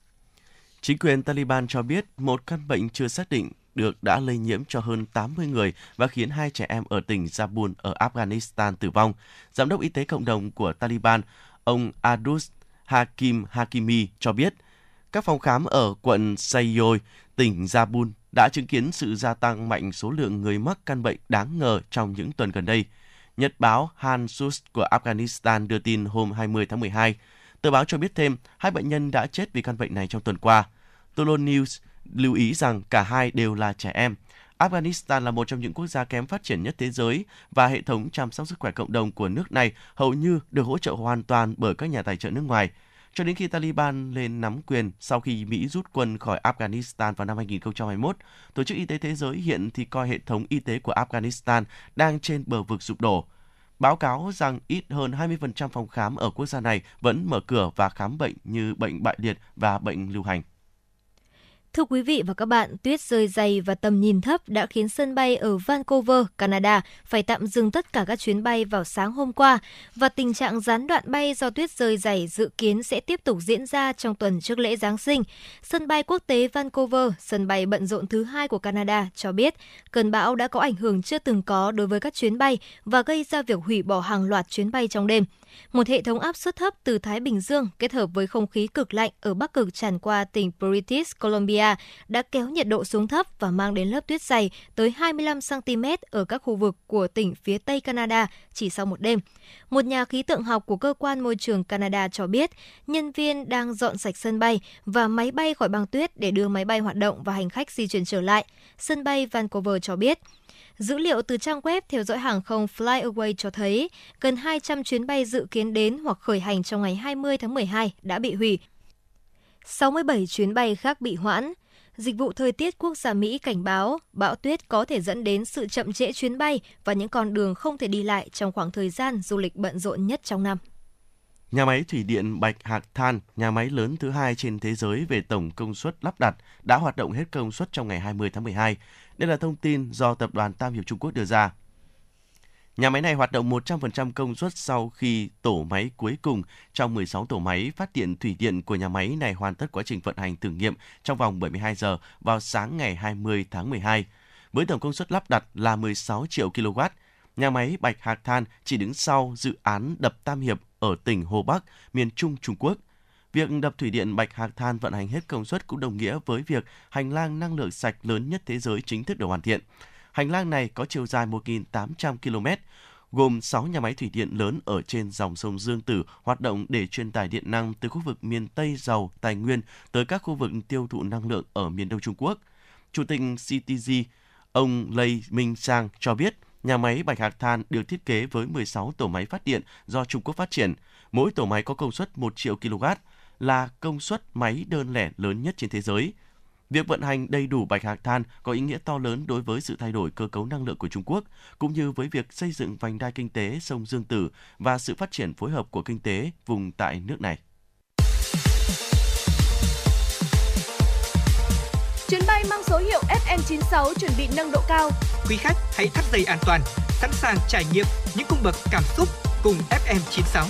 Chính quyền Taliban cho biết một căn bệnh chưa xác định được đã lây nhiễm cho hơn 80 người và khiến hai trẻ em ở tỉnh Zabul ở Afghanistan tử vong. Giám đốc y tế cộng đồng của Taliban, ông Adus Hakim Hakimi cho biết, các phòng khám ở quận Sayyoi, tỉnh Zabul đã chứng kiến sự gia tăng mạnh số lượng người mắc căn bệnh đáng ngờ trong những tuần gần đây. Nhật báo Hansus của Afghanistan đưa tin hôm 20 tháng 12. Tờ báo cho biết thêm, hai bệnh nhân đã chết vì căn bệnh này trong tuần qua. Tolo News lưu ý rằng cả hai đều là trẻ em. Afghanistan là một trong những quốc gia kém phát triển nhất thế giới và hệ thống chăm sóc sức khỏe cộng đồng của nước này hầu như được hỗ trợ hoàn toàn bởi các nhà tài trợ nước ngoài. Cho đến khi Taliban lên nắm quyền sau khi Mỹ rút quân khỏi Afghanistan vào năm 2021, Tổ chức Y tế Thế giới hiện thì coi hệ thống y tế của Afghanistan đang trên bờ vực sụp đổ. Báo cáo rằng ít hơn 20% phòng khám ở quốc gia này vẫn mở cửa và khám bệnh như bệnh bại liệt và bệnh lưu hành. Thưa quý vị và các bạn, tuyết rơi dày và tầm nhìn thấp đã khiến sân bay ở Vancouver, Canada phải tạm dừng tất cả các chuyến bay vào sáng hôm qua và tình trạng gián đoạn bay do tuyết rơi dày dự kiến sẽ tiếp tục diễn ra trong tuần trước lễ Giáng sinh. Sân bay quốc tế Vancouver, sân bay bận rộn thứ hai của Canada, cho biết cơn bão đã có ảnh hưởng chưa từng có đối với các chuyến bay và gây ra việc hủy bỏ hàng loạt chuyến bay trong đêm. Một hệ thống áp suất thấp từ Thái Bình Dương kết hợp với không khí cực lạnh ở Bắc Cực tràn qua tỉnh British Columbia đã kéo nhiệt độ xuống thấp và mang đến lớp tuyết dày tới 25 cm ở các khu vực của tỉnh phía Tây Canada chỉ sau một đêm. Một nhà khí tượng học của cơ quan môi trường Canada cho biết, nhân viên đang dọn sạch sân bay và máy bay khỏi băng tuyết để đưa máy bay hoạt động và hành khách di chuyển trở lại. Sân bay Vancouver cho biết, Dữ liệu từ trang web theo dõi hàng không FlyAway cho thấy gần 200 chuyến bay dự kiến đến hoặc khởi hành trong ngày 20 tháng 12 đã bị hủy. 67 chuyến bay khác bị hoãn. Dịch vụ thời tiết quốc gia Mỹ cảnh báo bão tuyết có thể dẫn đến sự chậm trễ chuyến bay và những con đường không thể đi lại trong khoảng thời gian du lịch bận rộn nhất trong năm. Nhà máy thủy điện Bạch Hạc Than, nhà máy lớn thứ hai trên thế giới về tổng công suất lắp đặt, đã hoạt động hết công suất trong ngày 20 tháng 12. Đây là thông tin do Tập đoàn Tam Hiệp Trung Quốc đưa ra. Nhà máy này hoạt động 100% công suất sau khi tổ máy cuối cùng trong 16 tổ máy phát điện thủy điện của nhà máy này hoàn tất quá trình vận hành thử nghiệm trong vòng 72 giờ vào sáng ngày 20 tháng 12. Với tổng công suất lắp đặt là 16 triệu kW, nhà máy Bạch Hạc Than chỉ đứng sau dự án đập Tam Hiệp ở tỉnh Hồ Bắc, miền Trung Trung Quốc. Việc đập thủy điện Bạch Hạc Than vận hành hết công suất cũng đồng nghĩa với việc hành lang năng lượng sạch lớn nhất thế giới chính thức được hoàn thiện. Hành lang này có chiều dài 1.800 km, gồm 6 nhà máy thủy điện lớn ở trên dòng sông Dương Tử hoạt động để truyền tải điện năng từ khu vực miền Tây giàu tài nguyên tới các khu vực tiêu thụ năng lượng ở miền Đông Trung Quốc. Chủ tịch CTG, ông Lê Minh Sang cho biết, nhà máy Bạch Hạc Than được thiết kế với 16 tổ máy phát điện do Trung Quốc phát triển. Mỗi tổ máy có công suất 1 triệu kW, là công suất máy đơn lẻ lớn nhất trên thế giới. Việc vận hành đầy đủ bạch hạc than có ý nghĩa to lớn đối với sự thay đổi cơ cấu năng lượng của Trung Quốc, cũng như với việc xây dựng vành đai kinh tế sông Dương Tử và sự phát triển phối hợp của kinh tế vùng tại nước này. Chuyến bay mang số hiệu FM96 chuẩn bị nâng độ cao. Quý khách hãy thắt dây an toàn, sẵn sàng trải nghiệm những cung bậc cảm xúc cùng FM96.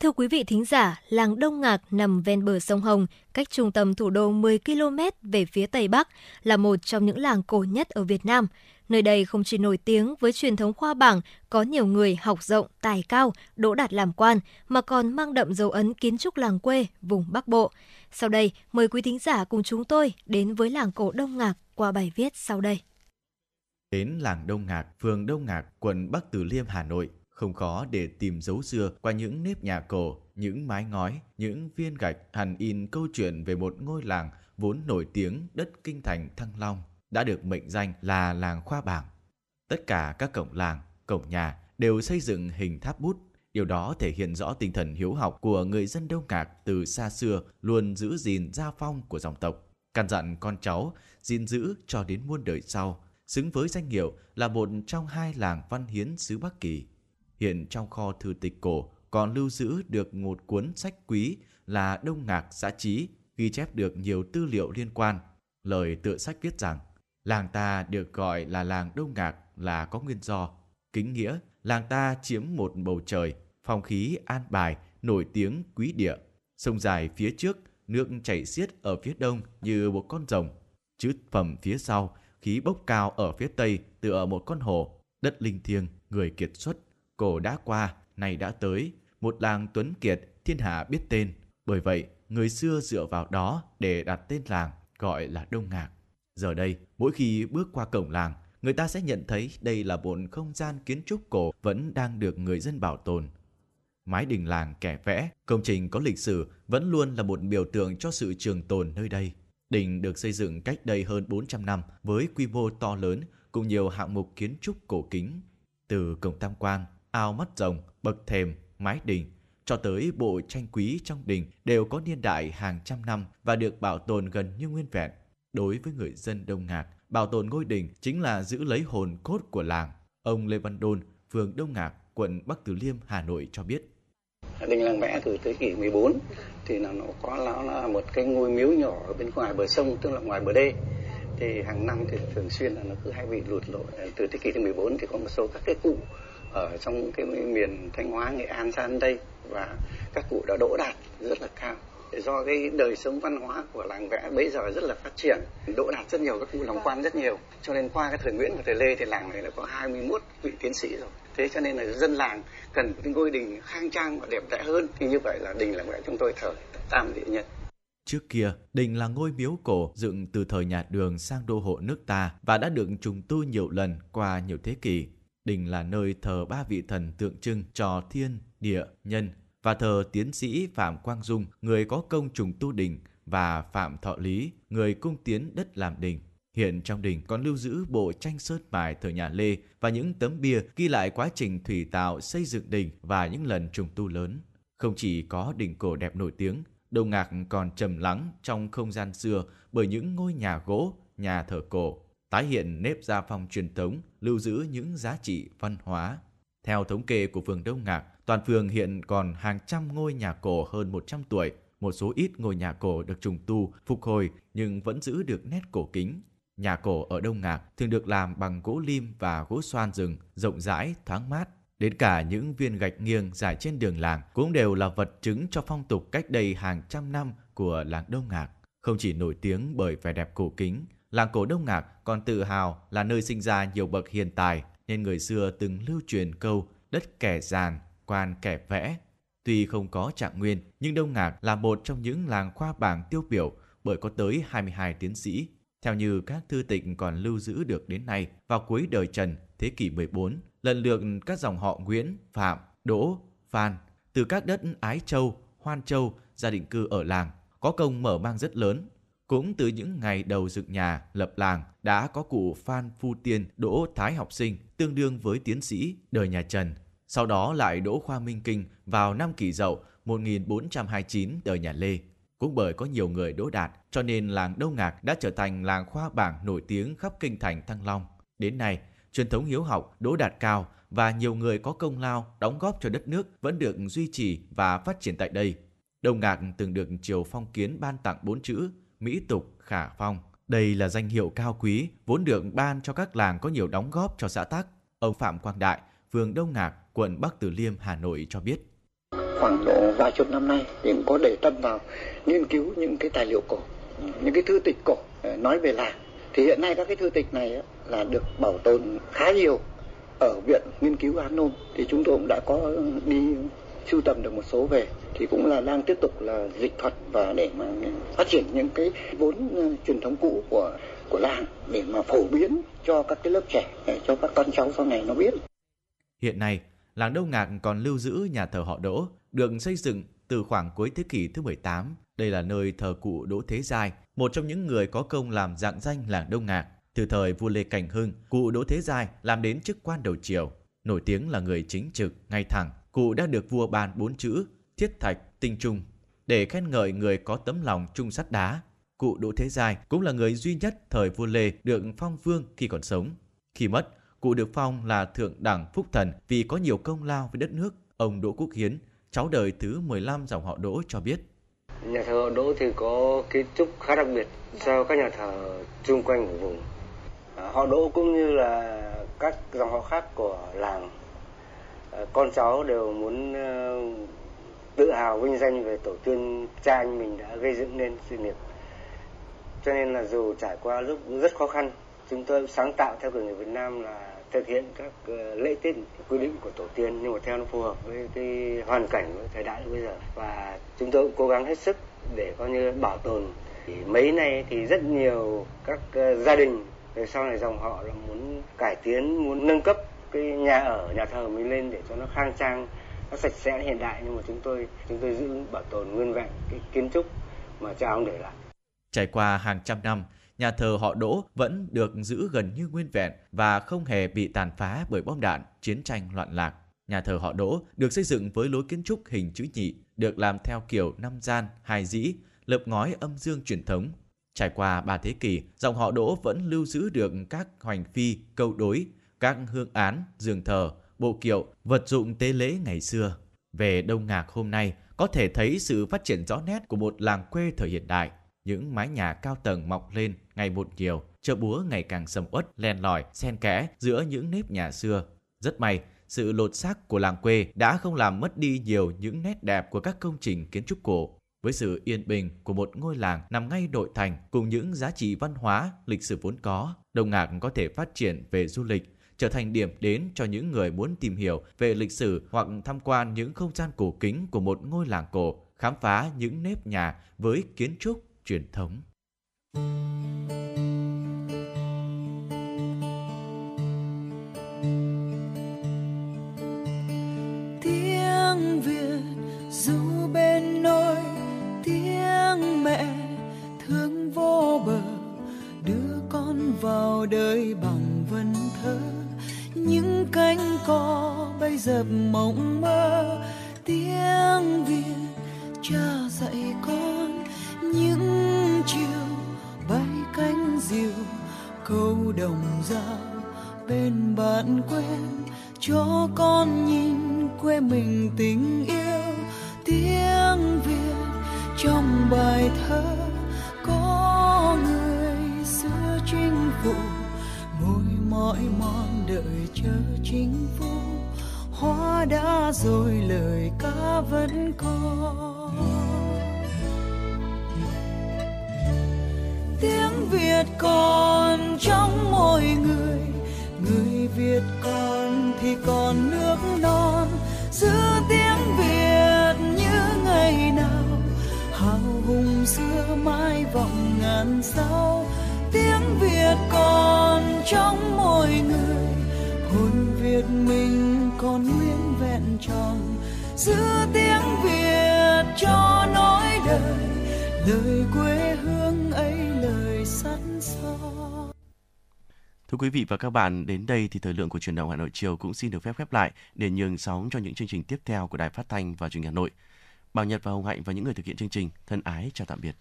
Thưa quý vị thính giả, làng Đông Ngạc nằm ven bờ sông Hồng, cách trung tâm thủ đô 10 km về phía Tây Bắc, là một trong những làng cổ nhất ở Việt Nam. Nơi đây không chỉ nổi tiếng với truyền thống khoa bảng, có nhiều người học rộng, tài cao, đỗ đạt làm quan, mà còn mang đậm dấu ấn kiến trúc làng quê, vùng Bắc Bộ. Sau đây, mời quý thính giả cùng chúng tôi đến với làng cổ Đông Ngạc qua bài viết sau đây. Đến làng Đông Ngạc, phường Đông Ngạc, quận Bắc Từ Liêm, Hà Nội, không khó để tìm dấu xưa qua những nếp nhà cổ, những mái ngói, những viên gạch hằn in câu chuyện về một ngôi làng vốn nổi tiếng đất kinh thành Thăng Long, đã được mệnh danh là làng khoa bảng. Tất cả các cổng làng, cổng nhà đều xây dựng hình tháp bút. Điều đó thể hiện rõ tinh thần hiếu học của người dân Đông Ngạc từ xa xưa luôn giữ gìn gia phong của dòng tộc, căn dặn con cháu gìn giữ cho đến muôn đời sau, xứng với danh hiệu là một trong hai làng văn hiến xứ Bắc Kỳ. Hiện trong kho thư tịch cổ còn lưu giữ được một cuốn sách quý là Đông Ngạc Xã Trí, ghi chép được nhiều tư liệu liên quan. Lời tựa sách viết rằng, làng ta được gọi là làng Đông Ngạc là có nguyên do. Kính nghĩa, làng ta chiếm một bầu trời, phong khí an bài, nổi tiếng quý địa. Sông dài phía trước, nước chảy xiết ở phía đông như một con rồng. Chứ phẩm phía sau, khí bốc cao ở phía tây tựa một con hồ. Đất linh thiêng, người kiệt xuất, cổ đã qua, này đã tới. Một làng tuấn kiệt, thiên hạ biết tên. Bởi vậy, người xưa dựa vào đó để đặt tên làng gọi là Đông Ngạc. Giờ đây, mỗi khi bước qua cổng làng, người ta sẽ nhận thấy đây là một không gian kiến trúc cổ vẫn đang được người dân bảo tồn. Mái đình làng kẻ vẽ, công trình có lịch sử vẫn luôn là một biểu tượng cho sự trường tồn nơi đây. Đình được xây dựng cách đây hơn 400 năm với quy mô to lớn cùng nhiều hạng mục kiến trúc cổ kính. Từ cổng tam quan, ao mắt rồng, bậc thềm, mái đình cho tới bộ tranh quý trong đình đều có niên đại hàng trăm năm và được bảo tồn gần như nguyên vẹn. Đối với người dân Đông Ngạc, bảo tồn ngôi đình chính là giữ lấy hồn cốt của làng. Ông Lê Văn Đôn, phường Đông Ngạc, quận Bắc Từ Liêm, Hà Nội cho biết. Đình làng vẽ từ thế kỷ 14 thì là nó có nó là một cái ngôi miếu nhỏ ở bên ngoài bờ sông tức là ngoài bờ đê thì hàng năm thì thường xuyên là nó cứ hay bị lụt lội từ thế kỷ thứ 14 thì có một số các cái cụ ở trong cái miền Thanh Hóa Nghệ An sang đây và các cụ đã đỗ đạt rất là cao. Do cái đời sống văn hóa của làng vẽ bây giờ rất là phát triển đỗ đạt rất nhiều các cụ làm quan rất nhiều. Cho nên qua cái thời Nguyễn và thời Lê thì làng này đã có 21 vị tiến sĩ rồi. Thế cho nên là dân làng cần cái ngôi đình khang trang và đẹp đẽ hơn. Thì như vậy là đình làng vẽ chúng tôi thờ tam địa nhân Trước kia, đình là ngôi miếu cổ dựng từ thời nhà Đường sang đô hộ nước ta và đã được trùng tu nhiều lần qua nhiều thế kỷ. Đình là nơi thờ ba vị thần tượng trưng cho thiên, địa, nhân và thờ tiến sĩ Phạm Quang Dung, người có công trùng tu đình và Phạm Thọ Lý, người cung tiến đất làm đình. Hiện trong đình còn lưu giữ bộ tranh sơn mài thời nhà Lê và những tấm bia ghi lại quá trình thủy tạo xây dựng đình và những lần trùng tu lớn. Không chỉ có đình cổ đẹp nổi tiếng, Đông Ngạc còn trầm lắng trong không gian xưa bởi những ngôi nhà gỗ, nhà thờ cổ, tái hiện nếp gia phong truyền thống, lưu giữ những giá trị văn hóa. Theo thống kê của phường Đông Ngạc, toàn phường hiện còn hàng trăm ngôi nhà cổ hơn 100 tuổi. Một số ít ngôi nhà cổ được trùng tu, phục hồi nhưng vẫn giữ được nét cổ kính. Nhà cổ ở Đông Ngạc thường được làm bằng gỗ lim và gỗ xoan rừng, rộng rãi, thoáng mát. Đến cả những viên gạch nghiêng dài trên đường làng cũng đều là vật chứng cho phong tục cách đây hàng trăm năm của làng Đông Ngạc. Không chỉ nổi tiếng bởi vẻ đẹp cổ kính, làng cổ Đông Ngạc còn tự hào là nơi sinh ra nhiều bậc hiền tài, nên người xưa từng lưu truyền câu đất kẻ giàn, quan kẻ vẽ. Tuy không có trạng nguyên, nhưng Đông Ngạc là một trong những làng khoa bảng tiêu biểu bởi có tới 22 tiến sĩ. Theo như các thư tịch còn lưu giữ được đến nay, vào cuối đời Trần, thế kỷ 14, lần lượt các dòng họ Nguyễn, Phạm, Đỗ, Phan từ các đất Ái Châu, Hoan Châu ra định cư ở làng có công mở mang rất lớn. Cũng từ những ngày đầu dựng nhà, lập làng đã có cụ Phan Phu Tiên Đỗ Thái học sinh tương đương với tiến sĩ đời nhà Trần. Sau đó lại Đỗ Khoa Minh Kinh vào năm kỷ dậu 1429 đời nhà Lê. Cũng bởi có nhiều người đỗ đạt cho nên làng Đông Ngạc đã trở thành làng khoa bảng nổi tiếng khắp kinh thành Thăng Long. Đến nay, truyền thống hiếu học, đỗ đạt cao và nhiều người có công lao đóng góp cho đất nước vẫn được duy trì và phát triển tại đây. Đông Ngạc từng được Triều Phong Kiến ban tặng bốn chữ Mỹ Tục Khả Phong. Đây là danh hiệu cao quý vốn được ban cho các làng có nhiều đóng góp cho xã Tắc. Ông Phạm Quang Đại, phường Đông Ngạc, quận Bắc Từ Liêm, Hà Nội cho biết. Khoảng độ vài chục năm nay thì cũng có để tâm vào nghiên cứu những cái tài liệu cổ, những cái thư tịch cổ ờ, nói về làng thì hiện nay các cái thư tịch này là được bảo tồn khá nhiều ở viện nghiên cứu An Nôm thì chúng tôi cũng đã có đi sưu tầm được một số về thì cũng là đang tiếp tục là dịch thuật và để mà phát triển những cái vốn ờ, truyền thống cũ của của làng để mà phổ biến cho các cái lớp trẻ để cho các con cháu sau này nó biết. Hiện nay, làng Đông Ngạc còn lưu giữ nhà thờ họ Đỗ, được xây dựng từ khoảng cuối thế kỷ thứ 18. Đây là nơi thờ cụ Đỗ Thế Giai, một trong những người có công làm dạng danh làng Đông Ngạc. Từ thời vua Lê Cảnh Hưng, cụ Đỗ Thế Giai làm đến chức quan đầu triều. Nổi tiếng là người chính trực, ngay thẳng, cụ đã được vua ban bốn chữ thiết thạch, tinh trung để khen ngợi người có tấm lòng trung sắt đá. Cụ Đỗ Thế Giai cũng là người duy nhất thời vua Lê được phong vương khi còn sống. Khi mất, cụ được phong là thượng đẳng phúc thần vì có nhiều công lao với đất nước. Ông Đỗ Quốc Hiến, cháu đời thứ 15 dòng họ Đỗ cho biết. Nhà thờ họ Đỗ thì có kiến trúc khá đặc biệt so với các nhà thờ chung quanh của vùng. À, họ Đỗ cũng như là các dòng họ khác của làng, Ờ, con cháu đều muốn ờ, tự hào vinh danh về tổ tiên cha anh mình đã gây dựng nên sự nghiệp. Cho nên là dù trải qua lúc rất khó khăn, chúng tôi sáng tạo theo kiểu người Việt Nam là thực hiện các ờ, lễ tiết quy định của tổ tiên nhưng mà theo nó phù hợp với cái hoàn cảnh của thời đại bây giờ và chúng tôi cũng cố gắng hết sức để coi như bảo tồn thì mấy nay thì rất nhiều các gia đình về sau này dòng họ là muốn cải tiến muốn nâng cấp cái nhà ở nhà thờ mình lên để cho nó khang trang nó sạch sẽ hiện đại nhưng mà chúng tôi chúng tôi giữ bảo tồn nguyên vẹn cái kiến trúc mà cha ông để lại Trải qua hàng trăm năm, nhà thờ họ Đỗ vẫn được giữ gần như nguyên vẹn và không hề bị tàn phá bởi bom đạn, chiến tranh loạn lạc. Nhà thờ họ Đỗ được xây dựng với lối kiến trúc hình chữ nhị, được làm theo kiểu năm gian, hai dĩ, lợp ngói âm dương truyền thống. Trải qua ba thế kỷ, dòng họ Đỗ vẫn lưu giữ được các hoành phi, câu đối, các hương án, giường thờ, bộ kiệu, vật dụng tế lễ ngày xưa. Về Đông Ngạc hôm nay, có thể thấy sự phát triển rõ nét của một làng quê thời hiện đại. Những mái nhà cao tầng mọc lên ngày một nhiều, chợ búa ngày càng sầm uất, len lỏi, xen kẽ giữa những nếp nhà xưa. Rất may, sự lột xác của làng quê đã không làm mất đi nhiều những nét đẹp của các công trình kiến trúc cổ. Với sự yên bình của một ngôi làng nằm ngay nội thành cùng những giá trị văn hóa, lịch sử vốn có, Đông Ngạc có thể phát triển về du lịch, trở thành điểm đến cho những người muốn tìm hiểu về lịch sử hoặc tham quan những không gian cổ kính của một ngôi làng cổ, khám phá những nếp nhà với kiến trúc truyền thống. tiếng việt dù bên nôi tiếng mẹ thương vô bờ đưa con vào đời bằng vần thơ những cánh cò bay dập mộng mơ, tiếng việt cha dạy con. Những chiều bay cánh diều, câu đồng dao bên bạn quen cho con nhìn quê mình tình yêu, tiếng việt trong bài thơ. Có người xưa chinh phục mỏi mòn đợi chờ chính phủ hoa đã rồi lời ca vẫn còn. Tiếng việt còn trong mỗi người người việt còn thì còn nước non. Giữ tiếng việt như ngày nào, hào hùng xưa mãi vọng ngàn sao tiếng việt còn trong mỗi người hồn việt mình còn nguyên vẹn tròn giữ tiếng việt cho nói đời lời quê hương ấy lời sắt son Thưa quý vị và các bạn, đến đây thì thời lượng của truyền động Hà Nội chiều cũng xin được phép khép lại để nhường sóng cho những chương trình tiếp theo của Đài Phát thanh và Truyền hình Hà Nội. Bảo Nhật và Hồng Hạnh và những người thực hiện chương trình thân ái chào tạm biệt.